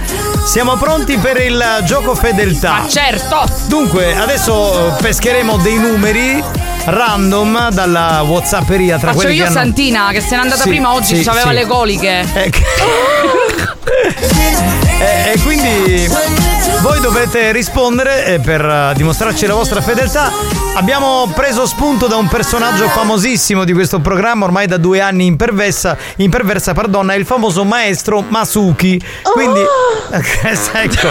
Siamo pronti per il gioco fedeltà. Ma certo! Dunque, adesso pescheremo dei numeri random dalla Whatsapperia tra Faccio quelli io che hanno... Santina che se n'è andata Sì, prima oggi, sì, aveva sì. le coliche. E, e quindi voi dovete rispondere e per eh, dimostrarci la vostra fedeltà abbiamo preso spunto da un personaggio famosissimo di questo programma ormai da due anni in perversa, in perversa è il famoso maestro Masuki. Quindi, ecco,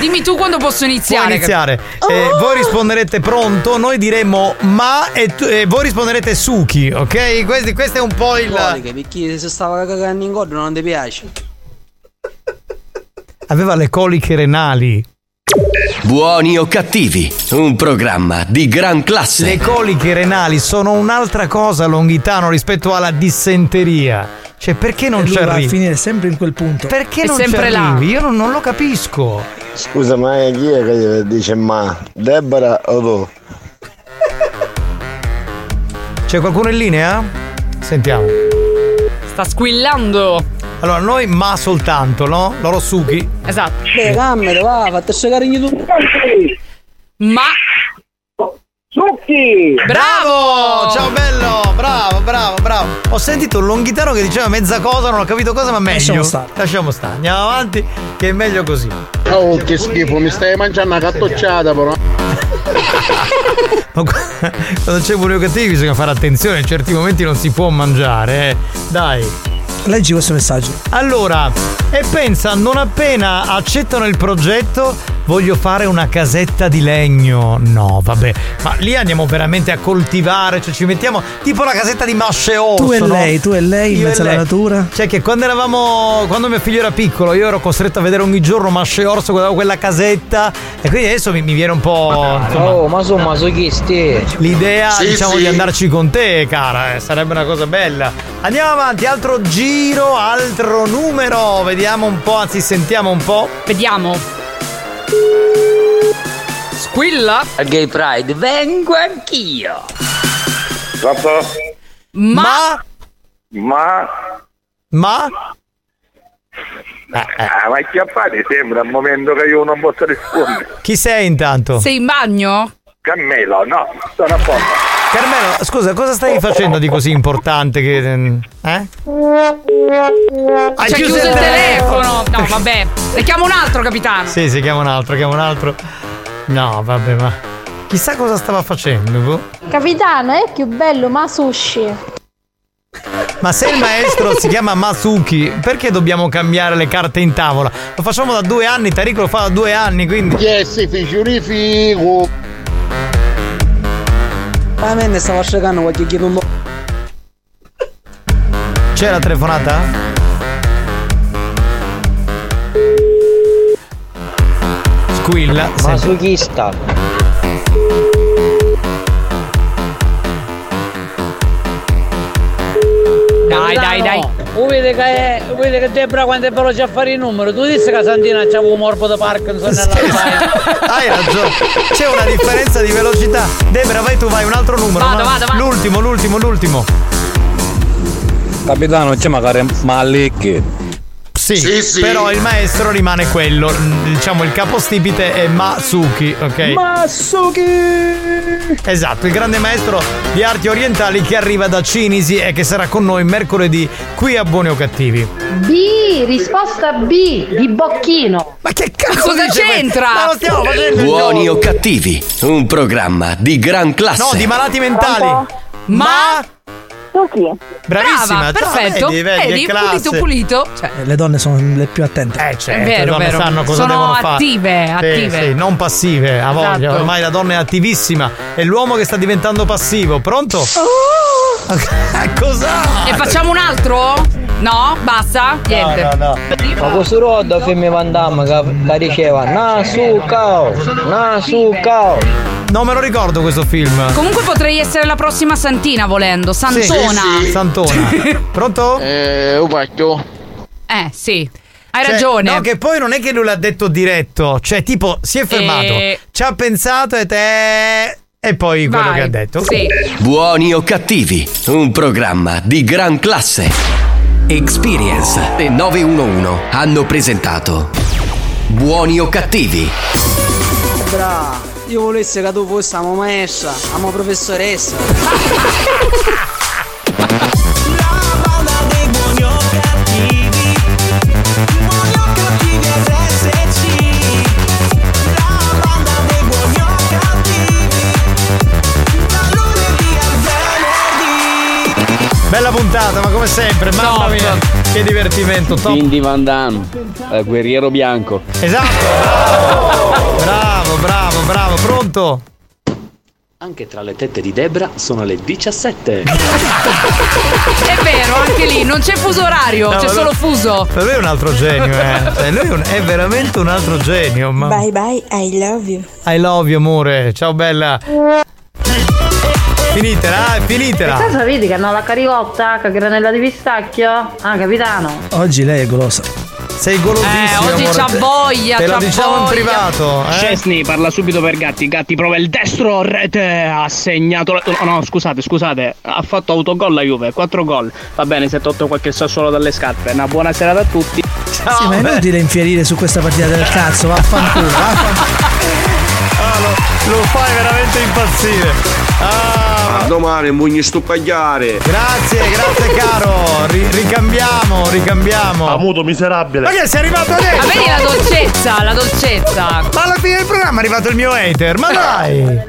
Dimmi tu quando posso iniziare. iniziare. Eh, voi risponderete pronto, noi diremo ma e, tu- e voi risponderete Suki, ok? Questo, questo è un po' il... Coliche, perché se stava cagando in godo non ti piace. Aveva le coliche renali. Buoni o cattivi, un programma di gran classe. Le coliche renali sono un'altra cosa longhitano rispetto alla dissenteria. Cioè, perché non ci va a arrivi? finire sempre in quel punto. Perché È non sempre ci là. arrivi? Io non, non lo capisco. Scusa, ma chi è che dice ma? Deborah o tu? C'è qualcuno in linea? Sentiamo. Sta squillando. Allora, noi ma soltanto, no? Loro suki. Esatto. Beh, camere, va, fate segare tu. Ma. Succhi! Bravo! Ciao bello! Bravo, bravo, bravo. Ho sentito un longhitano che diceva mezza cosa, non ho capito cosa, ma meglio. Lasciamo stare. Lasciamo stare. Andiamo avanti, che è meglio così. Oh, che schifo, mi stai mangiando una cattocciata, però. Ma quando c'è buoni o cattivi bisogna fare attenzione, in certi momenti non si può mangiare, eh. Dai. Leggi questo messaggio. Allora, e pensa, non appena accettano il progetto, voglio fare una casetta di legno. No, vabbè, ma lì andiamo veramente a coltivare, cioè ci mettiamo tipo la casetta di masce orso. Tu e no? lei, tu e lei in Io mezzo alla lei. natura. Cioè che quando eravamo quando mio figlio era piccolo io ero costretto a vedere ogni giorno Masce Orso guardavo quella casetta e quindi adesso mi, mi viene un po' insomma, Oh, ma sono masochisti. l'idea Sì, diciamo sì. di andarci con te cara eh, sarebbe una cosa bella andiamo avanti altro giro altro numero vediamo un po' anzi sentiamo un po' vediamo Squilla A Gay Pride, vengo anch'io. Pronto? Ma Ma? Ma? Ah, ma che fate? Sembra un momento che io non posso rispondere. chi sei intanto? Sei in bagno? Carmelo, no, sono a posto. Carmelo scusa cosa stai facendo di così importante che eh? Ci ha chiuso, il telefono. No, vabbè. Ne chiamo un altro, capitano. Sì, si chiama un altro, chiama un altro. No, vabbè, ma. Chissà cosa stava facendo. boh. Capitano, è più bello ma sushi. Ma se il maestro si chiama Masuki, perché dobbiamo cambiare le carte in tavola? Lo facciamo da due anni, Tarico lo fa da due anni, quindi. Yes, figo. Ma me ne stava cercando qualche chiedo C'è la telefonata? Squilla. Masochista. Dai, dai, dai. Vedi che, vedi che Debra quando è veloce a fare i numeri, tu dici che Santina c'aveva un morbo di Parkinson nella. Hai ragione. C'è una differenza di velocità. Debra, vai tu, vai un altro numero. Vado, ma- vado, vado. L'ultimo, l'ultimo, l'ultimo. Capitano, c'è magari Malecchi. Sì, Sì, sì. però il maestro rimane quello. Diciamo il capostipite è Masuki, ok? Masuki! Esatto, il grande maestro di arti orientali che arriva da Cinisi e che sarà con noi mercoledì qui a Buoni o Cattivi. B, risposta B, di bocchino. Ma che cazzo Cosa c'entra? Ma lo stiamo facendo Buoni o cattivi, un programma di gran classe. No, di malati mentali. Ma Bravissima, Brava, perfetto. Vedi, vedi, Vedi, pulito, pulito. Cioè, Eh, Le donne sono le più attente. Eh, certo, È vero, le donne vero. sanno cosa Sono devono fare. attive, Sì, attive. sì, non passive, a voglia. Esatto. Ormai la donna è attivissima. È l'uomo che sta diventando passivo. Pronto? Cos'ha? e facciamo un altro? No? Basta? Niente. No, no, no. Ma questo rodo femme Van Damme che, che diceva Na su Non me lo ricordo questo film. Comunque potrei essere la prossima Santina volendo. Santona. Sì, sì, Santona. Pronto? Eh, un pacchio. Eh, sì. Hai Cioè, ragione. No, che poi non è che lui l'ha detto diretto. Cioè, tipo, si è fermato. Eh. Ci ha pensato e te. e poi quello Vai. che ha detto. Sì. Buoni o cattivi, un programma di gran classe. Experience e 911 hanno presentato Buoni o cattivi. Bra, io volessi che tu fossi una maestra, una professoressa. Bella puntata, ma come sempre, mamma mia, che divertimento, top. Cindy Van Damme, eh, guerriero bianco. Esatto, bravo, bravo, bravo, bravo, pronto? Anche tra le tette di Debra sono le 17. È vero, anche lì non c'è fuso orario, No, c'è solo fuso. Ma lui è un altro genio, eh. Cioè, lui è, un- è veramente un altro genio. Ma... Bye bye, I love you. I love you, amore. Ciao, bella. Finitela, eh, finitela. Cosa vedi che hanno la caricotta, che granella di pistacchio? Ah, capitano. Oggi lei è golosa. Sei golosissimo. Eh, oggi amore. c'ha voglia, Te lo c'ha diciamo in voglia. privato. Eh? Chesney parla subito per Gatti. Gatti prova il destro, rete, ha segnato. La... No, no, scusate, scusate. Ha fatto autogol la Juve, 4 gol. Va bene, si è tolto qualche sassuolo dalle scarpe. Una buona serata a tutti. sì, ma è inutile infierire su questa partita del cazzo, vaffanculo. vaffanculo. Ah, lo, lo fai veramente impazzire. Ah, A domani, mugni stupagliare. Grazie, grazie caro. Ri- ricambiamo, ricambiamo. Ah, muto miserabile. Ma che sei arrivato adesso? Ma vedi la dolcezza, la dolcezza. Ma alla fine del programma è arrivato il mio hater, ma dai!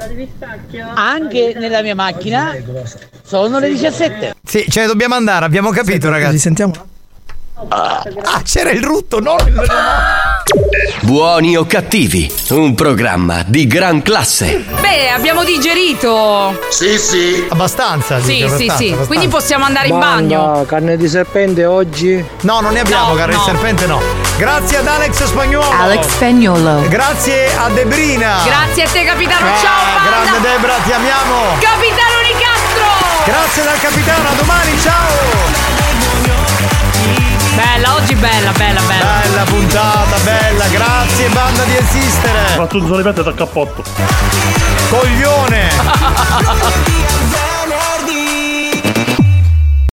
Anche nella mia macchina sono le 17. Sì, ce ne dobbiamo andare, abbiamo capito, ragazzi. Ci sentiamo. Ah, ah, c'era il rutto, no? il- Buoni o cattivi, un programma di gran classe. Beh, abbiamo digerito. Sì, sì. Abbastanza. Sì, dice, sì, abbastanza, sì. abbastanza. Quindi possiamo andare in bagno. carne di serpente oggi? No, non ne abbiamo, No, caro il no. serpente no. Grazie ad Alex Spagnuolo. Alex Spagnolo. Grazie a Debrina. Grazie a te, capitano. Ah, Ciao, banda. grande Debra, ti amiamo. Capitano Nicastro. Grazie dal capitano, a domani, ciao. Bella, oggi bella, bella, bella. Bella puntata, bella, grazie banda di esistere. Fatto un solipetto da cappotto. Coglione.